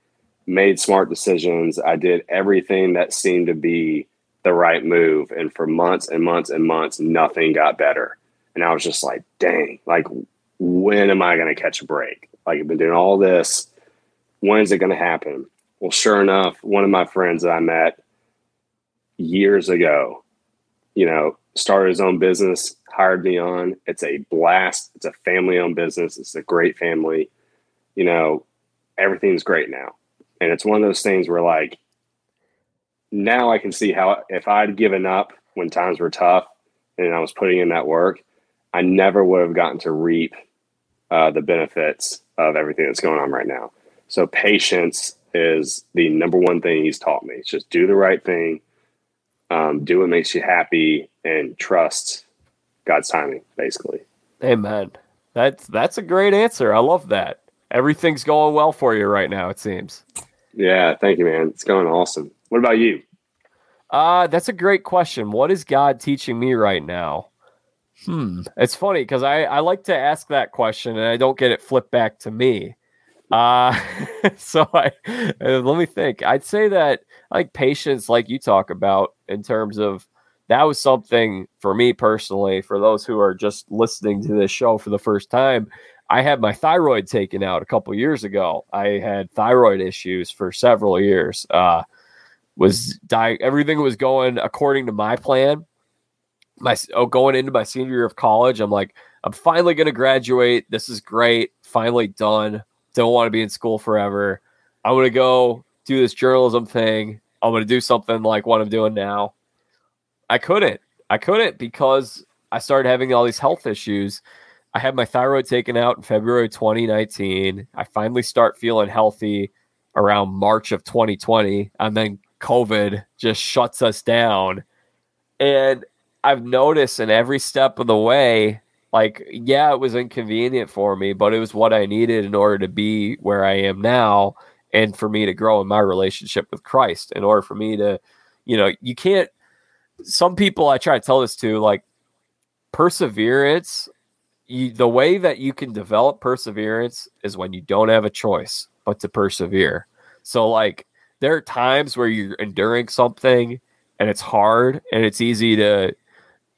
made smart decisions. I did everything that seemed to be the right move. And for months and months and months, nothing got better. And I was just like, dang, like, when am I going to catch a break? Like, I've been doing all this. When is it going to happen? Well, sure enough, one of my friends that I met years ago, you know, started his own business, hired me on. It's a blast. It's a family owned business. It's a great family. You know, everything's great now. And it's one of those things where, like, now I can see how if I'd given up when times were tough and I was putting in that work, I never would have gotten to reap uh, the benefits of everything that's going on right now. So patience is the number one thing he's taught me. It's just do the right thing, um, do what makes you happy, and trust God's timing. Basically, Amen. That's that's a great answer. I love that. Everything's going well for you right now. It seems. yeah. Thank you, man. It's going awesome. What about you? Uh, that's a great question. What is God teaching me right now? Hmm. It's funny because I, I like to ask that question and I don't get it flipped back to me. Uh, so I uh, let me think. I'd say that like patience, like you talk about in terms of that was something for me personally. For those who are just listening to this show for the first time, I had my thyroid taken out a couple years ago. I had thyroid issues for several years. Uh, was di- everything was going according to my plan. My oh, going into my senior year of college, I'm like, I'm finally going to graduate. This is great. Finally done. Don't want to be in school forever. I'm going to go do this journalism thing. I'm going to do something like what I'm doing now. I couldn't. I couldn't because I started having all these health issues. I had my thyroid taken out in February 2019. I finally start feeling healthy around March of 2020. And then COVID just shuts us down. And I've noticed in every step of the way, like, yeah, it was inconvenient for me, but it was what I needed in order to be where I am now and for me to grow in my relationship with Christ. In order for me to, you know, you can't, some people I try to tell this to, like, perseverance, you, the way that you can develop perseverance is when you don't have a choice but to persevere. So, like, there are times where you're enduring something and it's hard and it's easy to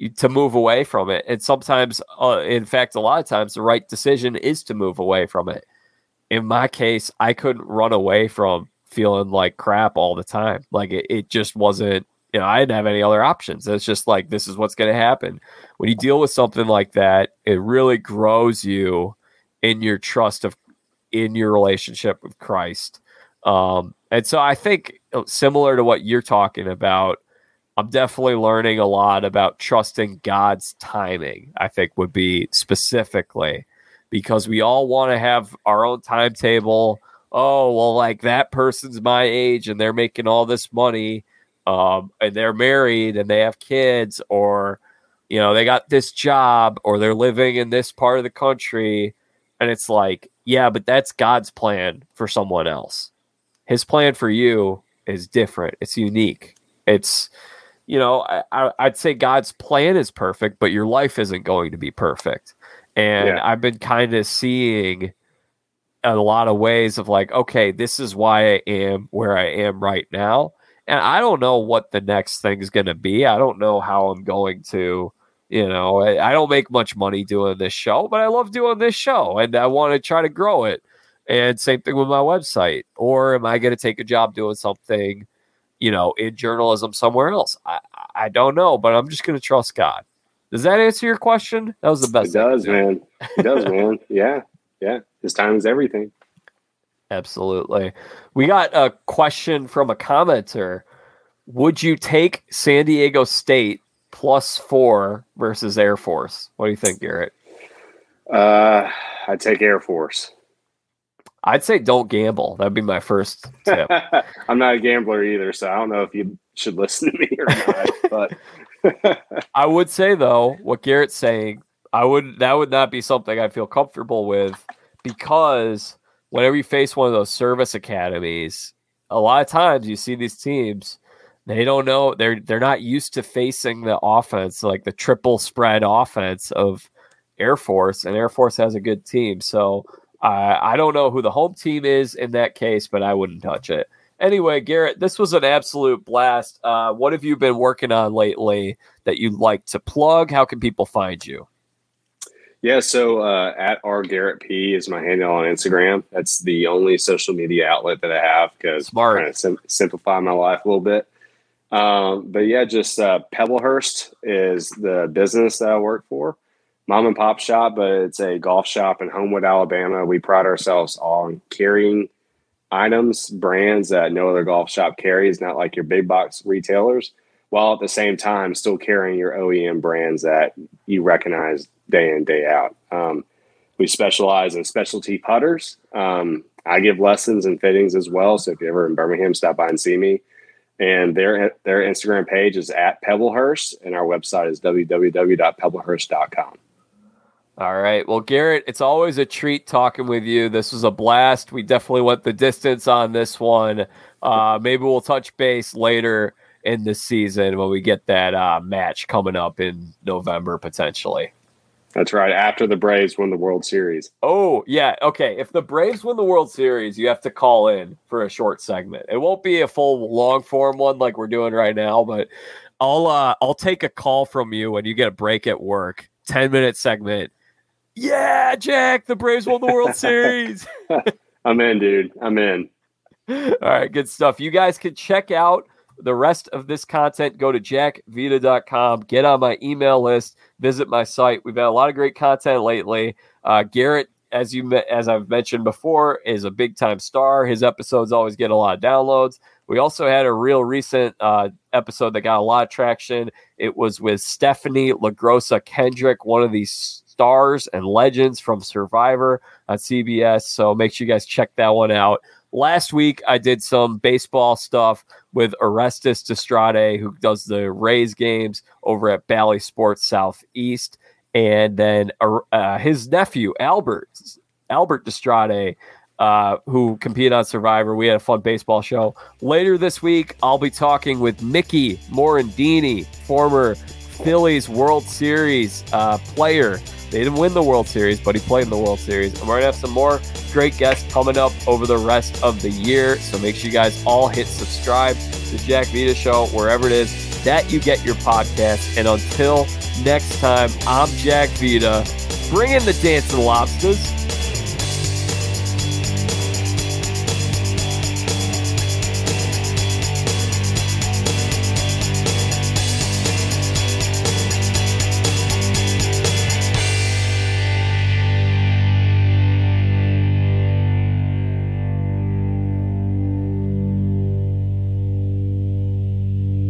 to move away from it. And sometimes uh, in fact a lot of times the right decision is to move away from it. In my case i couldn't run away from feeling like crap all the time. Like it, it just wasn't you know i didn't have any other options. It's just like this is what's going to happen. When you deal with something like that it really grows you in your trust of in your relationship with christ. Um, and so I think similar to what you're talking about, I'm definitely learning a lot about trusting God's timing. I think would be specifically because we all want to have our own timetable. Oh, well, like that person's my age and they're making all this money, um, and they're married and they have kids, or you know, they got this job, or they're living in this part of the country, and it's like, yeah, but that's God's plan for someone else his plan for you is different. It's unique. It's, you know, I, I'd say God's plan is perfect, but your life isn't going to be perfect. And Yeah. I've been kind of seeing a lot of ways of like, okay, this is why I am where I am right now. And I don't know what the next thing is going to be. I don't know how I'm going to, you know, I, I don't make much money doing this show, but I love doing this show and I want to try to grow it. And same thing with my website. Or am I going to take a job doing something, you know, in journalism somewhere else? I, I don't know, but I'm just going to trust God. Does that answer your question? That was the best. It does, man. It does, man. Yeah. Yeah. His time is everything. Absolutely. We got a question from a commenter. Would you take San Diego State plus four versus Air Force? What do you think, Garrett? Uh, I'd take Air Force. I'd say don't gamble. That'd be my first tip. I'm not a gambler either, so I don't know if you should listen to me or not. but I would say though, what Garrett's saying, I would that would not be something I feel comfortable with because whenever you face one of those service academies, a lot of times you see these teams they don't know they're they're not used to facing the offense like the triple spread offense of Air Force, and Air Force has a good team. So uh, I don't know who the home team is in that case, but I wouldn't touch it. Anyway, Garrett, this was an absolute blast. Uh, what have you been working on lately that you'd like to plug? How can people find you? Yeah, so uh, at R Garrett P is my handle on Instagram. That's the only social media outlet that I have because Smart. trying to sim- simplify my life a little bit. Um, but yeah, just uh, Pebblehurst is the business that I work for. Mom and pop shop, but it's a golf shop in Homewood, Alabama. We pride ourselves on carrying items, brands that no other golf shop carries, not like your big box retailers, while at the same time still carrying your OEM brands that you recognize day in, day out. Um, we specialize in specialty putters. Um, I give lessons and fittings as well. So if you're ever in Birmingham, stop by and see me. And their their Instagram page is at Pebblehurst, and our website is www.pebblehurst.com. All right. Well, Garrett, it's always a treat talking with you. This was a blast. We definitely went the distance on this one. Uh, maybe we'll touch base later in the season when we get that uh, match coming up in November potentially. That's right. After the Braves win the World Series. Oh, yeah. Okay. If the Braves win the World Series, you have to call in for a short segment. It won't be a full long form one like we're doing right now, but I'll uh, I'll take a call from you when you get a break at work. 10 minute segment. Yeah, Jack, the Braves won the World Series. I'm in, dude. I'm in. All right, good stuff. You guys can check out the rest of this content. Go to jackvita.com, get on my email list, visit my site. We've had a lot of great content lately. Uh, Garrett, as you as I've mentioned before, is a big time star. His episodes always get a lot of downloads. We also had a real recent uh, episode that got a lot of traction. It was with Stephanie LaGrossa Kendrick, one of these stars and legends from Survivor on CBS. So make sure you guys check that one out. Last week, I did some baseball stuff with Orestes Destrade, who does the Rays games over at Bally Sports Southeast. And then uh, his nephew, Albert, Albert Destrade, uh, who competed on Survivor. We had a fun baseball show. Later this week, I'll be talking with Mickey Morandini, former Phillies World Series uh, player. They didn't win the World Series, but he played in the World Series. And we're going to have some more great guests coming up over the rest of the year. So make sure you guys all hit subscribe to Jack Vita Show, wherever it is that you get your podcast. And until next time, I'm Jack Vita. Bring in the dancing lobsters.